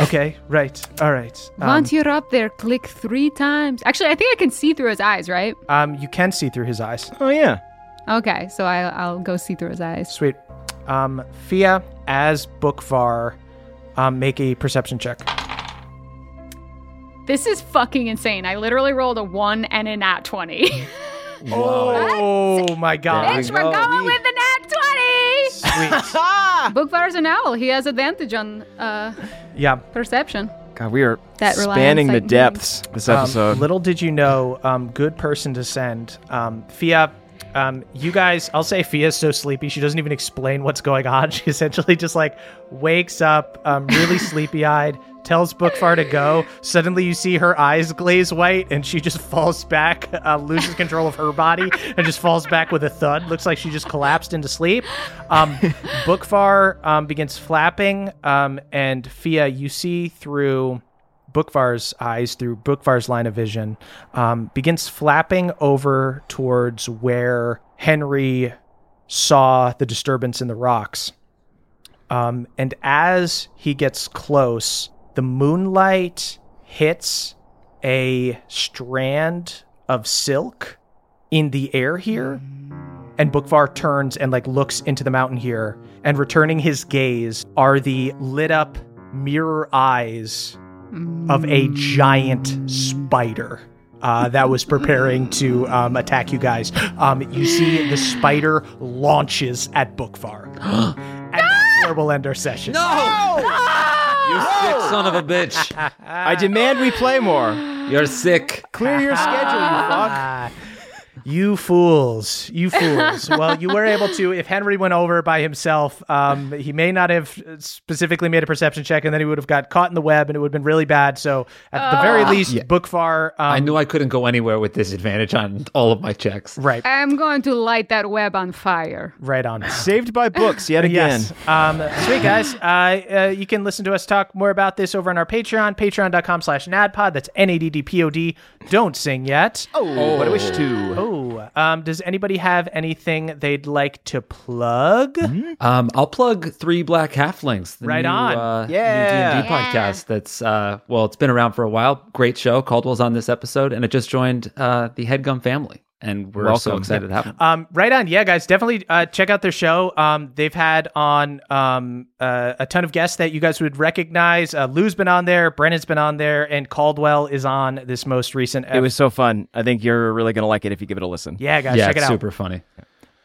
Speaker 1: okay, right. All right. Um,
Speaker 4: Once you're up there, click three times. Actually, I think I can see through his eyes, right?
Speaker 1: um, you can see through his eyes.
Speaker 5: Oh yeah.
Speaker 4: Okay, so I, I'll go see through his eyes.
Speaker 1: Sweet. Um, Fia, as Bookvar, um, make a perception check.
Speaker 4: This is fucking insane. I literally rolled a one and a nat 20.
Speaker 1: Oh my god.
Speaker 4: Bitch, we're going with the nat 20!
Speaker 1: Sweet.
Speaker 4: Bookvar's an owl. He has advantage on uh,
Speaker 1: yeah.
Speaker 4: perception.
Speaker 5: God, we are
Speaker 4: That rely
Speaker 5: spanning the depths this
Speaker 1: Um,
Speaker 5: episode.
Speaker 1: little did you know, um, good person to send. Um, Fia, um, you guys, I'll say Fia's so sleepy, she doesn't even explain what's going on. She essentially just like wakes up, um, really sleepy eyed, tells Bookvar to go. Suddenly you see her eyes glaze white and she just falls back, uh, loses control of her body, and just falls back with a thud. Looks like she just collapsed into sleep. Um, Bookvar um, begins flapping, um, and Fia, you see through. Bookvar's eyes through Bookvar's line of vision um, begins flapping over towards where Henry saw the disturbance in the rocks. Um, and as he gets close, the moonlight hits a strand of silk in the air here. And Bookvar turns and like looks into the mountain here, and returning his gaze are the lit up mirror eyes of a giant spider uh, that was preparing to um, attack you guys. Um, you see the spider launches at Bookvar. and that's where we'll end our session.
Speaker 2: You sick son of a bitch.
Speaker 5: I demand we play more.
Speaker 2: You're sick.
Speaker 5: Clear your schedule, you fuck.
Speaker 1: You fools. You fools. well, you were able to, if Henry went over by himself, um, he may not have specifically made a perception check and then he would have got caught in the web and it would have been really bad. So, at the very least, Bookvar. Um,
Speaker 2: I knew I couldn't go anywhere with disadvantage on all of my checks.
Speaker 1: Right.
Speaker 4: I'm going to light that web on fire.
Speaker 1: Right on.
Speaker 5: Saved by books yet again.
Speaker 1: Yes. Um, sweet guys. Uh, uh, you can listen to us talk more about this over on our Patreon, patreon.com slash naddpod. That's N-A-D-D-P-O-D. Don't sing yet.
Speaker 5: Oh, but I wish to.
Speaker 1: Oh, um, does anybody have anything they'd like to plug?
Speaker 2: Um, I'll plug Three Black Halflings. The
Speaker 1: Right
Speaker 2: new,
Speaker 1: on.
Speaker 2: Uh,
Speaker 5: Yeah.
Speaker 2: New D&D
Speaker 4: Yeah.
Speaker 2: podcast. That's uh, well, it's been around for a while. Great show. Caldwell's on this episode, and it just joined uh, the Headgum family, and we're so excited to have them.
Speaker 1: Um, right on. Yeah, guys, definitely uh, check out their show. Um, they've had on um, uh, a ton of guests that you guys would recognize. Uh, Lou's been on there, Brennan's been on there, and Caldwell is on this most recent.
Speaker 5: It was so fun. I think you're really gonna like it if you give it a listen.
Speaker 1: yeah, guys,
Speaker 2: yeah,
Speaker 1: check it
Speaker 2: it's
Speaker 1: out.
Speaker 2: super funny.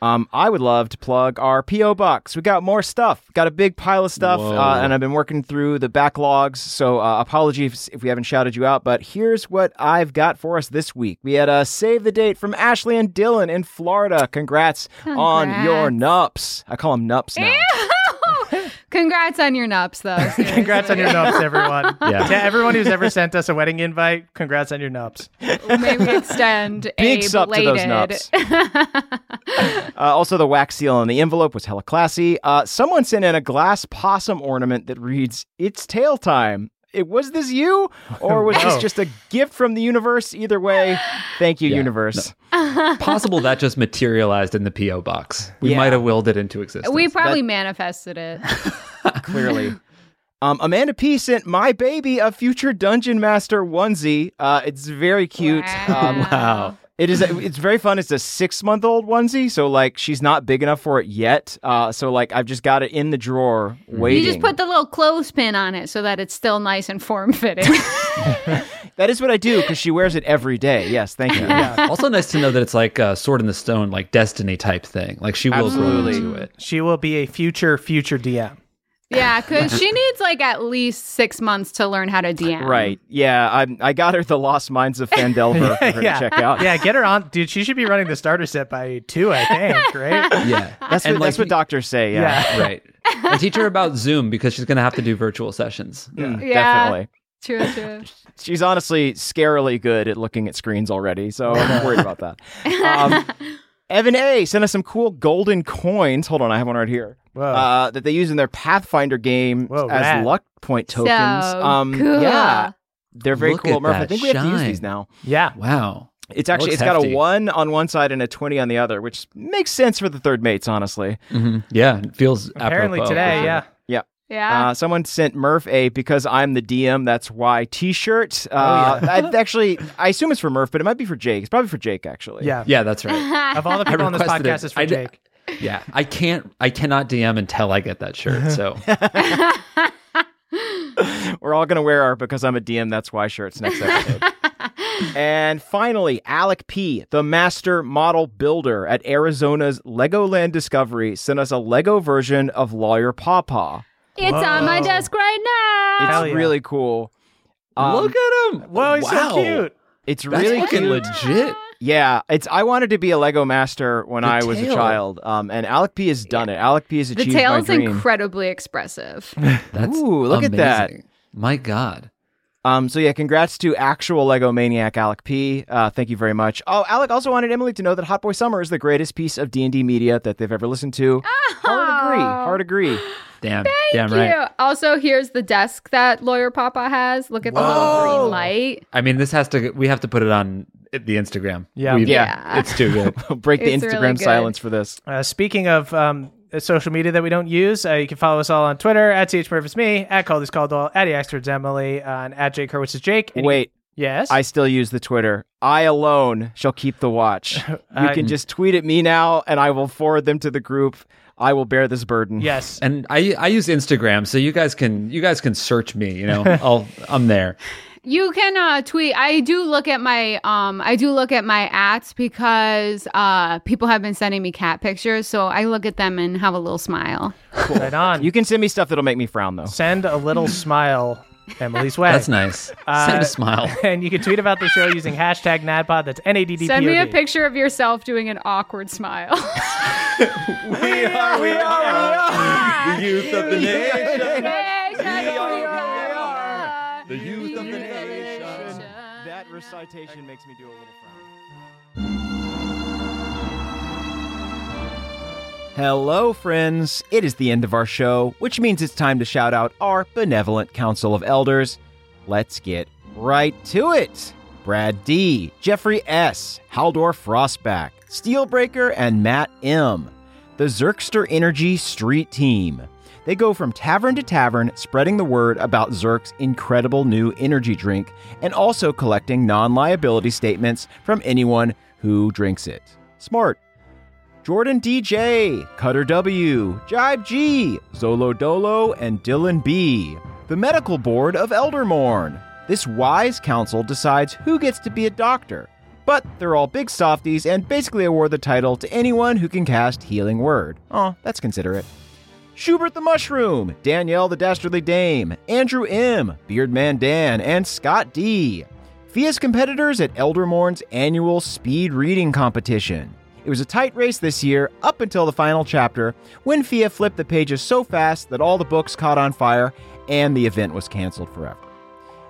Speaker 3: Um, I would love to plug our PO box. We got more stuff. Got a big pile of stuff, uh, and I've been working through the backlogs. So uh, apologies if, if we haven't shouted you out, but here's what I've got for us this week. We had a save the date from Ashley and Dylan in Florida. Congrats, on your nups. I call them nups now.
Speaker 4: Congrats on your nups, though.
Speaker 1: Congrats on your nups, everyone.
Speaker 2: Yeah.
Speaker 1: To everyone who's ever sent us a wedding invite, congrats on your nups.
Speaker 4: May we extend
Speaker 3: Big
Speaker 4: a
Speaker 3: sup to those nups. uh, also, the wax seal on the envelope was hella classy. Uh, someone sent in a glass possum ornament that reads, It's tail time. It was this you, or was this just a gift from the universe? Either way, thank you,
Speaker 2: Yeah,
Speaker 3: universe.
Speaker 2: Possible that just materialized in the PO box. We
Speaker 3: Yeah.
Speaker 2: might have willed it into existence.
Speaker 4: we probably manifested it.
Speaker 3: Clearly. Um, Amanda P sent my baby a future dungeon master onesie. Uh, it's very cute. Um,
Speaker 2: wow.
Speaker 3: It is. It's very fun. It's a six month old onesie, so like she's not big enough for it yet. Uh, so like I've just got it in the drawer waiting.
Speaker 4: You just put the little clothespin on it so that it's still nice and form fitting.
Speaker 3: that is what I do because she wears it every day. Yes, thank you.
Speaker 2: also nice to know that it's like a sword in the stone, like destiny type thing. Like she will grow into it.
Speaker 1: She will be a future, future DM.
Speaker 4: Yeah, because she needs like at least six months to learn how to DM.
Speaker 3: Right. Yeah. I I got her the Lost Minds of Phandelver for her
Speaker 1: yeah.
Speaker 3: to check out.
Speaker 1: Yeah, get her on. Dude, she should be running the starter set by two, I think, right?
Speaker 2: Yeah.
Speaker 3: That's
Speaker 2: and
Speaker 3: what, that's what doctors say. Yeah.
Speaker 1: Yeah.
Speaker 2: right. And teach her about Zoom because she's going to have to do virtual sessions.
Speaker 3: Mm,
Speaker 4: Yeah.
Speaker 3: Definitely.
Speaker 4: True, true.
Speaker 3: She's honestly scarily good at looking at screens already, so I'm not worried about that. Um, Evan A sent us some cool golden coins. Hold on, I have one right here.
Speaker 1: Whoa.
Speaker 3: Uh, that they use in their Pathfinder game
Speaker 1: Whoa,
Speaker 3: as
Speaker 1: rad.
Speaker 3: luck point tokens.
Speaker 4: So
Speaker 3: um,
Speaker 4: cool.
Speaker 3: Yeah, they're very
Speaker 2: Look
Speaker 3: cool.
Speaker 2: at
Speaker 3: Murph, I
Speaker 2: that
Speaker 3: think we have to use
Speaker 2: shine.
Speaker 3: these now.
Speaker 1: yeah.
Speaker 2: Wow.
Speaker 3: It's actually
Speaker 2: looks
Speaker 3: it's got a one on one side and a twenty on the other, which makes sense for the third mates, honestly.
Speaker 2: hmm Yeah. It feels
Speaker 1: Apparently
Speaker 2: apropos.
Speaker 1: today, yeah.
Speaker 4: Yeah.
Speaker 3: Uh, someone sent Murph a because I'm the DM. That's why T-shirt.
Speaker 1: Oh,
Speaker 3: Uh, I, actually, I assume it's for Murph, but it might be for Jake. It's probably for Jake, actually.
Speaker 1: Yeah.
Speaker 2: Yeah, that's right.
Speaker 1: Of all the people on this podcast,
Speaker 2: it.
Speaker 1: it's for
Speaker 2: I d-
Speaker 1: Jake.
Speaker 2: Yeah. I can't, I cannot DM until I get that shirt. So
Speaker 3: We're all gonna wear our because I'm a DM. That's why shirts next episode. and finally, Alec P, the master model builder at Arizona's Legoland Discovery, sent us a Lego version of Lawyer Pawpaw.
Speaker 4: It's on my desk right now.
Speaker 3: It's
Speaker 1: yeah.
Speaker 3: really cool. Um,
Speaker 2: look at him.
Speaker 1: Whoa, he's
Speaker 2: wow.
Speaker 1: so cute.
Speaker 3: It's
Speaker 2: That's
Speaker 3: really
Speaker 2: fucking
Speaker 3: cute.
Speaker 2: legit.
Speaker 3: Yeah, it's. I wanted to be a Lego master when
Speaker 2: The
Speaker 3: I was a child, um, and Alec P has done it. Alec P has achieved the
Speaker 4: tail
Speaker 3: my
Speaker 4: is
Speaker 3: dream.
Speaker 4: incredibly expressive.
Speaker 2: That's
Speaker 3: Ooh, look at that.
Speaker 2: My God.
Speaker 3: Um, so yeah, congrats to actual Lego maniac Alec P. Uh, thank you very much. Oh, Alec also wanted Emily to know that Hot Boy Summer is the greatest piece of D and D media that they've ever listened to. Hard agree. Hard agree.
Speaker 2: Damn. Damn
Speaker 4: Thank
Speaker 2: right.
Speaker 4: you. Also, here's the desk that Lawyer Papa has. Look at the little green light.
Speaker 2: I mean, this has to. We have to put it on the Instagram.
Speaker 1: Yeah.
Speaker 2: We-
Speaker 3: Yeah.
Speaker 2: It's too good.
Speaker 3: Break the
Speaker 4: It's
Speaker 3: Instagram
Speaker 4: really
Speaker 3: silence for this.
Speaker 1: Uh, speaking of um, uh, social media that we don't use, uh, you can follow us all on Twitter at CHMurph me, at Call This Caldwell, at Experts Emily, uh, and at Jake Hurwitz is Jake. And you-
Speaker 3: Wait,
Speaker 1: yes.
Speaker 3: I still use the Twitter. I alone shall keep the watch. You
Speaker 1: I-
Speaker 3: can just tweet at me now, and I will forward them to the group. I will bear this burden.
Speaker 1: yes.
Speaker 2: and I I use Instagram, so you guys can you guys can search me. You know, I'll I'm there.
Speaker 4: You can uh, tweet. I do look at my um. I do look at my ats because uh people have been sending me cat pictures, so I look at them and have a little smile.
Speaker 1: Right on.
Speaker 3: You can send me stuff that'll make me frown, though.
Speaker 1: send a little smile Emily's way.
Speaker 2: That's nice.
Speaker 1: Uh,
Speaker 2: Send a smile.
Speaker 1: and you can tweet about the show using hashtag NADDPOD. That's N A D D P O D.
Speaker 4: Send me a picture of yourself doing an awkward smile.
Speaker 3: We are, we are, we are.
Speaker 2: The youth of the nation.
Speaker 4: We are, the
Speaker 3: youth of the nation. That recitation makes me do a little frown. Hello, friends. It is the end of our show, which means it's time to shout out our benevolent Council of Elders. Let's get right to it. Brad D, Jeffrey S, Haldor Frostback, Steelbreaker, and Matt M. The Zerkster Energy Street Team. They go from tavern to tavern, spreading the word about Zerk's incredible new energy drink and also collecting non liability statements from anyone who drinks it. Smart. Jordan DJ, Cutter W, Jibe G, Zolo Dolo, and Dylan B. The Medical Board of Eldermourne. This wise council decides who gets to be a doctor, But they're all big softies and basically award the title to anyone who can cast Healing Word. Oh, that's considerate. Schubert the Mushroom, Danielle the Dastardly Dame, Andrew M., Beardman Dan, and Scott D. Fia's competitors at Eldermourne's annual speed reading competition. It was a tight race this year up until the final chapter when Fia flipped the pages so fast that all the books caught on fire and the event was canceled forever.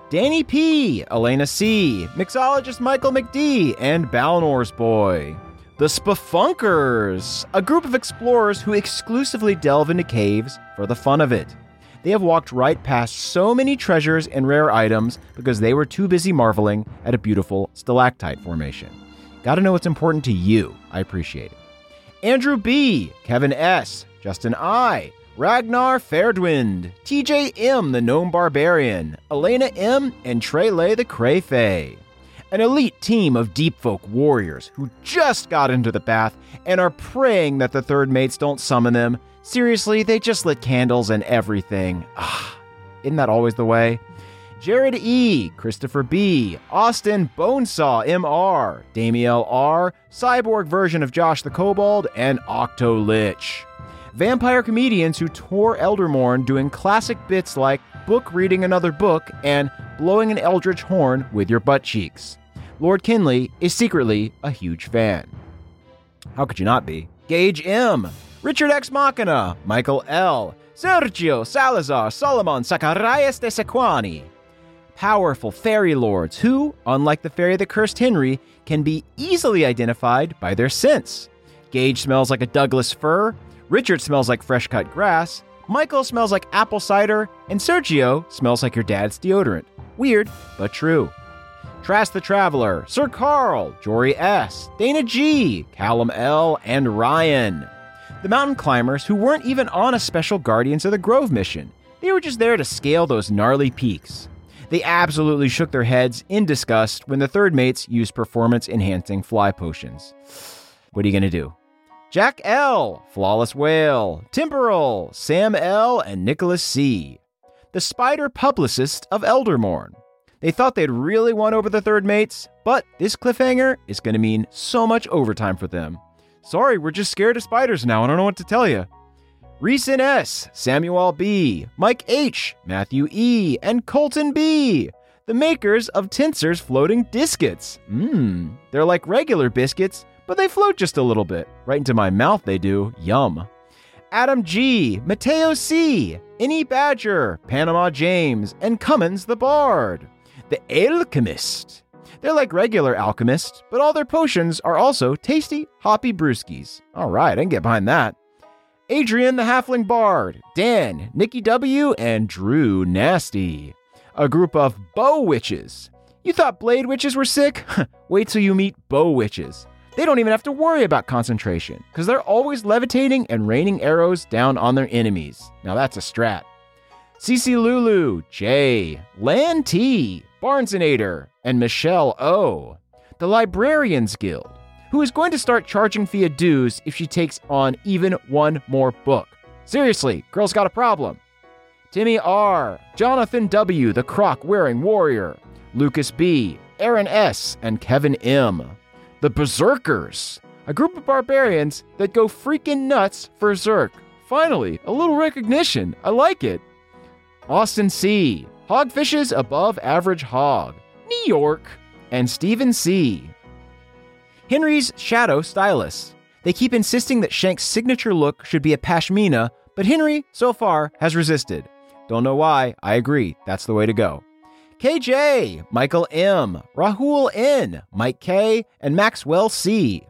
Speaker 3: Danny P., Elena C., mixologist Michael McD., and Balnor's Boy. The Spelfunkers, a group of explorers who exclusively delve into caves for the fun of it. They have walked right past so many treasures and rare items because they were too busy marveling at a beautiful stalactite formation. Gotta know what's important to you. I appreciate it. Andrew B., Kevin S., Justin I., Ragnar Fairdwind, TJ M., the Gnome Barbarian, Elena M., and Trele the Crayfay. An elite team of deep folk warriors who just got into the bath and are praying that the third mates don't summon them. Seriously, they just lit candles and everything. Ah, isn't that always the way? Jared E., Christopher B., Austin Bonesaw MR, Damiel R., cyborg version of Josh the Kobold, and Octo Lich. Vampire comedians who tour Eldermourne doing classic bits like book reading another book and blowing an eldritch horn with your butt cheeks. Lord Kinley is secretly a huge fan. How could you not be? Gage M., Richard X Machina, Michael L., Sergio Salazar Solomon Zacharias de Sequani. Powerful fairy lords who, unlike the fairy that cursed Henry, can be easily identified by their scents. Gage smells like a Douglas fir, Richard smells like fresh cut grass, Michael smells like apple cider, and Sergio smells like your dad's deodorant. Weird, but true. Trask the Traveler, Sir Carl, Jory S., Dana G., Callum L., and Ryan. The mountain climbers who weren't even on a special Guardians of the Grove mission. They were just there to scale those gnarly peaks. They absolutely shook their heads in disgust when the third mates used performance enhancing fly potions. What are you going to do? Jack L., Flawless Whale, Temporal, Sam L., and Nicholas C., the spider publicist of Eldermourne. They thought they'd really won over the third mates, but this cliffhanger is going to mean so much overtime for them. Sorry, we're just scared of spiders now. I don't know what to tell you. Reese S., Samuel B., Mike H., Matthew E., and Colton B., the makers of Tenser's floating biscuits. Mmm, they're like regular biscuits, but they float just a little bit. Right into my mouth, they do. Yum. Adam G., Mateo C., Any Badger, Panama James, and Cummins the Bard. The Alchemist. They're like regular alchemists, but all their potions are also tasty, hoppy brewskis. All right, I can get behind that. Adrian the Halfling Bard, Dan, Nikki W., and Drew Nasty. A group of bow witches. You thought blade witches were sick? Wait till you meet bow witches. They don't even have to worry about concentration, because they're always levitating and raining arrows down on their enemies. Now that's a strat. Cece Lulu, Jay, Lan T, Barnesonator, and Michelle O. The Librarians Guild, who is going to start charging Fia dues if she takes on even one more book. Seriously, girl's got a problem. Timmy R., Jonathan W., the croc wearing warrior, Lucas B., Aaron S., and Kevin M. The Berserkers, a group of barbarians that go freaking nuts for Zerk. Finally, a little recognition. I like it. Austin C., Hogfish's Above Average Hog, New York, and Stephen C. Henry's Shadow Stylist. They keep insisting that Shank's signature look should be a pashmina, but Henry, so far, has resisted. Don't know why. I agree. That's the way to go. KJ, Michael M, Rahul N, Mike K, and Maxwell C.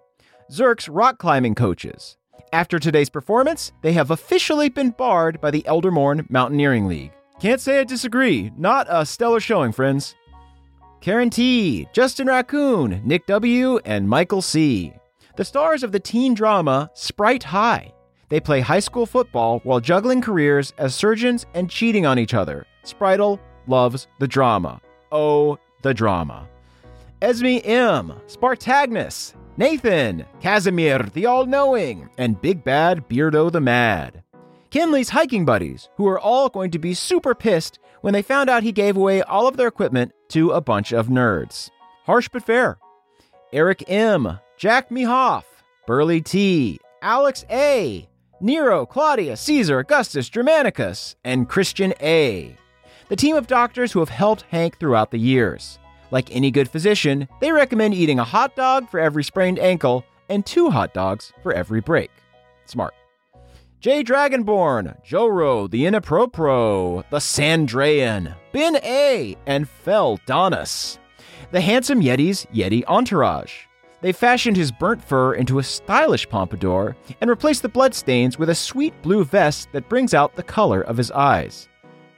Speaker 3: Zerk's rock climbing coaches. After today's performance, they have officially been barred by the Eldermourne Mountaineering League. Can't say I disagree. Not a stellar showing, friends. Karen T, Justin Raccoon, Nick W, and Michael C. The stars of the teen drama Sprite High. They play high school football while juggling careers as surgeons and cheating on each other. Spritel loves the drama. Oh, the drama. Esme M, Spartagnus, Nathan, Casimir the All Knowing, and Big Bad Beardo the Mad. Kinley's hiking buddies, who are all going to be super pissed when they found out he gave away all of their equipment to a bunch of nerds. Harsh but fair. Eric M., Jack Mihoff, Burley T., Alex A., Nero, Claudia, Caesar, Augustus, Germanicus, and Christian A. The team of doctors who have helped Hank throughout the years. Like any good physician, they recommend eating a hot dog for every sprained ankle and two hot dogs for every break. Smart. Jay Dragonborn, Joro, the Inapropro, the Sandrayan, Ben A, and Fel Donis. The handsome Yeti's Yeti entourage. They fashioned his burnt fur into a stylish pompadour and replaced the bloodstains with a sweet blue vest that brings out the color of his eyes.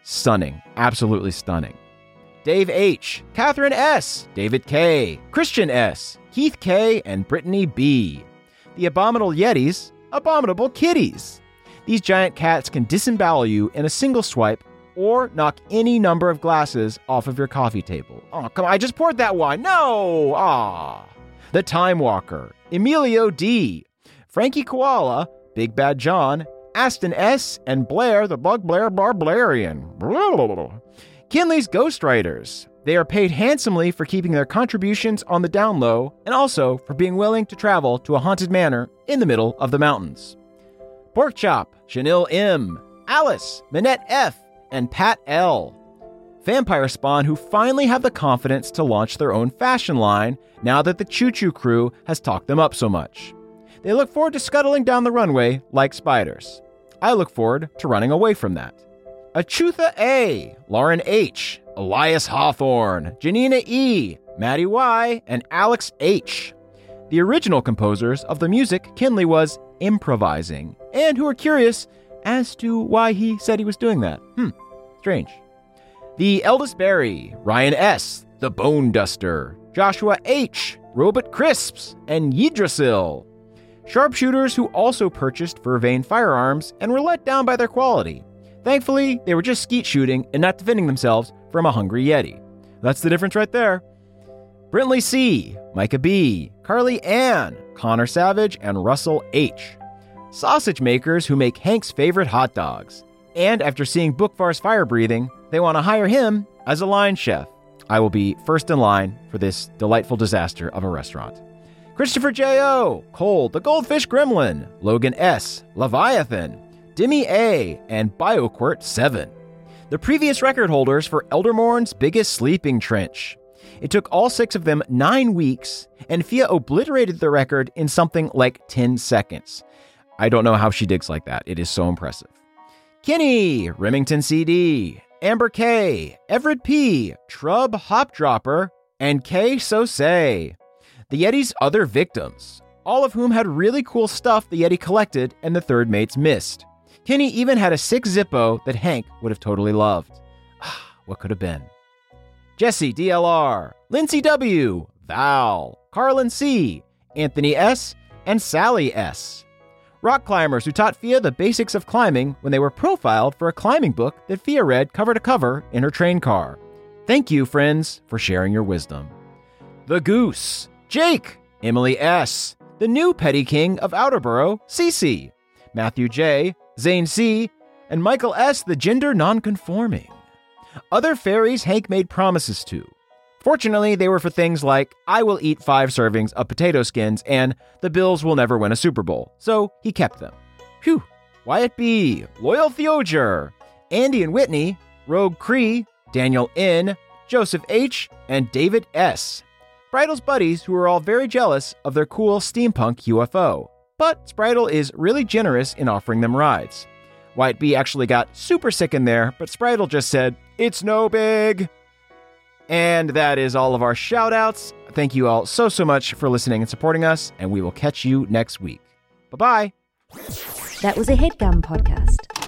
Speaker 3: Stunning. Absolutely stunning. Dave H., Catherine S., David K., Christian S., Keith K., and Brittany B. The Abominable Yetis, Abominable Kitties. These giant cats can disembowel you in a single swipe or knock any number of glasses off of your coffee table. Oh, come on, I just poured that wine. No! Ah. The Time Walker, Emilio D., Frankie Koala, Big Bad John, Aston S., and Blair the Bug Blair Barbarian. Kinley's Ghostwriters. They are paid handsomely for keeping their contributions on the down low and also for being willing to travel to a haunted manor in the middle of the mountains. Pork Chop, Chanel M, Alice, Minette F, and Pat L. Vampire Spawn who finally have the confidence to launch their own fashion line now that the Choo Choo crew has talked them up so much. They look forward to scuttling down the runway like spiders. I look forward to running away from that. Achutha A, Lauren H, Elias Hawthorne, Janina E, Maddie Y, and Alex H. The original composers of the music Kinley was improvising, and who are curious as to why he said he was doing that. Hmm, strange. The Eldest Barry, Ryan S., The Bone Duster, Joshua H., Robot Crisps, and Yggdrasil. Sharpshooters who also purchased Vervain firearms and were let down by their quality. Thankfully, they were just skeet shooting and not defending themselves from a hungry Yeti. That's the difference right there. Brintley C., Micah B., Carly Ann, Connor Savage, and Russell H. Sausage makers who make Hank's favorite hot dogs. And after seeing Bookvar's fire breathing, they want to hire him as a line chef. I will be first in line for this delightful disaster of a restaurant. Christopher J.O., Cole, the Goldfish Gremlin, Logan S., Leviathan, Demi A., and BioQuert 7. The previous record holders for Eldermourne's biggest sleeping trench. It took all six of them nine weeks, and Fia obliterated the record in something like 10 seconds. I don't know how she digs like that. It is so impressive. Kenny, Remington CD, Amber K, Everett P, Trub Hopdropper, and K So Say. The Yeti's other victims, all of whom had really cool stuff the Yeti collected and the third mates missed. Kenny even had a sick Zippo that Hank would have totally loved. what could have been? Jesse DLR, Lindsay W, Val, Carlin C, Anthony S, and Sally S. Rock climbers who taught Fia the basics of climbing when they were profiled for a climbing book that Fia read cover to cover in her train car. Thank you, friends, for sharing your wisdom. The Goose, Jake, Emily S., the new petty king of Outerborough, Cece, Matthew J., Zane C., and Michael S., the gender nonconforming. Other fairies Hank made promises to. Fortunately, they were for things like, I will eat five servings of potato skins, and the Bills will never win a Super Bowl. So he kept them. Phew. Wyatt B., Loyal Theoger, Andy and Whitney, Rogue Cree, Daniel N., Joseph H., and David S. Spritel's buddies who are all very jealous of their cool steampunk UFO. But Spritel is really generous in offering them rides. White B actually got super sick in there, but Spritel just said, It's no big. And that is all of our shout outs. Thank you all so, so much for listening and supporting us, and we will catch you next week. Bye bye.
Speaker 7: That was a headgum podcast.